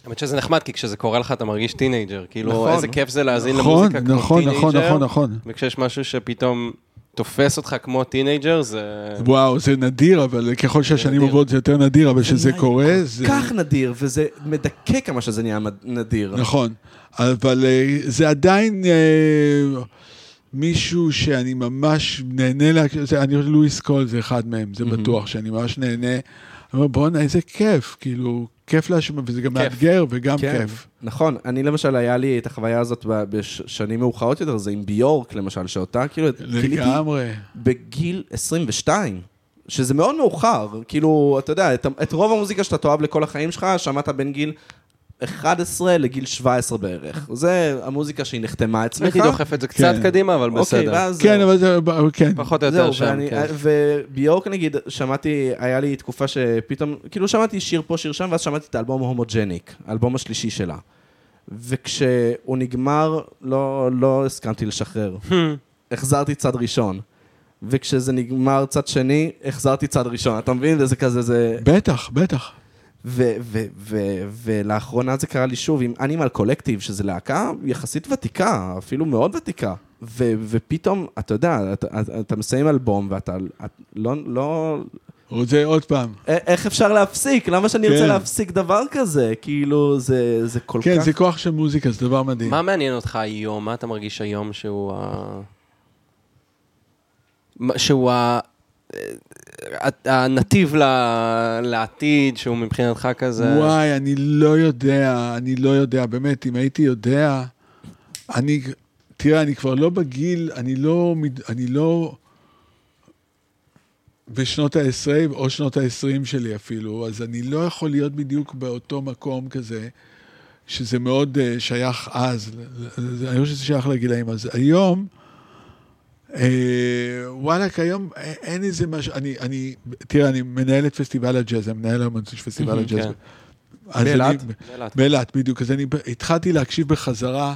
האמת שזה נחמד, כי כשזה קורה לך אתה מרגיש טינאייג'ר. כאילו, נכון. איזה כיף זה להאזין נכון, למוזיקה כמו נכון, טינאייג'ר. נכון, נכון, נכון. וכשיש משהו שפתאום תופס אותך כמו טינאייג'ר, זה... וואו, זה נדיר, אבל ככל שהשנים. עוברות זה יותר נדיר, אבל כשזה קורה, כל זה... כך נדיר, וזה מדכא כמה שזה נהיה נדיר. נכון, אבל אה, זה עדיין אה, מישהו שאני ממש נהנה, לה... זה, אני חושב לואיס קול זה אחד מהם, זה בטוח, שאני ממש נהנה. אומר, בואנה, איזה כיף, כאילו, כיף להשמע, וזה גם כיף. מאתגר וגם כן, כיף. נכון. אני למשל, היה לי את החוויה הזאת בשנים מאוחרות יותר, זה עם ביורק למשל, שאותה כאילו לגמרי. בגיל 22. שזה מאוד מאוחר, כאילו, אתה יודע, את, את רוב המוזיקה שאתה תאהב לכל החיים שלך, שמעת בין גיל 11 לגיל 17 בערך. זה המוזיקה שהיא נחתמה אצלך. הייתי דוחף את זה קצת כן. קדימה, אבל אוקיי, בסדר. ואז כן. אבל זה, כן. פחות או יותר שם, ואני, כן. וביורק נגיד, שמעתי, היה לי תקופה שפתאום, כאילו שמעתי שיר פה, שיר שם, ואז שמעתי את האלבום הומוג'ניק, האלבום השלישי שלה. וכשהוא נגמר, לא, לא הסכמתי לשחרר. החזרתי צד ראשון. וכשזה נגמר צד שני, החזרתי צד ראשון. אתה מבין? וזה כזה, זה... בטח, בטח. ו- ו- ו- ולאחרונה זה קרה לי שוב עם אנימל קולקטיב, שזו להקה יחסית ותיקה, אפילו מאוד ותיקה. ו- ופתאום, אתה יודע, אתה, אתה, אתה מסיים אלבום ואתה את, לא, לא... רוצה עוד פעם. א- איך אפשר להפסיק? למה שאני כן. להפסיק דבר כזה? כאילו, זה, זה כל כן, כך... זה כוח של מוזיקה, זה דבר מדהים. מה מעניין אותך היום? מה אתה מרגיש היום שהוא ה... מה- שהוא ה... הנתיב לעתיד, שהוא מבחינתך כזה... וואי, אני לא יודע, אני לא יודע, באמת, אם הייתי יודע, אני, תראה, אני כבר לא בגיל, אני לא, אני לא בשנות ה-10 או שנות ה-20 שלי אפילו, אז אני לא יכול להיות בדיוק באותו מקום כזה, שזה מאוד uh, שייך אז, אני חושב שזה שייך לגילאים. אז היום, אה, וואלכ, היום א- אין איזה משהו, אני, אני, תראה, אני מנהל את פסטיבל הג'אז, אני מנהל היום את פסטיבל הג'אז. כן. באילת? באילת. בדיוק. אז אני התחלתי להקשיב בחזרה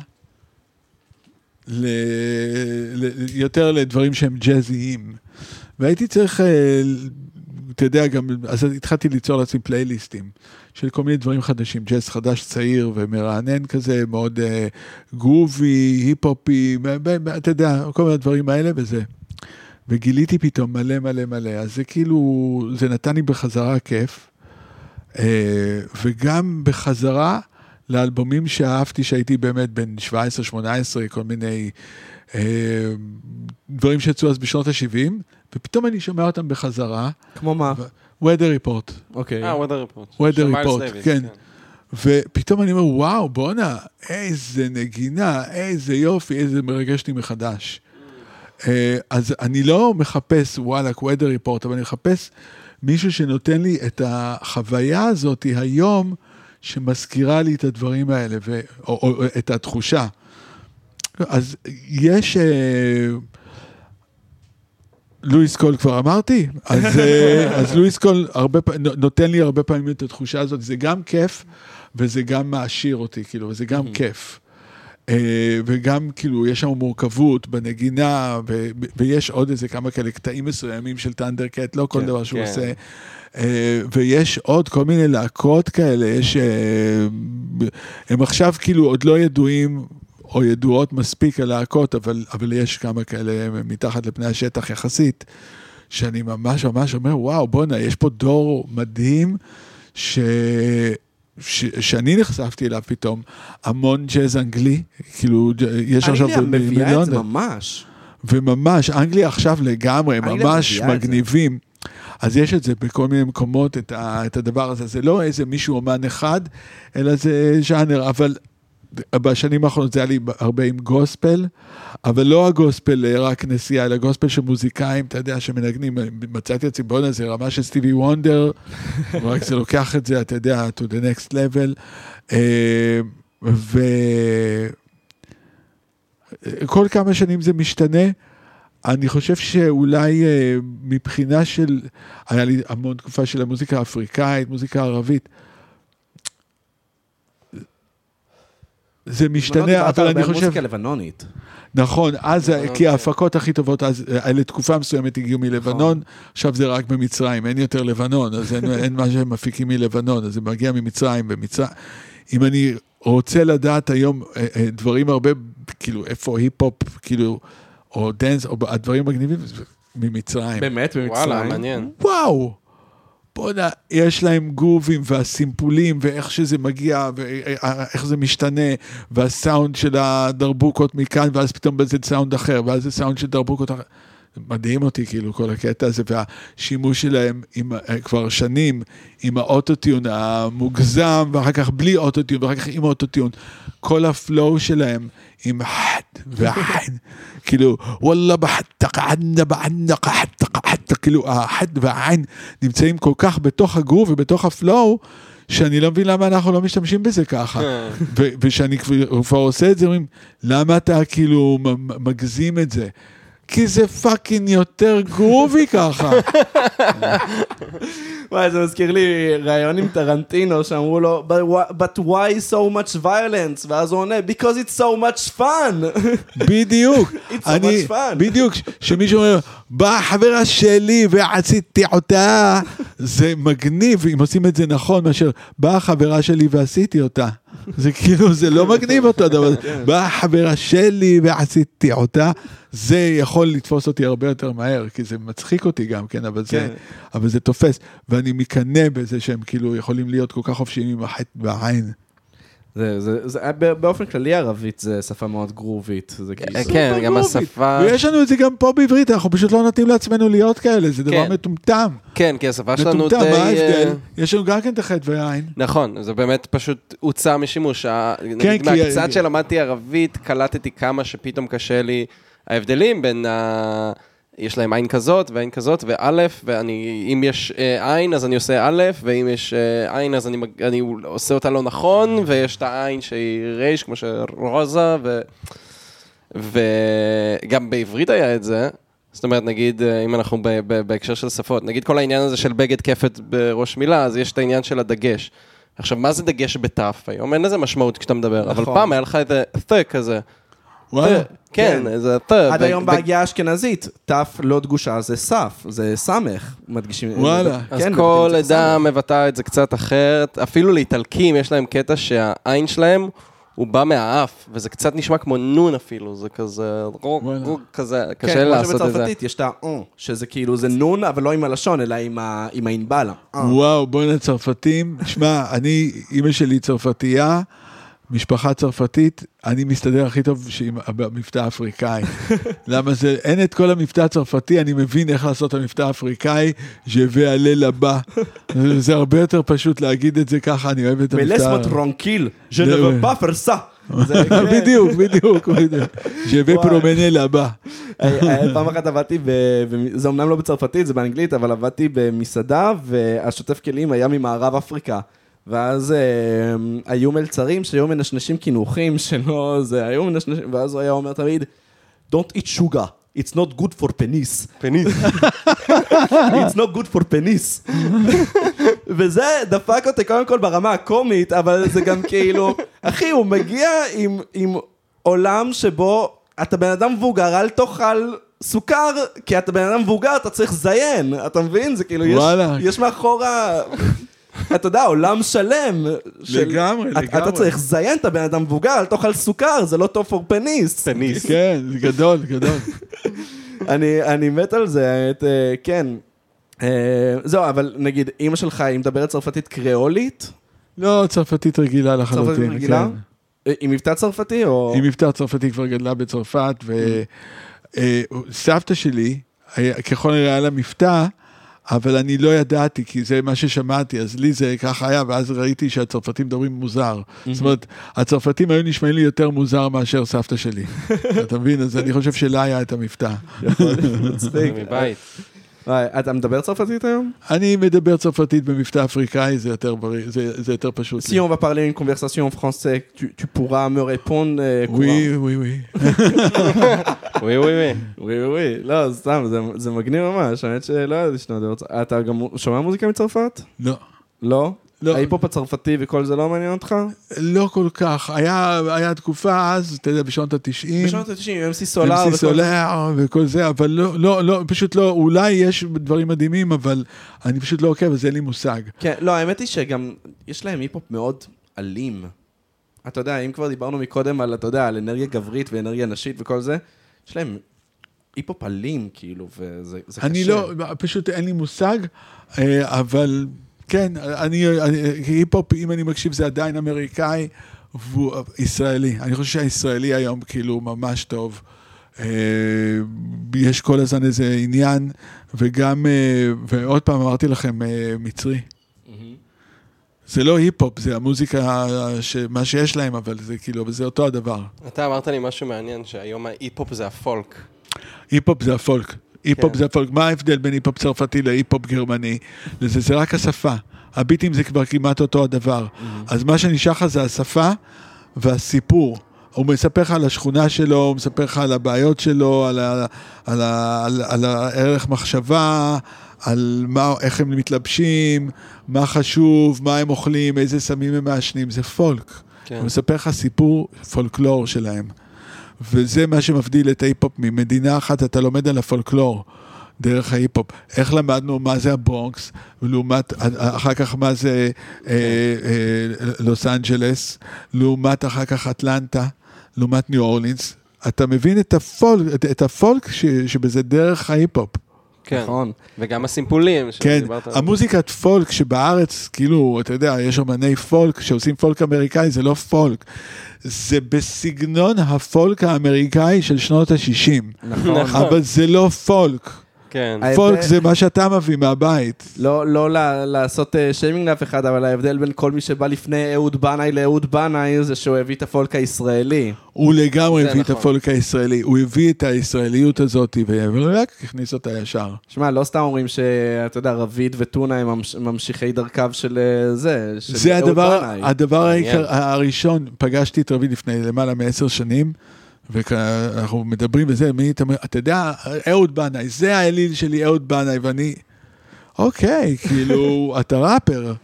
ל... ל... יותר לדברים שהם ג'אזיים. והייתי צריך, אה, אתה יודע, גם, אז התחלתי ליצור לעצמי פלייליסטים של כל מיני דברים חדשים, ג'אז חדש צעיר ומרענן כזה, מאוד uh, גרובי, היפ-הופי, אתה יודע, כל מיני דברים האלה וזה. וגיליתי פתאום מלא מלא מלא, אז זה כאילו, זה נתן לי בחזרה כיף. Uh, וגם בחזרה לאלבומים שאהבתי, שהייתי באמת בן 17-18, כל מיני uh, דברים שיצאו אז בשנות ה-70, ופתאום אני שומע אותם בחזרה. כמו מה? Weather report. אוקיי. אה, weather report. weather report, כן. ופתאום אני אומר, וואו, בואנה, איזה נגינה, איזה יופי, איזה מרגש לי מחדש. אה, אז אני לא מחפש, וואלכ, weather report, אבל אני מחפש מישהו שנותן לי את החוויה הזאת היום, שמזכירה לי את הדברים האלה, ו, או, או את התחושה. אז יש... Uh, לואיס קול כבר אמרתי, אז, אה, *laughs* אז לואיס קול הרבה, נותן לי הרבה פעמים את התחושה הזאת, זה גם כיף וזה גם מעשיר אותי, כאילו, וזה גם כיף. אה, וגם כאילו יש שם מורכבות בנגינה, ו- ויש עוד איזה כמה כאלה קטעים מסוימים של טנדר קט, לא כל כן, דבר שהוא כן. עושה. אה, ויש עוד כל מיני להקות כאלה, יש... הם עכשיו כאילו עוד לא ידועים או ידועות מספיק הלהקות, אבל, אבל יש כמה כאלה מתחת לפני השטח יחסית, שאני ממש ממש אומר, וואו, בואנה, יש פה דור מדהים, ש... ש... שאני נחשפתי אליו פתאום, המון ג'אז אנגלי, כאילו, יש עכשיו מיליון... אנגליה מביאה את זה ממש. וממש, אנגליה עכשיו לגמרי, ממש מגניבים. אז יש את זה בכל מיני מקומות, את, ה, את הדבר הזה. זה לא איזה מישהו אומן אחד, אלא זה ז'אנר, אבל בשנים האחרונות זה היה לי הרבה עם גוספל, אבל לא הגוספל אה, רק נסיעה, אלא גוספל של מוזיקאים, אתה יודע, שמנגנים, מצאתי את בואנה, זה רמה של סטיבי וונדר, *laughs* רק זה לוקח את זה, אתה יודע, to the next level. אה, וכל כמה שנים זה משתנה. אני חושב שאולי אה, מבחינה של, היה לי המון תקופה של המוזיקה האפריקאית, מוזיקה ערבית. זה משתנה, אבל אני חושב... מוזיקה לבנונית. נכון, אז, כי ההפקות הכי טובות, אז אה, לתקופה מסוימת הגיעו מלבנון, עכשיו זה רק במצרים, אין יותר לבנון, אז אין, *laughs* אין מה שהם מפיקים מלבנון, אז זה מגיע ממצרים, במצרים. אם אני רוצה לדעת היום אה, אה, דברים הרבה, כאילו, איפה היפ-הופ, כאילו, או דנס, או הדברים מגניבים, ממצרים. באמת, ממצרים? וואלה, מעניין. וואו. בוא'נה, יש להם גרובים והסימפולים ואיך שזה מגיע ואיך זה משתנה והסאונד של הדרבוקות מכאן ואז פתאום זה סאונד אחר ואז זה סאונד של דרבוקות אחר. מדהים אותי כאילו כל הקטע הזה והשימוש שלהם עם, כבר שנים עם האוטוטיון המוגזם ואחר כך בלי אוטוטיון ואחר כך עם אוטוטיון. כל ה flow שלהם עם חד ועין, *laughs* כאילו, וואלה בחת ענה בענה קחת קחת, כאילו, החית והעין נמצאים כל כך בתוך הגרוב ובתוך ה flow, שאני לא מבין למה אנחנו לא משתמשים בזה ככה. ושאני כבר עושה את זה, אומרים, למה אתה כאילו מגזים את זה? כי זה fucking יותר groovy ככה. *laughs* וואי, זה מזכיר לי ראיון עם טרנטינו, שאמרו לו, but why so much violence? ואז הוא עונה, because it's so much fun. *laughs* בדיוק. it's so much fun. בדיוק, שמישהו אומר, באה חברה שלי ועשיתי אותה. זה מגניב, אם עושים את זה נכון, מאשר באה חברה שלי ועשיתי אותה. זה כאילו, זה לא מגניב אותו דבר. כן. באה חברה שלי ועשיתי אותה. זה יכול לתפוס אותי הרבה יותר מהר, כי זה מצחיק אותי גם כן, אבל, כן. זה, אבל זה תופס. ואני מקנא בזה שהם כאילו יכולים להיות כל כך חופשיים עם החטא בעין. זה, זה, זה, באופן כללי ערבית זה שפה מאוד גרובית. זה כאילו... כן, גם השפה... ויש לנו את זה גם פה בעברית, אנחנו פשוט לא נותנים לעצמנו להיות כאלה, זה דבר כן. מטומטם. כן, כי השפה שלנו די... מטומטם, מה ההבדל? אה, יש לנו גם כן את החטא והעין. נכון, זה באמת פשוט הוצא משימוש. כן, נגיד מהקצת שלמדתי ערבית, קלטתי כמה שפתאום קשה לי ההבדלים בין ה... יש להם עין כזאת ועין כזאת ואלף, ואני, אם יש אה, עין אז אני עושה א', ואם יש אה, עין אז אני, אני עושה אותה לא נכון, ויש את העין שהיא רייש, כמו שרוזה, ו, וגם בעברית היה את זה. זאת אומרת, נגיד, אה, אם אנחנו ב, ב, בהקשר של שפות, נגיד כל העניין הזה של בגד כפת בראש מילה, אז יש את העניין של הדגש. עכשיו, מה זה דגש בתף? היום אין לזה משמעות כשאתה מדבר, נכון. אבל פעם היה לך איזה th כזה. וואלה. כן, כן. זה ת. עד היום ב- בהגייה האשכנזית, ת' לא דגושה זה סף, זה סמך, מדגישים. וואלה. אז כן, כל עדה. מבטאה את זה קצת אחרת. אפילו לאיטלקים יש להם קטע שהעין שלהם, הוא בא מהאף, וזה קצת נשמע כמו נון אפילו, זה כזה, רוק, וואלה. רוק, כזה, כן, קשה כמו לעשות את זה. שבצרפתית יש את ה-או, שזה כאילו, זה נון, אבל לא עם הלשון, אלא עם ה- עם האינבלה. אה. וואו, בואנה צרפתים. שמע, אני, אימא שלי צרפתייה, משפחה צרפתית, אני מסתדר הכי טוב עם המבטא האפריקאי. *laughs* למה זה, אין את כל המבטא הצרפתי, אני מבין איך לעשות את המבטא האפריקאי, ז'ווה עלה לבא. זה הרבה יותר פשוט להגיד את זה ככה, אני אוהב את המבטא. מלסמו טרונקיל, je ne זה- veux pas faire ça. *laughs* זה- כן. בדיוק, בדיוק, בדיוק. ז'ווה. פרומנה לבא. פעם אחת עבדתי, זה אמנם לא בצרפתית, זה באנגלית, אבל עבדתי במסעדה, והשוטף כלים היה ממערב אפריקה. ואז אה, היו מלצרים שהיו מנשנשים קינוחים שלא, זה, היו מנשנשים, ואז הוא היה אומר תמיד, Don't eat sugar, it's not good for penis. פניס. *laughs* It's not good for penis. *laughs* וזה דפק אותי קודם כל ברמה הקומית, אבל זה גם כאילו, *laughs* אחי, הוא מגיע עם, עם עולם שבו אתה בן אדם מבוגר, אל תאכל סוכר, כי אתה בן אדם מבוגר, אתה צריך לזיין, אתה מבין? זה כאילו, יש, וואלה. יש מאחורה... אתה יודע, עולם שלם. לגמרי, לגמרי. אתה צריך לזיין את הבן אדם מבוגר, אל תאכל סוכר, זה לא טוב for פניס. פניס. כן, זה גדול, גדול. אני, אני מת על זה, את, אה, כן. אה, זהו, אבל נגיד, אימא שלך, היא מדברת צרפתית קריאולית? לא, צרפתית רגילה לחלוטין. צרפתית רגילה? כן. אה, עם מבטא צרפתי או... היא מבטא צרפתי כבר גדלה בצרפת, וסבתא שלי, ככל הנראה היה לה מבטא, אבל אני לא ידעתי, כי זה מה ששמעתי, אז לי זה ככה היה, ואז ראיתי שהצרפתים מדברים מוזר. זאת אומרת, הצרפתים היו נשמעים לי יותר מוזר מאשר סבתא שלי. *laughs* אתה מבין? אז אני חושב שלה היה את המבטא. מצחיק. מבית. אתה מדבר צרפתית היום? אני מדבר צרפתית במבטא אפריקאי, זה יותר בריא, זה זה יותר פשוט. Si לי. on va parler une conversation en français, tu, tu pourras me répondre euh, וואי, וואי, וואי. וואי וואי וואי. וואי וואי, לא, סתם, זה, זה מגניב ממש, האמת שלא ידעתי שאתה מדבר צרפתית. אתה גם שומע מוזיקה מצרפת? לא. לא? לא. ההיפ-הופ הצרפתי וכל זה לא מעניין אותך? לא כל כך, היה, היה תקופה אז, אתה יודע, בשנות ה-90. בשנות ה-90, MC סולאר MC. סולאר וכל זה, אבל לא, לא, לא, פשוט לא, אולי יש דברים מדהימים, אבל אני פשוט לא עוקב, אז אין לי מושג. כן, לא, האמת היא שגם יש להם היפ-הופ מאוד אלים. אתה יודע, אם כבר דיברנו מקודם על, אתה יודע, על אנרגיה גברית ואנרגיה נשית וכל זה, יש להם היפ-הופ אלים, כאילו, וזה זה קשה. אני לא, פשוט אין לי מושג, אה, אבל כן, אני, אני- היפ-הופ, אם אני מקשיב, זה עדיין אמריקאי והוא ישראלי. אני חושב שהישראלי היום כאילו ממש טוב. אה, יש כל הזמן איזה עניין, וגם, אה, ועוד פעם אמרתי לכם, אה, מצרי. מהמם. זה לא היפ-הופ, זה המוזיקה, ש... מה שיש להם, אבל זה כאילו, זה אותו הדבר. אתה אמרת לי משהו מעניין, שהיום ההיפ-הופ זה הפולק. היפ-הופ זה הפולק. היפ-הופ כן. זה הפולק. מה ההבדל בין היפ-הופ צרפתי להיפ-הופ גרמני? זה, זה רק השפה. הביטים זה כבר כמעט אותו הדבר. אז מה שנשאר לך זה השפה והסיפור. הוא מספר לך על השכונה שלו, הוא מספר לך על הבעיות שלו, על, ה, על, ה, על, על הערך מחשבה, על מה, איך הם מתלבשים, מה חשוב, מה הם אוכלים, איזה סמים הם מעשנים, זה פולק. כן. הוא מספר לך סיפור פולקלור שלהם. וזה מה שמבדיל את ההיפ-הופ ממדינה אחת, אתה לומד על הפולקלור דרך ההיפ-הופ. איך למדנו מה זה הברונקס, ולעומת, אחר כך מה זה אה, אה, לוס אנג'לס, לעומת אחר כך אטלנטה, לעומת ניו אורלינס. אתה מבין את הפולק, את, את הפולק ש, שבזה דרך ההיפ-הופ. כן. נכון. וגם הסימפולים כן, שדיברת עליהם. המוזיקת פולק שבארץ, כאילו, אתה יודע, יש אמני פולק שעושים פולק אמריקאי, זה לא פולק. זה בסגנון הפולק האמריקאי של שנות ה-60. נכון. אבל זה לא פולק. כן. פולק זה מה שאתה מביא מהבית. לא, לא לעשות אה, שיימינג לאף אחד, אבל ההבדל בין כל מי שבא לפני אהוד בנאי לאהוד בנאי זה שהוא הביא את הפולק הישראלי. הוא לגמרי זה הביא את נכון. הפולק הישראלי, הוא הביא את הישראליות הזאת, ורק הכניס אותה ישר. שמע, לא סתם אומרים שאתה יודע, רביד וטונה הם ממש- ממשיכי דרכיו של אה, זה, של זה אהוד הדבר, בנאי. הדבר מעניין. העיקר, הראשון, פגשתי את רביד לפני למעלה מעשר שנים, ואנחנו מדברים וזה, מי אתה אומר, אתה יודע, אהוד בנאי, זה האליל שלי, אהוד בנאי, ואני, אוקיי, כאילו, *laughs* אתה ראפר.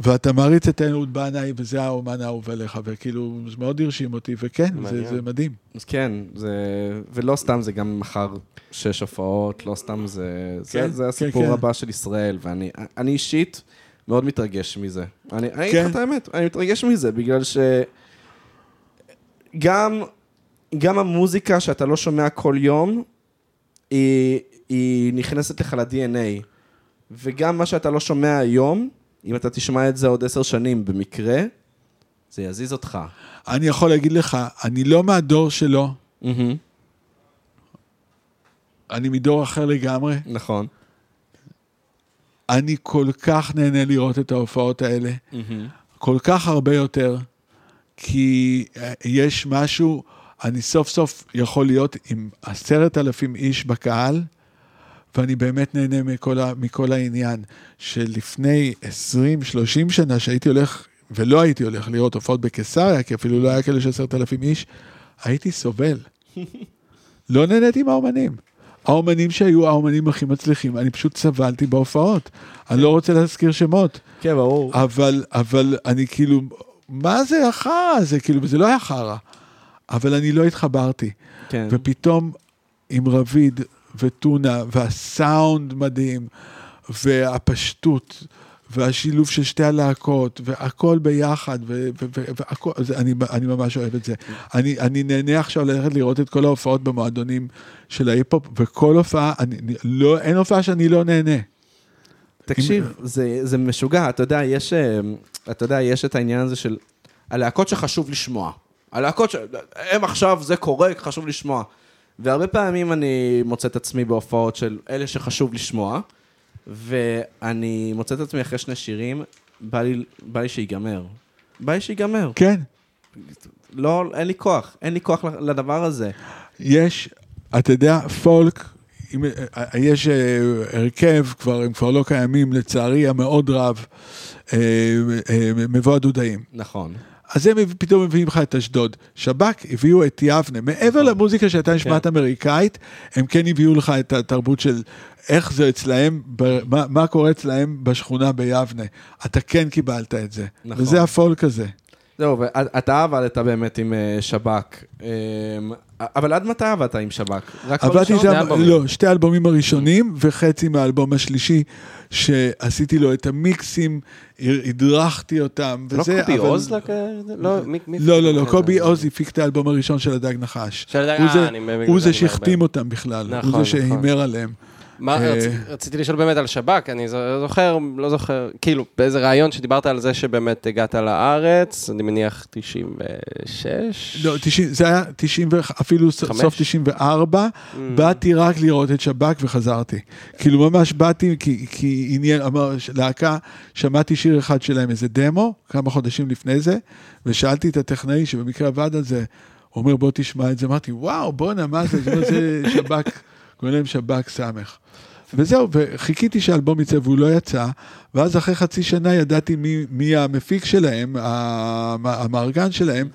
ואתה מעריץ את אהוד בנאי, וזה האומן האהוב עליך, וכאילו, זה מאוד הרשים אותי, וכן, זה. זה מדהים. אז כן, זה... ולא סתם זה גם מחר שש הופעות, לא סתם זה... כן, זה, זה כן, הסיפור כן. הבא של ישראל, ואני אני אישית מאוד מתרגש מזה. אני אני אגיד כן. לך את האמת, אני מתרגש מזה, בגלל ש... גם, גם המוזיקה שאתה לא שומע כל יום, היא, היא נכנסת לך ל-DNA. וגם מה שאתה לא שומע היום, אם אתה תשמע את זה עוד עשר שנים במקרה, זה יזיז אותך. אני יכול להגיד לך, אני לא מהדור שלו, מהמם, אני מדור אחר לגמרי. נכון. אני כל כך נהנה לראות את ההופעות האלה, מהמם. כל כך הרבה יותר, כי אה, יש משהו, אני סוף סוף יכול להיות עם עשרת אלפים איש בקהל, ואני באמת נהנה מכל, ה, מכל העניין. שלפני 20-30 שנה שהייתי הולך, ולא הייתי הולך לראות הופעות בקיסריה, כי אפילו לא היה כאלה של עשרת אלפים איש, הייתי סובל. *laughs* לא נהניתי מהאומנים. האומנים שהיו האומנים הכי מצליחים, אני פשוט סבלתי בהופעות. אני לא רוצה להזכיר שמות, כן, ברור. אבל, אבל אני כאילו, מה זה החרא הזה? כאילו, זה לא היה חרא. אבל אני לא התחברתי. כן. ופתאום עם רביד וטונה, והסאונד מדהים, והפשטות, והשילוב של שתי הלהקות, והכל ביחד, והכל, אני, אני ממש אוהב את זה. אני, אני נהנה עכשיו ללכת לראות את כל ההופעות במועדונים של ההיפ-הופ, וכל הופעה, אני, לא, אין הופעה שאני לא נהנה. תקשיב, זה, זה משוגע, אתה יודע, יש, אה, אתה יודע, יש את העניין הזה של הלהקות שחשוב לשמוע. הלהקות ש... הם עכשיו, זה קורה, חשוב לשמוע. והרבה פעמים אני מוצא את עצמי בהופעות של אלה שחשוב לשמוע, ואני מוצא את עצמי אחרי שני שירים, בא לי, בא לי שיגמר. בא לי שיגמר. כן, לא, אין לי כוח, אין לי כוח לדבר הזה. יש, אתה יודע, פולק, אם, יש אה, הרכב, כבר, הם כבר לא קיימים, לצערי המאוד רב, אה, אה, מבוא הדודאים. נכון. אז הם פתאום מביאים לך את אשדוד. שב"כ הביאו את יבנה. מעבר למוזיקה שהייתה נשמעת אמריקאית, הם כן הביאו לך את התרבות של איך זה אצלהם, מה, מה קורה אצלהם בשכונה ביבנה. אתה כן קיבלת את זה. נכון. וזה הפולק הזה. זהו, ואתה עבדת באמת עם אה, שב"כ, אה, אבל עד מתי עבדת עם שב"כ? רק עבדתי? איתם, אלבומים. לא, שתי האלבומים הראשונים וחצי מהאלבום השלישי, שעשיתי לו את המיקסים, הדרכתי אותם, זה לא וזה, קובי אבל- עוז? לא, לא, לא, לא? קובי עוז הפיק את האלבום הראשון של הדג נחש. של הדג- הוא אה, זה- אני בגלל הוא זה זה שהחתים. אותם בכלל, הוא נכון, זה נכון. שהימר עליהם. מה, אה, רצ- רציתי לשאול באמת על שב"כ, אני זוכר, לא זוכר, כאילו, באיזה ראיון שדיברת על זה שבאמת הגעת לארץ, אני מניח 96? לא, 90, זה היה 90, ו- אפילו ס- חמש? סוף 94, באתי רק לראות את שב"כ וחזרתי. כאילו ממש באתי כי, כי עניין, אמר, להקה, שמעתי שיר אחד שלהם, איזה דמו, כמה חודשים לפני זה, ושאלתי את הטכנאי שבמקרה עבד על זה, הוא אומר בוא תשמע את זה, אמרתי וואו בואנה מה זה, זה שב"כ, קוראים להם שב"כ סמך. וזהו, וחיכיתי שהאלבום יצא והוא לא יצא, ואז אחרי חצי שנה ידעתי מי, מי המפיק שלהם, המ- המארגן שלהם,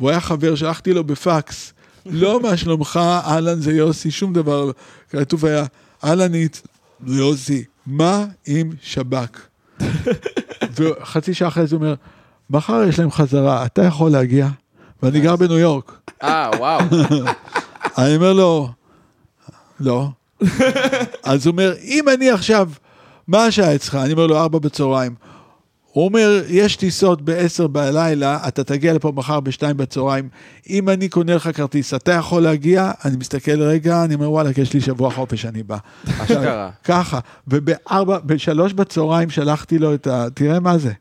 והוא היה חבר, שלחתי לו בפקס, לא מה שלומך, אהלן זה יוסי, שום דבר, כתוב היה, אהלנית, זה יוסי, מה עם שב"כ? *laughs* וחצי שעה אחרי זה הוא אומר, מחר יש להם חזרה, אתה יכול להגיע? ואני גר בניו יורק. אה, וואו. *laughs* אני אומר לו, לא. אז הוא אומר, אם אני עכשיו, מה השעה אצלך? אני אומר לו, ארבע בצהריים. הוא אומר, יש טיסות בעשר בלילה, אתה תגיע לפה מחר בשתיים בצהריים, אם אני קונה לך כרטיס, אתה יכול להגיע? אני מסתכל רגע, אני אומר, וואלה, יש לי שבוע חופש, אני בא. אשכרה. ככה, ובארבע, בשלוש בצהריים שלחתי לו את ה... תראה מה זה.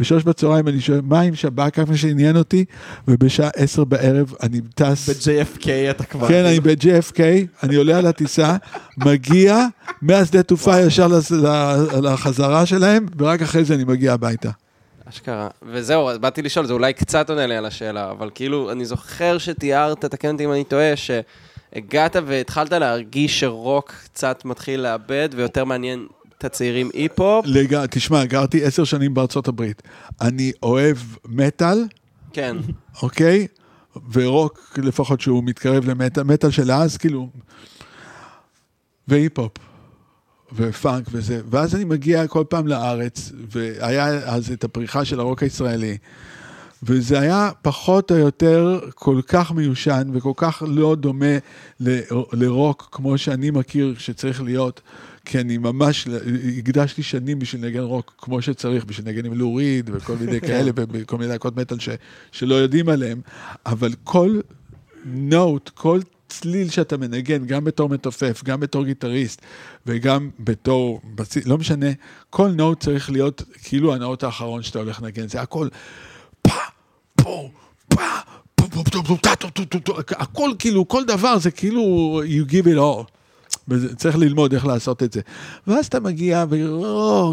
בשלוש בצהריים אני שואל, מה עם שב"כ, כמה שעניין אותי, ובשעה עשר בערב אני טס. ב-JFK אתה כבר... כן, אני ב-JFK, אני עולה על הטיסה, מגיע מהשדה תעופה ישר לחזרה שלהם, ורק אחרי זה אני מגיע הביתה. אשכרה. וזהו, אז באתי לשאול, זה אולי קצת עונה לי על השאלה, אבל כאילו, אני זוכר שתיארת, תקן אותי אם אני טועה, שהגעת והתחלת להרגיש שרוק קצת מתחיל לאבד, ויותר מעניין את הצעירים אי-פופ. לג... תשמע, גרתי עשר שנים בארצות הברית. אני אוהב מטאל, כן. אוקיי? ורוק, לפחות שהוא מתקרב למטאל, מטאל של אז, כאילו... והיפ-הופ. ופאנק וזה, ואז אני מגיע כל פעם לארץ, והיה אז את הפריחה של הרוק הישראלי, וזה היה פחות או יותר כל כך מיושן וכל כך לא דומה לרוק כמו שאני מכיר שצריך להיות, כי אני ממש הקדשתי שנים בשביל לנגן רוק כמו שצריך, בשביל לנגן עם לוריד וכל מיני כאלה, וכל מיני להקות מטאל ש- שלא יודעים עליהם, אבל כל נוט, כל צליל שאתה מנגן, גם בתור מתופף, גם בתור גיטריסט וגם בתור, בצ... לא משנה, כל נוט צריך להיות כאילו הנאות האחרון שאתה הולך לנגן, זה הכל פה, פה, פה, הכל כאילו, כל דבר זה כאילו, you give it all. וצריך ללמוד איך לעשות את זה. ואז אתה מגיע,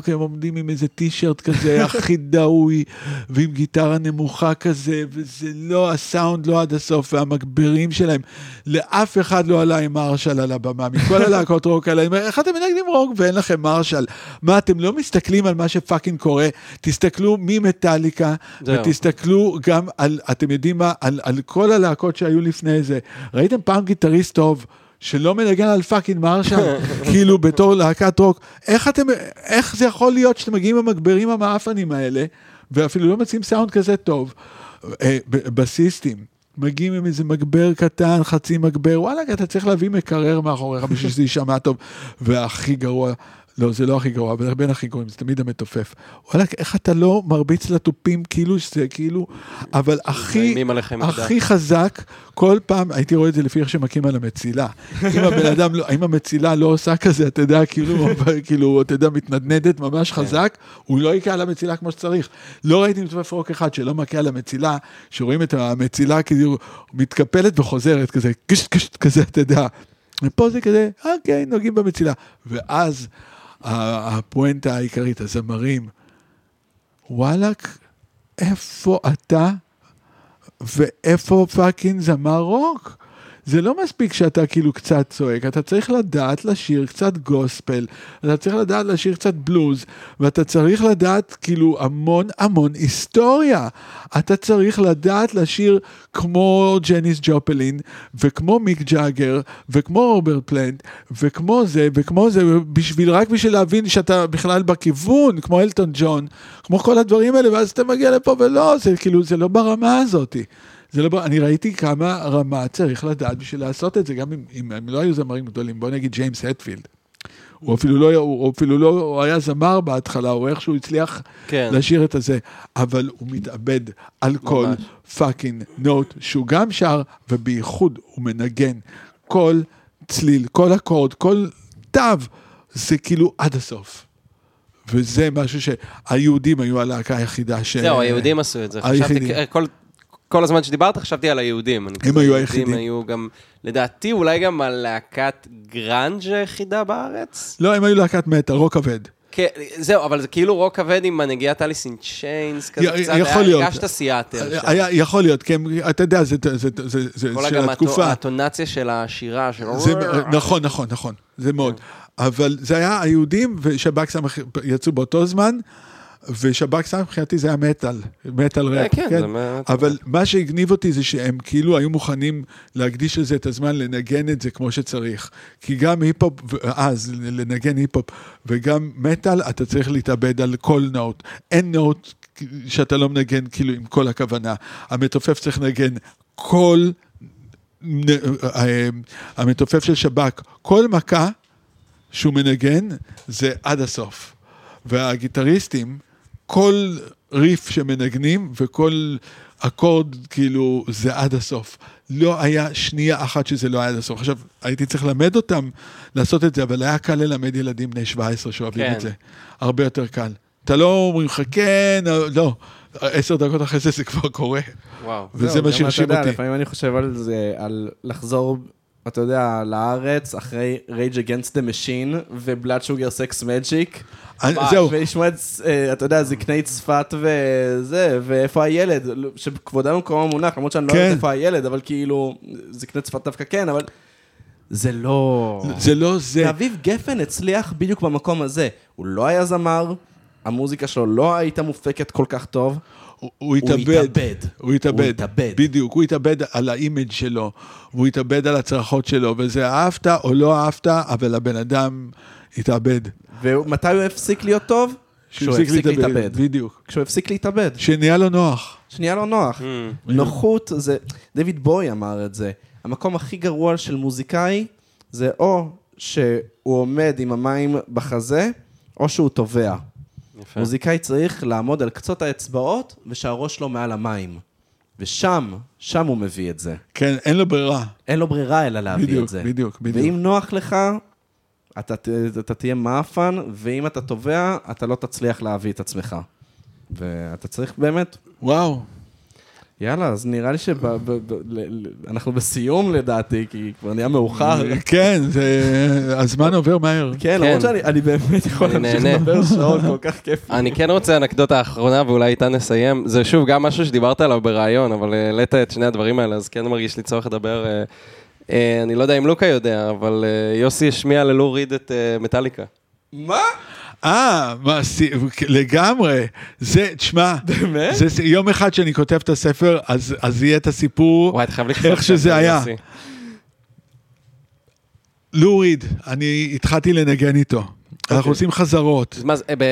והם עומדים עם איזה טישרט כזה, *laughs* הכי דאוי, ועם גיטרה נמוכה כזה, וזה לא, הסאונד לא עד הסוף, והמגברים שלהם, לאף אחד לא עלה עם מרשל על הבמה, מכל הלהקות רוק האלה, איך אתם מנגנים רוק ואין לכם מרשל? מה, אתם לא מסתכלים על מה שפאקינג קורה? תסתכלו ממטאליקה. ותסתכלו גם על, אתם יודעים מה, על, על כל הלהקות שהיו לפני זה. ראיתם פעם גיטריסט טוב? שלא מנגן על fucking מרשל, *laughs* כאילו בתור להקת רוק, איך אתם, איך זה יכול להיות שאתם מגיעים המגברים המאפנים האלה, ואפילו לא מציעים סאונד כזה טוב, אה, בסיסטים, מגיעים עם איזה מגבר קטן, חצי מגבר, וואלה, אתה צריך להביא מקרר מאחוריך בשביל שזה יישמע טוב, והכי גרוע, לא, זה לא הכי גרוע, אבל בין הכי גרועים, זה תמיד המתופף. וואלה, איך אתה לא מרביץ לתופים, כאילו שזה, כאילו, אבל הכי. הכי חזק, כל פעם, הייתי רואה את זה לפי איך שמכים על המצילה. אם הבן אדם, לא, אם המצילה לא עושה כזה, אתה יודע, כאילו, כאילו, אתה יודע, מתנדנדת ממש חזק, הוא לא יכה על המצילה כמו שצריך. לא ראיתי מתופף רוק אחד שלא מכה על המצילה, שרואים את המצילה כאילו מתקפלת וחוזרת כזה, קשט קשט כזה, אתה יודע. ופה זה כזה, אוקיי, נוגעים במצילה. ואז הפואנטה העיקרית, הזמרים, וואלאק, איפה אתה ואיפה fucking זמר רוק? זה לא מספיק שאתה כאילו קצת צועק, אתה צריך לדעת לשיר קצת גוספל, אתה צריך לדעת לשיר קצת בלוז, ואתה צריך לדעת כאילו המון המון היסטוריה. אתה צריך לדעת לשיר כמו ג'ניס ג'ופלין, וכמו מיק ג'אגר, וכמו רוברט פלנט, וכמו זה, וכמו זה, בשביל, רק בשביל להבין שאתה בכלל בכיוון, כמו אלטון ג'ון, כמו כל הדברים האלה, ואז אתה מגיע לפה ולא, זה כאילו, זה לא ברמה הזאתי. זה לא, אני ראיתי כמה רמה צריך לדעת בשביל לעשות את זה, גם אם, אם הם לא היו זמרים גדולים, בוא נגיד ג'יימס הטפילד. הוא אפילו לא, הוא אפילו לא, הוא היה זמר בהתחלה, הוא איכשהו הצליח כן. לשיר את הזה, אבל הוא מתאבד על כל. fucking note שהוא גם שר, ובייחוד הוא מנגן כל צליל, כל אקורד, כל תו, זה כאילו עד הסוף. וזה משהו שהיהודים היו הלהקה היחידה ש... זהו, היהודים עשו את זה. חשבתי, היחידים. כל- כל הזמן שדיברת חשבתי על היהודים. כזה, היו היהודים היחידים. היו גם, לדעתי, אולי גם הלהקת גראנג' היחידה בארץ? לא, הם היו להקת מטאל, רוק כבד. כן, זהו, אבל זה כאילו רוק כבד עם הנגיעת אליס אין צ'יינס, כזה קצת, יכול להיות. הרגשת. היה, יכול להיות, כן, אתה יודע, זה, זה, זה, זה, זה כל של התקופה. הטונציה של השירה, של... נכון, נכון, נכון, זה מאוד. אבל זה היה היהודים ושב"כ יצאו באותו זמן, ושב"כ סמך מבחינתי זה היה מטאל, מטאל ראפ, כן, מטאל. אבל מה שהגניב אותי זה שהם כאילו היו מוכנים להקדיש לזה את הזמן לנגן את זה כמו שצריך. כי גם היפ-הופ, אז לנגן היפ-הופ, וגם מטאל, אתה צריך להתאבד על כל נוט. אין נוט שאתה לא מנגן כאילו עם כל הכוונה. המתופף צריך לנגן כל... נ- אה, המתופף של שב"כ, כל מכה שהוא מנגן זה עד הסוף. והגיטריסטים, כל ריף שמנגנים וכל אקורד, כאילו, זה עד הסוף. לא היה שנייה אחת שזה לא היה עד הסוף. עכשיו, הייתי צריך ללמד אותם לעשות את זה, אבל היה קל ללמד ילדים בני 17 שאוהבים כן. את זה. הרבה יותר קל. אתה לא אומרים לך כן, לא. עשר דקות אחרי זה זה כבר קורה. וואו. וזה זהו, מה שהרשים אותי. לפעמים אני חושב על זה, על לחזור, אתה יודע, לארץ, אחרי Rage Against the Machine Sex Magic. אני- מה, זהו, ולשמוע את, אה, אתה יודע, זקני צפת וזה, ואיפה הילד, שכבודם במקומם מונח, למרות שאני לא כן. יודעת איפה הילד, אבל כאילו, זקני צפת דווקא כן, אבל זה לא... זה לא זה. ואביב גפן הצליח בדיוק במקום הזה. הוא לא היה זמר, המוזיקה שלו לא הייתה מופקת כל כך טוב. הוא- הוא התאבד. הוא התאבד. הוא התאבד. בדיוק, הוא התאבד על ה image שלו, והוא התאבד על הצרחות שלו, וזה אהבת או לא אהבת, אבל הבן אדם התאבד. ומתי הוא הפסיק להיות טוב? כשהוא הפסיק להתאבד. בדיוק. כשהוא הפסיק להתאבד. שנהיה לו נוח. שנייה לא נוח. Mm. נוחות זה, דויד בוי אמר את זה, המקום הכי גרוע של מוזיקאי זה או שהוא עומד עם המים בחזה, או שהוא טובע. יפה. מוזיקאי צריך לעמוד על קצות האצבעות ושהראש שלו מעל המים. ושם, שם הוא מביא את זה. כן, אין לו ברירה. אין לו ברירה אלא להביא בדיוק, את זה. בדיוק, בדיוק. ואם נוח לך, אתה, ת- אתה תהיה מאפן, ואם אתה טובע, אתה לא תצליח להביא את עצמך. ואתה צריך באמת וואו. יאללה, אז נראה לי שאנחנו בסיום לדעתי, כי כבר נהיה מאוחר. *laughs* כן, זה... הזמן עובר מהר. כן, כן. למרות שאני אני באמת יכול להמשיך. לדבר שעות, כל כך כיף. *laughs* אני כן רוצה אנקדוטה אחרונה, ואולי איתה נסיים. זה שוב גם משהו שדיברת עליו בראיון, אבל אה, העלית את שני הדברים האלה, אז כן מרגיש לי צורך לדבר. אה, אה, אני לא יודע אם לוקה יודע, אבל יוסי השמיע ללו ריד את מטאליקה. מה? אה, מה, סי- לגמרי. זה, תשמע, באמת? זה יום אחד שאני כותב את הספר, אז אז יהיה את הסיפור, וואי, אתה חייב לכתוב איך שזה זה, היה. לוריד, אני התחלתי לנגן איתו. אנחנו עושים חזרות. אז מה זה, אה, ב...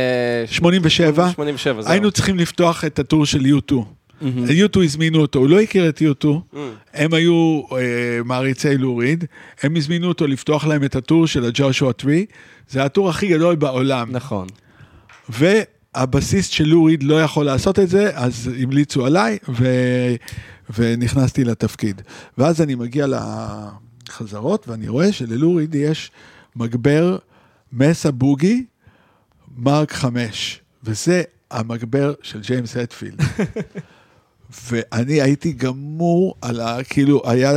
87, 87, זהו. היינו צריכים לפתוח את הטור של U2. U2 הזמינו אותו, הוא לא הכיר את U2, Mm. הם היו אה, מעריצי לוריד, הם הזמינו אותו לפתוח להם את הטור של הג'ושוע טרי, זה הטור הכי גדול בעולם. נכון. והבסיסט של לוריד לא יכול לעשות את זה, אז המליצו עליי, ו... ונכנסתי לתפקיד. ואז אני מגיע לחזרות, ואני רואה שללוריד יש מגבר מסה בוגי, Mark 5, וזה המגבר של ג'יימס הטפילד. *laughs* ואני הייתי גמור על ה... כאילו, היה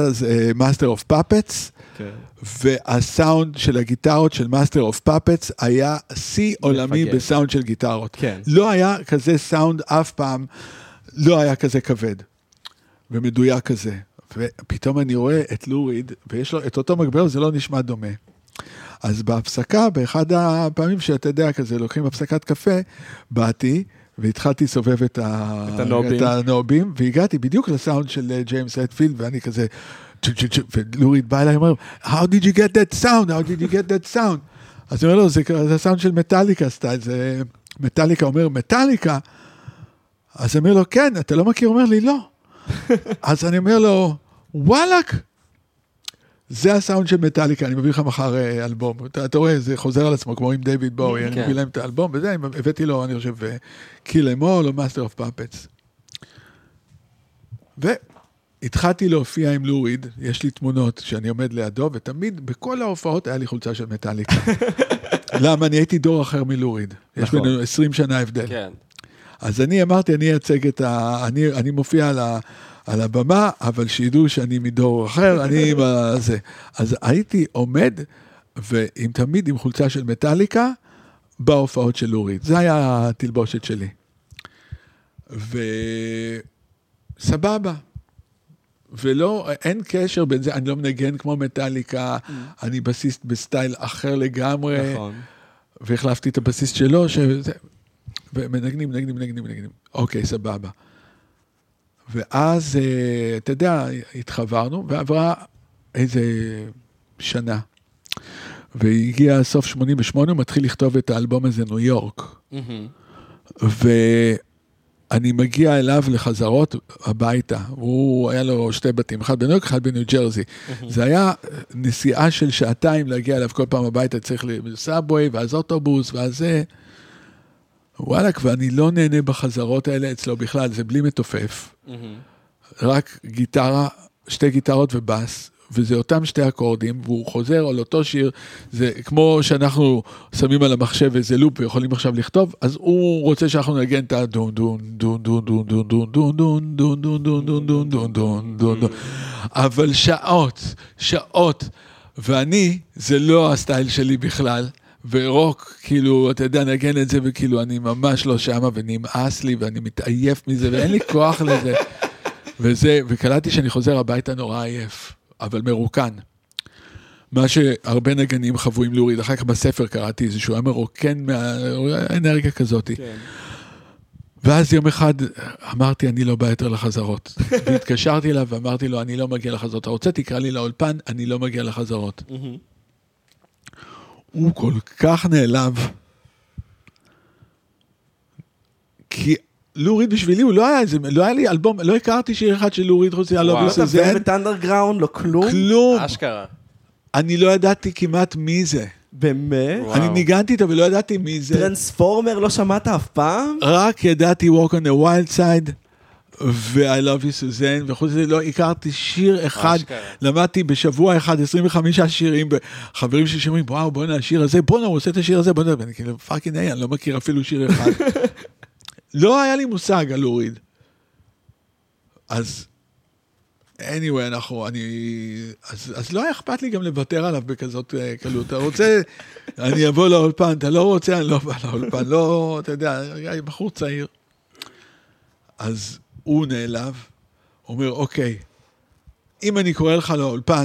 Master of Puppets. והסאונד של הגיטרות של Master of Puppets היה שיא עולמי מפגר. בסאונד של גיטרות. כן. לא היה כזה סאונד אף פעם, לא היה כזה כבד ומדויק כזה. ופתאום אני רואה את לוריד, ויש לו את אותו מגבר, זה לא נשמע דומה. אז בהפסקה, באחד הפעמים שאתה יודע, כזה, לוקחים הפסקת קפה, באתי והתחלתי לסובב את, ה... את הנובים. את הנובים, והגעתי בדיוק לסאונד של אה, ג'יימס הטפילד, ואני כזה, ולוריד בא אליי ואומר, How did you get that sound? How did you get that sound? *laughs* אז אני אומר לו, זה, זה הסאונד של מטאליקה סטייל, זה מטאליקה אומר, מטאליקה? אז אני אומר לו, כן, אתה לא מכיר? הוא אומר לי, לא. *laughs* אז אני אומר לו, וואלאק, זה הסאונד של מטאליקה, אני מביא לך מחר אה, אלבום. אתה, אתה רואה, זה חוזר על עצמו, כמו עם דיוויד בואי, אני כן. מביא להם את האלבום, וזה, הבאתי לו, אני חושב, Kill 'Em All או Master of Puppets. והתחלתי להופיע עם לוריד, יש לי תמונות שאני עומד לידו, ותמיד, בכל ההופעות היה לי חולצה של מטאליקה. *laughs* למה? אני הייתי דור אחר מלוריד. יש נכון. בינינו 20 שנה הבדל. כן. אז אני אמרתי, אני אייצג את ה... אני, אני מופיע על, ה, על הבמה, אבל שידעו שאני מדור אחר, אני עם ה... זה. אז הייתי עומד, ועם תמיד עם חולצה של מטאליקה, בהופעות של לורית. זה היה התלבושת שלי. וסבבה. ולא, אין קשר בין זה, אני לא מנגן כמו מטאליקה, אני בסיסט בסטייל אחר לגמרי. נכון. והחלפתי את הבסיס שלו, שזה... ומנגנים, מנגנים, מנגנים, מנגנים. אוקיי, סבבה. ואז, אה, אתה יודע, התחברנו, ועברה איזה שנה. והגיע סוף 88, הוא מתחיל לכתוב את האלבום הזה, ניו יורק. ואני מגיע אליו לחזרות הביתה. הוא, היה לו שתי בתים, אחד בניו יורק, אחד בניו ג'רזי. זה היה נסיעה של שעתיים להגיע אליו כל פעם הביתה, צריך לסאבווי, ואז אוטובוס, ואז זה. וואלכ, ואני לא נהנה בחזרות האלה אצלו בכלל, זה בלי מתופף. רק גיטרה, שתי גיטרות ובאס, וזה אותם שתי אקורדים, והוא חוזר על אותו שיר, זה כמו שאנחנו שמים על המחשב איזה לופ ויכולים עכשיו לכתוב, אז הוא רוצה שאנחנו נגן את הדון דון דון דון דון דון דון דון דון דון דון דון דון דון דון דון דון דון אבל שעות, שעות, ואני, זה לא הסטייל שלי בכלל. ורוק, כאילו, אתה יודע, נגן את זה, וכאילו, אני ממש לא שמה, ונמאס לי, ואני מתעייף מזה, ואין לי כוח לזה. *laughs* וזה, וקלטתי שאני חוזר הביתה נורא עייף, אבל מרוקן. מה שהרבה נגנים חוו עם לוריד, אחר כך בספר קראתי איזה שהוא היה מרוקן מהאנרגיה כזאת. כן. ואז יום אחד אמרתי, אני לא בא יותר לחזרות. *laughs* והתקשרתי אליו ואמרתי לו, אני לא מגיע לחזרות. אתה רוצה, תקרא לי לאולפן, אני לא מגיע לחזרות. הוא כל כך נעלב. כי לוריד בשבילי, הוא לא היה איזה, לא היה לי אלבום, לא הכרתי שיר אחד של לוריד חוץ וואו. מהלובי לא את סוזן, הוולט אנדרגראונד, לא כלום? כלום. אשכרה. אני לא ידעתי כמעט מי זה. באמת? וואו. אני ניגנתי איתו ולא ידעתי מי זה. טרנספורמר לא שמעת אף פעם? רק ידעתי Walk on the Wild Side ו-I Love You Suzanne, וחוץ מזה לא הכרתי שיר אחד. אשכרה. למדתי בשבוע אחד 25 שירים, חברים שלי שאומרים, וואו, בואנה, השיר הזה, בואנה, הוא עושה את השיר הזה, בואנה, ואני כאילו, fucking A, אני לא מכיר אפילו שיר אחד. *laughs* לא היה לי מושג על לוריד. אז, anyway, אנחנו, אני, אז, אז לא היה אכפת לי גם לוותר עליו בכזאת אה, קלות. אתה רוצה, *laughs* אני אבוא לאולפן, אתה לא רוצה, אני לא בא לאולפן, לא, אתה יודע, בחור צעיר. אז הוא נעלב, אומר, אוקיי, אם אני קורא לך לאולפן,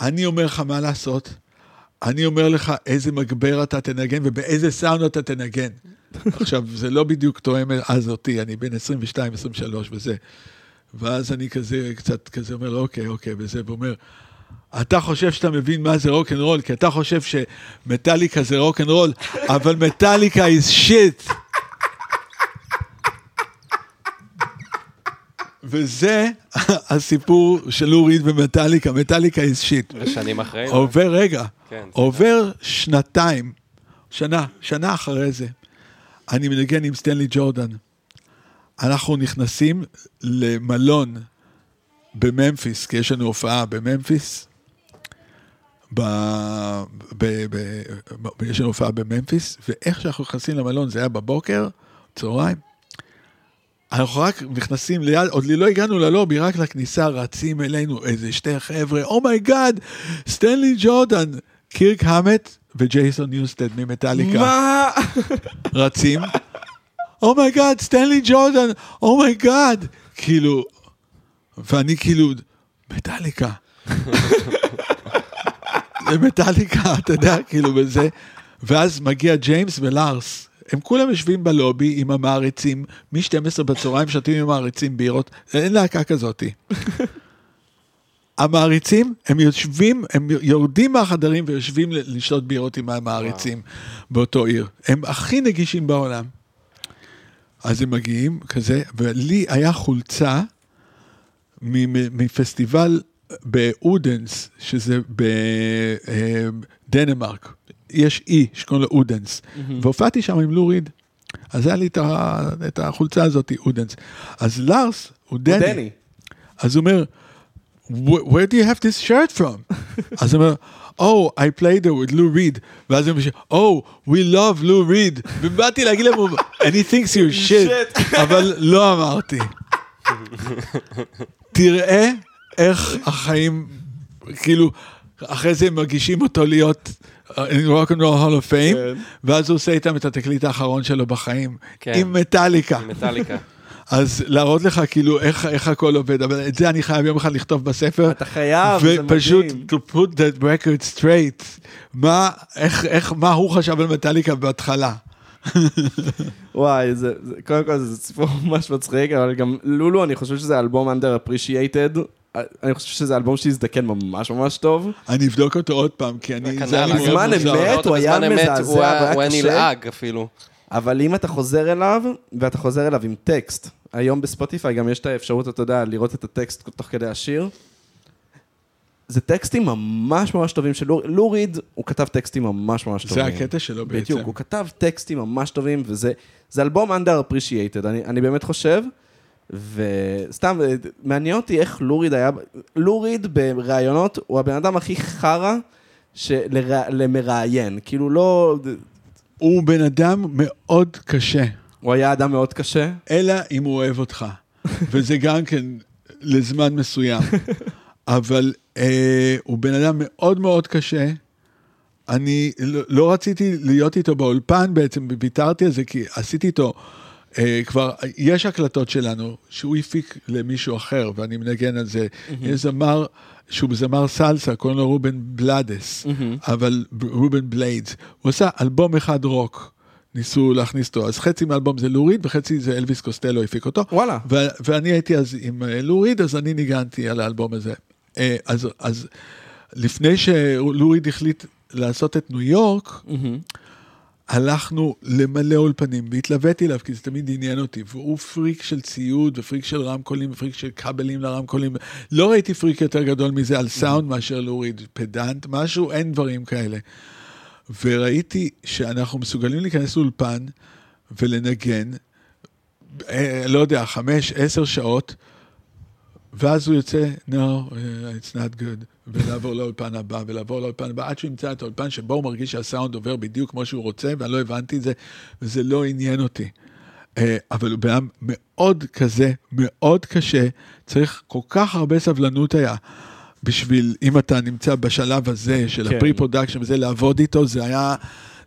אני אומר לך מה לעשות, אני אומר לך איזה מגבר אתה תנגן ובאיזה סאונד אתה תנגן. *laughs* עכשיו, זה לא בדיוק תואם אז אותי, אני בן 22-23 וזה. ואז אני כזה, קצת כזה אומר לו, אוקיי, אוקיי, וזה, ואומר, אתה חושב שאתה מבין מה זה רוקנרול, כי אתה חושב שמטאליקה זה רוקנרול, אבל מטאליקה is shit. וזה הסיפור של לוריד ומטאליקה, מטאליקה is shit. ושנים אחרי. עובר רגע, כן, עובר שנתיים, שנה, שנה אחרי זה, אני מנגן עם סטנלי ג'ורדן. אנחנו נכנסים למלון בממפיס, כי יש לנו הופעה בממפיס. ב... ב... ב... ב... יש לנו הופעה בממפיס, ואיך שאנחנו נכנסים למלון, זה היה בבוקר, צהריים. אנחנו רק נכנסים ליד, עוד לא הגענו ללובי, רק לכניסה רצים אלינו איזה שתי חבר'ה, oh my god, סטנלי ג'ורדן, קירק המט וג'ייסון ניוסטד ממטאליקה. מה? רצים, oh my god, סטנלי ג'ורדן, oh my god, כאילו, ואני כאילו, מטאליקה. זה מטאליקה, אתה יודע, כאילו, וזה, ואז מגיע ג'יימס ולארס. הם כולם יושבים בלובי עם המעריצים, מ-12 בצהריים שותים עם המעריצים בירות, אין להקה כזאתי. *laughs* המעריצים, הם יושבים, הם יורדים מהחדרים ויושבים לשתות בירות עם המעריצים באותו עיר. הם הכי נגישים בעולם. אז הם מגיעים כזה, ולי היה חולצה מפסטיבל באודנס, שזה בדנמרק. יש אי שקוראים לו אודנס, והופעתי שם עם לוריד. אז היה לי את ה- את החולצה הזאת, אודנס. אז לארס הוא הוא דני. דני. אז הוא אומר, "Wh- where do you have this shirt from? *laughs* אז הוא אומר, Oh, I played there with Lou Reed. ואז הם אומרים, Oh, we love Lou Reed. ובאתי להגיד להם, and he thinks you're *laughs* shit, אבל לא אמרתי. *laughs* תראה איך החיים, כאילו, אחרי זה הם מגישים אותו להיות Rock and Roll Hall of Fame, כן. ואז הוא עושה איתם את התקליט האחרון שלו בחיים, כן. עם מטאליקה. מטאליקה. *laughs* אז להראות לך כאילו איך, איך הכל עובד, אבל את זה אני חייב יום אחד לכתוב בספר. אתה חייב, זה ופשוט מדהים. to put that record straight. מה, איך, איך, מה הוא חשב על מטאליקה בהתחלה. *laughs* וואי, זה, זה, קודם כל זה סיפור *laughs* ממש מצחיק, אבל גם לולו, אני חושב שזה אלבום under appreciated. אני חושב שזה אלבום שהזדקן ממש ממש טוב. אני אבדוק אותו עוד פעם, כי אני... וכנ"ל, זה היה לי אני מאוד בזמן מוזר. אמת, הוא היה בזמן אמת, מזעזע, הוא היה- הוא. נלעג אפילו. אבל אם אתה חוזר אליו, ואתה חוזר אליו עם טקסט, היום בספוטיפיי גם יש את האפשרות, אתה יודע, לראות את הטקסט תוך כדי השיר. זה טקסטים ממש ממש טובים של לוריד. לוריד, הוא כתב טקסטים ממש ממש זה טובים. הקטע שלו בעצם. בדיוק, הוא כתב טקסטים ממש טובים, וזה זה אלבום under appreciated, אני, אני באמת חושב. וסתם, מעניין אותי איך לוריד היה, לוריד בראיונות הוא הבן אדם הכי חרא שלרא, למראיין, כאילו לא, הוא בן אדם מאוד קשה, הוא היה אדם מאוד קשה. אלא אם הוא אוהב אותך. וזה גם כן לזמן מסוים. אבל אה, הוא בן אדם מאוד מאוד קשה. אני לא, לא רציתי להיות איתו באולפן בעצם, ויתרתי על זה, כי עשיתי איתו, כבר, יש הקלטות שלנו, שהוא הפיק למישהו אחר, ואני מנגן על זה. יש זמר, שהוא זמר סלסה, קוראים לו רובן בלאדס, אבל רובן בליידס. הוא עשה אלבום אחד רוק. ניסו להכניס אותו, אז חצי מהאלבום זה לוריד וחצי זה אלוויס קוסטלו הפיק אותו. וואלה. ו- ואני הייתי אז עם אה, לוריד, אז אני ניגנתי על האלבום הזה. אה, אז, אז לפני שלוריד החליט לעשות את ניו יורק, מהמם. הלכנו למלא אולפנים, והתלוויתי אליו, כי זה תמיד עניין אותי, והוא פריק של ציוד, ופריק של רמקולים, ופריק של כבלים לרמקולים. לא ראיתי פריק יותר גדול מזה על סאונד מאשר להוריד פדנט, משהו, אין דברים כאלה. וראיתי שאנחנו מסוגלים להיכנס לאולפן ולנגן, אה, לא יודע, חמש, עשר שעות, ואז הוא יוצא, no, uh, it's not good, ולעבור לאולפן הבא, ולעבור לאולפן הבא, עד שהוא ימצא את האולפן שבו הוא מרגיש שהסאונד עובר בדיוק כמו שהוא רוצה, ואני לא הבנתי את זה, וזה לא עניין אותי. אה, אבל הוא בן אדם מאוד כזה, מאוד קשה, צריך כל כך הרבה סבלנות היה. בשביל, אם אתה נמצא בשלב הזה של כן. ה pre-production וזה, לעבוד איתו, זה היה,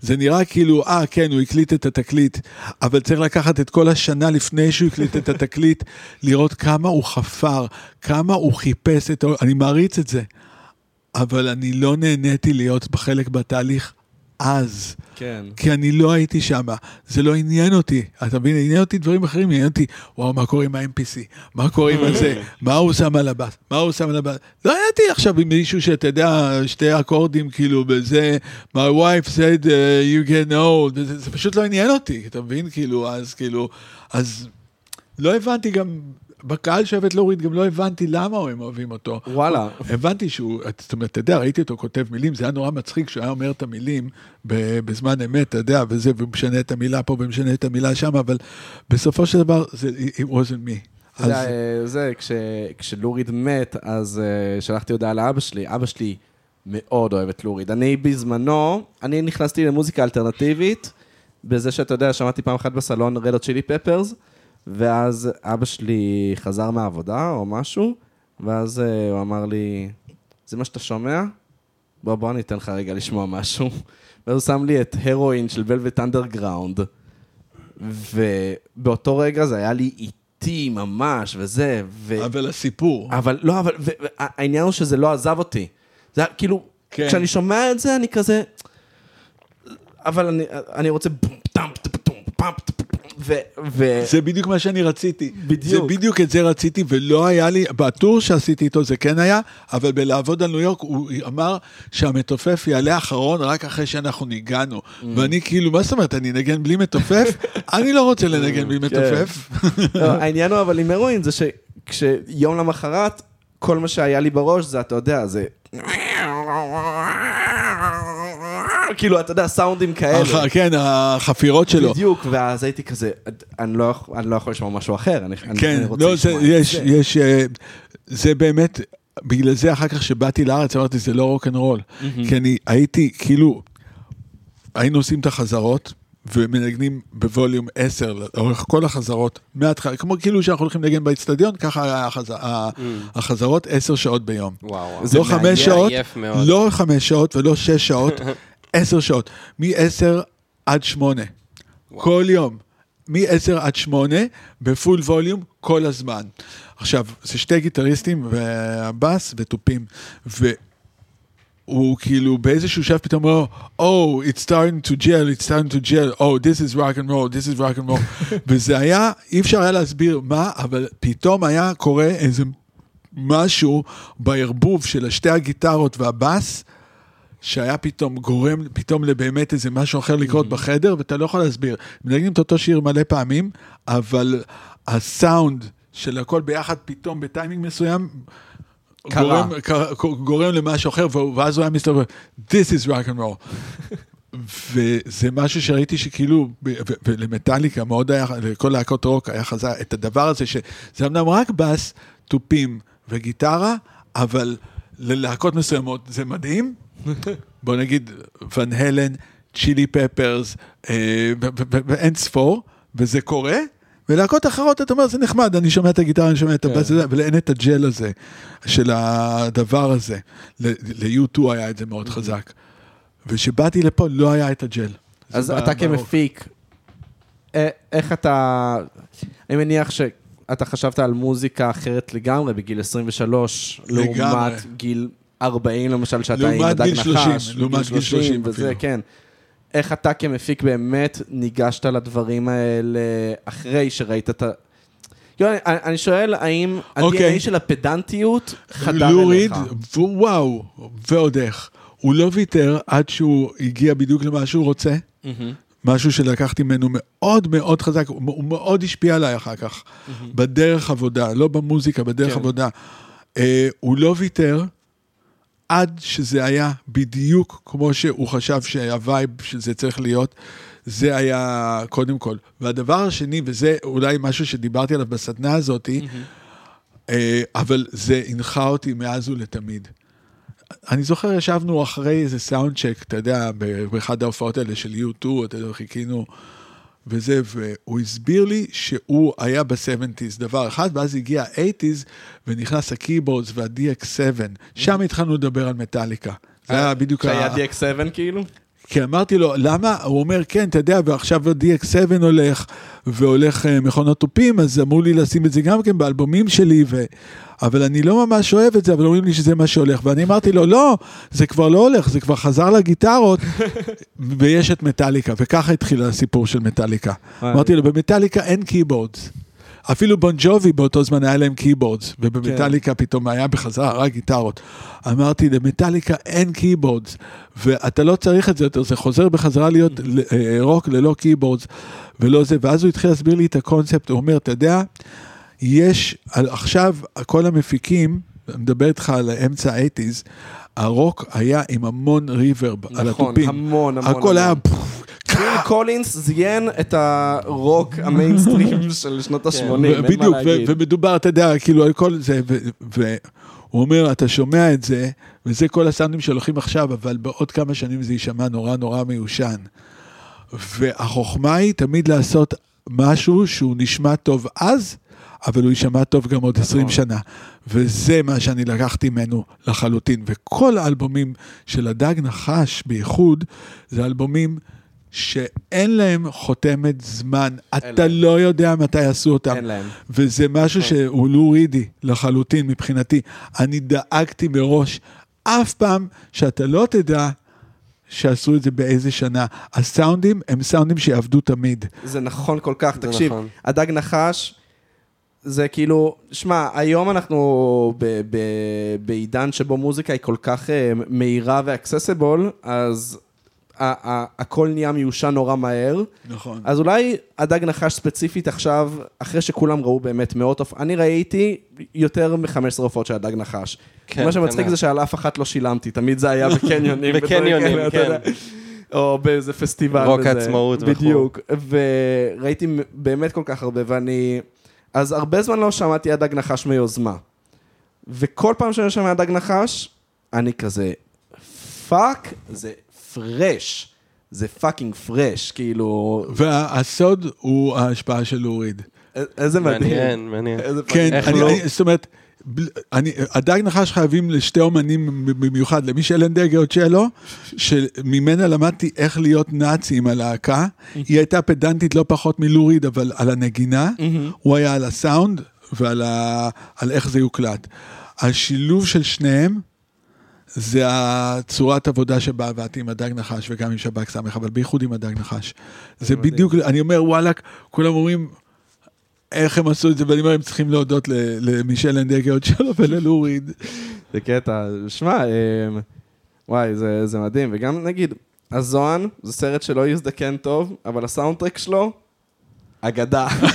זה נראה כאילו, אה, כן, הוא הקליט את התקליט, אבל צריך לקחת את כל השנה לפני שהוא הקליט את התקליט, לראות כמה הוא חפר, כמה הוא חיפש את. אני מעריץ את זה, אבל אני לא נהניתי להיות בחלק בתהליך אז. כן. כי אני לא הייתי שם, זה לא עניין אותי, אתה מבין? עניין אותי דברים אחרים, עניין אותי, וואו, מה קורה עם ה-MPC? מה קורה עם הזה? *laughs* מה הוא שם על הבאס? מה הוא שם על הבאס? לא הייתי עכשיו עם מישהו שאתה יודע, שתי אקורדים כאילו בזה, my wife said uh, you get old, וזה, זה פשוט לא עניין אותי, אתה מבין? כאילו, אז כאילו, אז לא הבנתי גם, בקהל שאוהבת להוריד, גם לא הבנתי למה הם אוהבים אותו. וואלה. הבנתי שהוא, זאת אומרת, אתה יודע, ראיתי אותו כותב מילים, זה היה נורא מצחיק שהוא היה אומר את המילים בזמן אמת, אתה יודע, וזה, והוא משנה את המילה פה ומשנה את המילה שם, אבל בסופו של דבר, זה, it wasn't me. אז, זה, אה, זה, כש, כשלוריד מת, אז uh, שלחתי הודעה לאבא שלי, אבא שלי מאוד אוהב את לוריד. אני בזמנו, אני נכנסתי למוזיקה אלטרנטיבית, בזה שאתה יודע, שמעתי פעם אחת בסלון רדו צ'ילי פפרס, ואז אבא שלי חזר מהעבודה או משהו, ואז uh, הוא אמר לי, זה מה שאתה שומע? בוא, בוא אני אתן לך רגע לשמוע משהו. *laughs* ואז הוא שם לי את הרואין של ולווט אנדרגראונד, ובאותו רגע זה היה לי איטי ממש, וזה, ו... אבל הסיפור, אבל לא, אבל ו- ו- העניין הוא שזה לא עזב אותי. זה היה כאילו, כן. כשאני שומע את זה, אני כזה... אבל אני, אני רוצה... ו... ו- זה בדיוק מה שאני רציתי. בדיוק. זה בדיוק את זה רציתי, ולא היה לי, בטור שעשיתי איתו זה כן היה, אבל בלעבוד על ניו יורק הוא אמר שהמתופף יעלה אחרון רק אחרי שאנחנו ניגענו. Mm. ואני כאילו, מה זאת אומרת, אני אנגן בלי מתופף? *laughs* אני לא רוצה לנגן בלי כן. מתופף. לא, העניין הוא אבל עם הרואין זה שכשיום למחרת, כל מה שהיה לי בראש זה, אתה יודע, זה... כאילו, אתה יודע, סאונדים כאלה. כן, החפירות שלו. בדיוק, ואז הייתי כזה, אני לא, יכול- אני לא יכול לשמוע משהו אחר, אני, כן, אני רוצה לא, זה, לשמוע את יש, זה. יש, אה, זה באמת, בגלל זה אחר כך שבאתי לארץ, אמרתי, זה לא רוקנרול. כי אני הייתי, כאילו, היינו עושים את החזרות, ומנגנים בווליום 10 לאורך כל החזרות, מההתחלה, כמו כאילו שאנחנו הולכים לנגן באצטדיון, ככה היה החז... ה- החזרות 10 שעות ביום. וואו. זה לא מעניין, חמש שעות. לא חמש שעות ולא שש שעות, *laughs* עשר שעות. מ-10 עד 8. כל יום. מ-10 עד 8, בפול ווליום, כל הזמן. עכשיו, זה שתי גיטריסטים, והבאס ותופים. והוא כאילו באיזשהו שלב פתאום אומר, Oh, it's starting to gel, it's starting to gel, Oh, this is rock and roll, this is rock and roll. *laughs* וזה היה, אי אפשר היה להסביר מה, אבל פתאום היה קורה איזה משהו בערבוב של שתי הגיטרות והבאס, שהיה פתאום גורם פתאום לבאמת איזה משהו אחר לקרות בחדר, ואתה לא יכול להסביר. מנגנים את אותו שיר מלא פעמים, אבל הסאונד של הכל ביחד פתאום בטיימינג מסוים, קרה. גורם, קרה, גורם למשהו אחר, ואז הוא היה מסתובב, This is rock and roll. *laughs* וזה משהו שראיתי שכאילו, ולמטאליקה מאוד היה, לכל להקות רוק היה חזק, את הדבר הזה שזה אמנם רק בס, תופים וגיטרה, אבל ללהקות מסוימות זה מדהים. *laughs* בוא נגיד ון הלן, צ'ילי פפרס, ואין ספור, וזה קורה. ולהקות אחרות, אתה אומר, זה נחמד, אני שומע את הגיטרה, אני שומע את הבאס, אבל אין את הג'ל הזה, של הדבר הזה. ל-U2 היה את זה מאוד חזק. וכשבאתי לפה לא היה את הג'ל. אז אתה כמפיק, אה, איך אתה... אני מניח שאתה חשבת על מוזיקה אחרת לגמרי בגיל 23, לגמרי. לעומת גיל 40 למשל, שאתה עם הדג גיל 30, נחש, לעומת גיל 30 וזה, אפילו. כן. איך אתה כמפיק באמת ניגשת לדברים האלה אחרי שראית את ה... אני אני שואל, האם אוקיי. ה-DNA של הפדנטיות חדר לוריד, אליך? וואו, ועוד איך. הוא לא ויתר עד שהוא הגיע בדיוק למה שהוא רוצה, משהו שלקחתי ממנו מאוד מאוד חזק, הוא מאוד השפיע עליי אחר כך, בדרך עבודה, לא במוזיקה, בדרך כן. עבודה. אה, הוא לא ויתר עד שזה היה בדיוק כמו שהוא חשב שהווייב של זה צריך להיות. זה היה קודם כל. והדבר השני, וזה אולי משהו שדיברתי עליו בסדנה הזאתי, אה, אבל זה הנחה אותי מאז ולתמיד. אני זוכר, ישבנו אחרי איזה sound check, אתה יודע, באחד ההופעות האלה של U2, אתה יודע, חיכינו, וזה, והוא הסביר לי שהוא היה ב-70's, דבר אחד, ואז הגיע ה-80's, ונכנס ה keyboards וה-DX7, שם התחלנו לדבר על מטאליקה. זה היה בדיוק שהיה ה- DX7 כאילו? כי אמרתי לו, למה? הוא אומר, כן, אתה יודע, ועכשיו ה-DX7 הולך, והולך אה, מכונות תופים, אז אמרו לי לשים את זה גם כן באלבומים שלי, ו... אבל אני לא ממש אוהב את זה, אבל אומרים לי שזה מה שהולך. ואני אמרתי לו, לא, זה כבר לא הולך, זה כבר חזר לגיטרות, ויש את מטאליקה, וככה התחיל הסיפור של מטאליקה. אמרתי לו, במטאליקה אין keyboards. אפילו בון ג'ובי באותו זמן היה להם keyboards, ובמטאליקה פתאום היה בחזרה רק גיטרות. אמרתי, למטאליקה אין keyboards, ואתה לא צריך את זה יותר, זה חוזר בחזרה להיות אה, רוק ללא keyboards ולא זה, ואז הוא התחיל להסביר לי את הקונספט, הוא אומר, אתה יודע, יש, על- עכשיו כל המפיקים, אני מדבר איתך על אמצע ה-80's, הרוק היה עם המון reverb על נכון, התופים. המון, המון, הכל היה... פיל קולינס זיין את הרוק המיינסטרים *laughs* של שנות ה-80, אין מה כן. בדיוק, להגיד. ומדובר, אתה יודע, כאילו על כל זה, והוא אומר, אתה שומע את זה, וזה כל הסאונדים שהולכים עכשיו, אבל בעוד כמה שנים זה יישמע נורא נורא מיושן. והחוכמה היא תמיד לעשות משהו שהוא נשמע טוב אז, אבל הוא יישמע טוב גם עוד 20 שנה. וזה מה שאני לקחתי ממנו לחלוטין. וכל האלבומים של הדג נחש, בייחוד, זה אלבומים שאין להם חותמת זמן. אתה להם. לא יודע מתי עשו אותם. אין להם. וזה משהו שהוא לורידי לחלוטין מבחינתי. אני דאגתי מראש, אף פעם שאתה לא תדע שעשו את זה באיזה שנה. הסאונדים הם סאונדים שיעבדו תמיד. זה נכון כל כך, תקשיב, נכון. הדג נחש, זה כאילו, שמע, היום אנחנו ב- ב- בעידן שבו מוזיקה היא כל כך אה, מהירה ואקססיבול, אז הכל נהיה מיושן נורא מהר. נכון. אז אולי הדג נחש ספציפית עכשיו, אחרי שכולם ראו באמת מאות הופעות, אני ראיתי יותר מ-15 הופעות של הדג נחש. כן, מה שמצחיק כן. זה שעל אף אחת לא שילמתי, תמיד זה היה *laughs* בקניונים. בקניונים, כן. או באיזה פסטיבל. רוק. העצמאות וכו'. בדיוק. וראיתי באמת כל כך הרבה, ואני... אז הרבה זמן לא שמעתי הדג נחש מיוזמה. וכל פעם שאני שומע דג נחש, אני כזה, fuck, זה fresh. זה fucking fresh, כאילו... והסוד הוא ההשפעה של לו ריד. איזה מדהים. מעניין, מעניין. כן, אני, לא? אני, זאת אומרת, אני, הדג נחש חייבים לשתי אומנים במיוחד, למישל אנדגר צ'לו, שממנה למדתי איך להיות נאצי עם הלהקה. היא הייתה פדנטית לא פחות מלוריד, אבל על הנגינה. הוא היה על הסאונד ועל ה, על איך זה יוקלט. השילוב של שניהם, זה הצורת עבודה שבה עבדתי עם הדג נחש וגם עם שב"כ סמך, אבל בייחוד עם הדג נחש. זה מדהים. בדיוק, אני אומר, וואלק, כולם אומרים, איך הם עשו את זה, ואני אומר, הם צריכים להודות ל- למישל אנדגאוצ'לו וללו ריד. זה קטע, שמע, אמ, וואי, זה, זה מדהים, וגם נגיד, הזוהן זה סרט שלא יזדקן טוב, אבל ה soundtrack שלו, אגדה. אה, *laughs*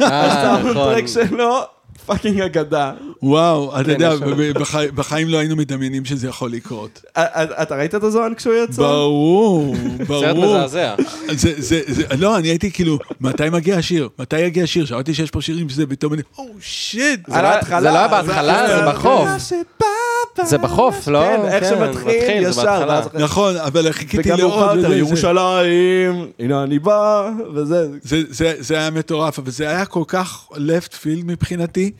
נכון. ה soundtrack שלו, fucking אגדה. וואו, אתה כן, יודע, בחיים לא היינו מדמיינים שזה יכול לקרות. אתה ראית את הזוהן כשהוא יצא? ברור, *laughs* סרט ברור. מזעזע. זה, זה, זה, לא, אני הייתי כאילו, מתי מגיע השיר? מתי יגיע השיר? שמעתי שיש פה שירים שזה, פתאום אני, או שיט. זה לא- זה לא היה בהתחלה, זה בחוף. זה בחוף, לא? כן, איך כן, שמתחיל, ישר. נכון, אבל חיכיתי וגם לעוד. וזה- ירושלים, הנה אני בא, וזה. זה, זה, זה היה מטורף, אבל זה היה כל כך left field מבחינתי.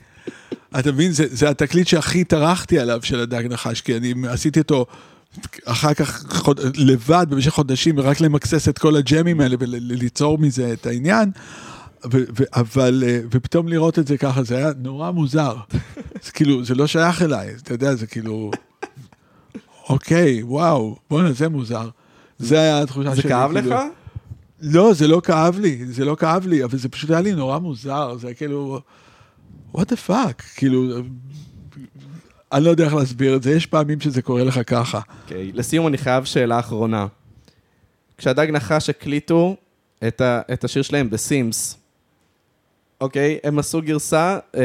אתה מבין, זה, זה התקליט שהכי טרחתי עליו של הדג נחש, כי אני עשיתי אותו אחר כך חוד, לבד במשך חודשים, רק למקסס את כל הג'מים האלה וליצור מזה את העניין. אבל, אה, ופתאום לראות את זה ככה, זה היה נורא מוזר. *laughs* זה כאילו, זה לא שייך אליי, אתה יודע, זה כאילו, אוקיי, וואו, בואנה, זה מוזר. זה היה התחושה זה שלי. כאב כאילו. לך? לא, זה לא כאב לי, זה לא כאב לי, אבל זה פשוט היה לי נורא מוזר, זה היה כאילו, what the fuck, כאילו, אני לא יודע איך להסביר את זה, יש פעמים שזה קורה לך ככה. אוקיי, לסיום אני חייב שאלה אחרונה. כשהדג נחש הקליטו את, ה, את השיר שלהם בסימס, אוקיי? הם עשו גרסה אה,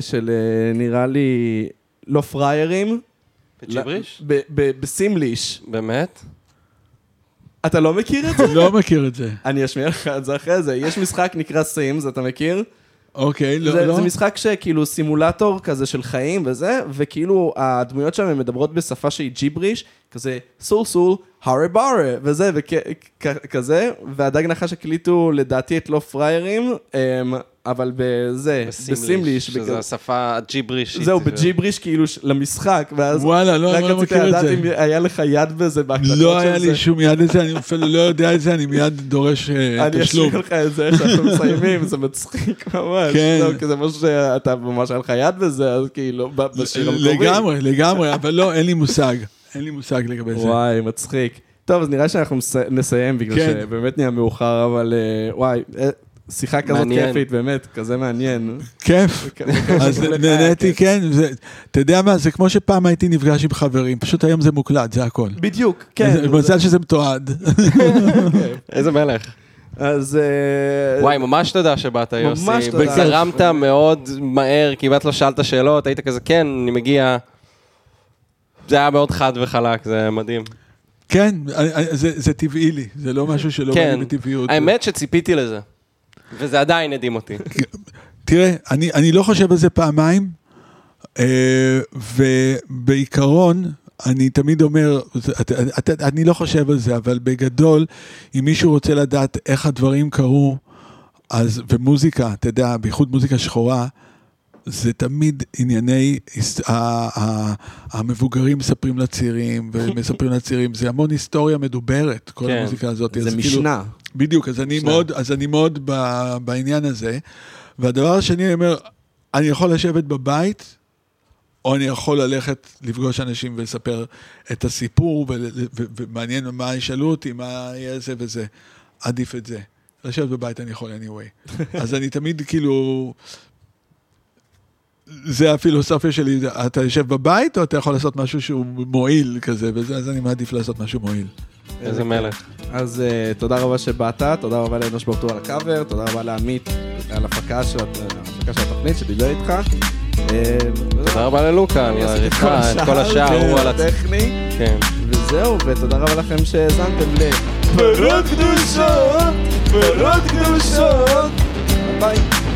של אה, נראה לי לא פריירים. בג'יבריש? ב- ב- בסימליש. באמת? אתה לא מכיר את זה? לא מכיר את זה. אני אשמיע לך את זה אחרי זה. יש משחק נקרא סימס, אתה מכיר? אוקיי, לא, זה, לא. זה משחק שכאילו סימולטור כזה של חיים וזה, וכאילו הדמויות שם הן מדברות בשפה שהיא ג'יבריש, כזה סול סול, הרי ברה, וזה, וכזה, והדג נחש הקליטו לדעתי את לא פריירים, אמ, אבל בזה, בסימליש. שזה השפה הג'יברישית. זהו, בג'יבריש כאילו למשחק, ואז וואלה, לא, רק לא רציתי מכיר את לדעת זה. אם היה לך יד בזה בהקלטות של זה. לא היה לי שום יד לזה, אני אפילו לא יודע את זה, אני מיד דורש אה, *laughs* אני תשלום. אשאיר לך את זה איך שאנחנו מסיימים, זה מצחיק ממש. *laughs* כן. לא, כי זה משהו שאתה ממש היה לך יד בזה, אז כאילו, בשיר המקורי. לגמרי, לגמרי, אבל לא, אין לי מושג. אין לי מושג לגבי זה. וואי, מצחיק. טוב, אז נראה שאנחנו נסיים, בגלל כן. שבאמת נהיה מאוחר, אבל אה, וואי, אה, שיחה כזאת מעניין. כיפית, באמת, כזה מעניין. כיף. *laughs* אז נהניתי, כן. כן. זה- אתה יודע מה, זה כמו שפעם הייתי נפגש עם חברים, פשוט היום זה מוקלט, זה הכל. בדיוק, כן. מזל שזה מתועד. *laughs* איזה מלך. אז... אה, וואי, ממש תודה שבאת, יוסי. ממש תודה. וזרמת מאוד מהר, כמעט לא שאלת שאלות, היית כזה, כן, אני מגיע. זה היה מאוד חד וחלק, זה מדהים. כן, אה, אה, זה זה טבעי לי, זה לא משהו שלא בא כן, לי בטבעיות. האמת שציפיתי לזה. וזה עדיין הדהים אותי. תראה, אני, אני לא חושב על זה פעמיים, אה, ובעיקרון, אני תמיד אומר, את, את, את, אני לא חושב על זה, אבל בגדול, אם מישהו רוצה לדעת איך הדברים קרו, אז, ומוזיקה, אתה יודע, בייחוד מוזיקה שחורה, זה תמיד ענייני, המבוגרים מספרים לצעירים, ומספרים לצעירים, זה המון היסטוריה מדוברת, כל כן. המוזיקה הזאת. זה כאילו- משנה. בדיוק, אז אני משנה. מאוד, אז אני מאוד ב, בעניין הזה. והדבר השני, אני אומר, אני יכול לשבת בבית, או אני יכול ללכת לפגוש אנשים ולספר את הסיפור, ו- ו- ומעניין מה ישאלו אותי, מה יהיה זה וזה. עדיף את זה. לשבת בבית אני יכול anyway. *laughs* אז אני תמיד כאילו... זה הפילוסופיה שלי, אתה יושב בבית או אתה יכול לעשות משהו שהוא מועיל כזה, וזה, אז אני מעדיף לעשות משהו מועיל. איזה מלך. אז uh, תודה רבה שבאת, תודה רבה לאנוש ברטור על הקאבר, תודה רבה לעמית על הפקה של ההפקה של התוכנית שדיבר איתך. אה, תודה רבה ללוקה על אני העריכה, את כל השאר הוא על. הטכני, כן. וזהו, ותודה רבה לכם שהאזנתם ל... פרות קדושות, פרות קדושות. ביי.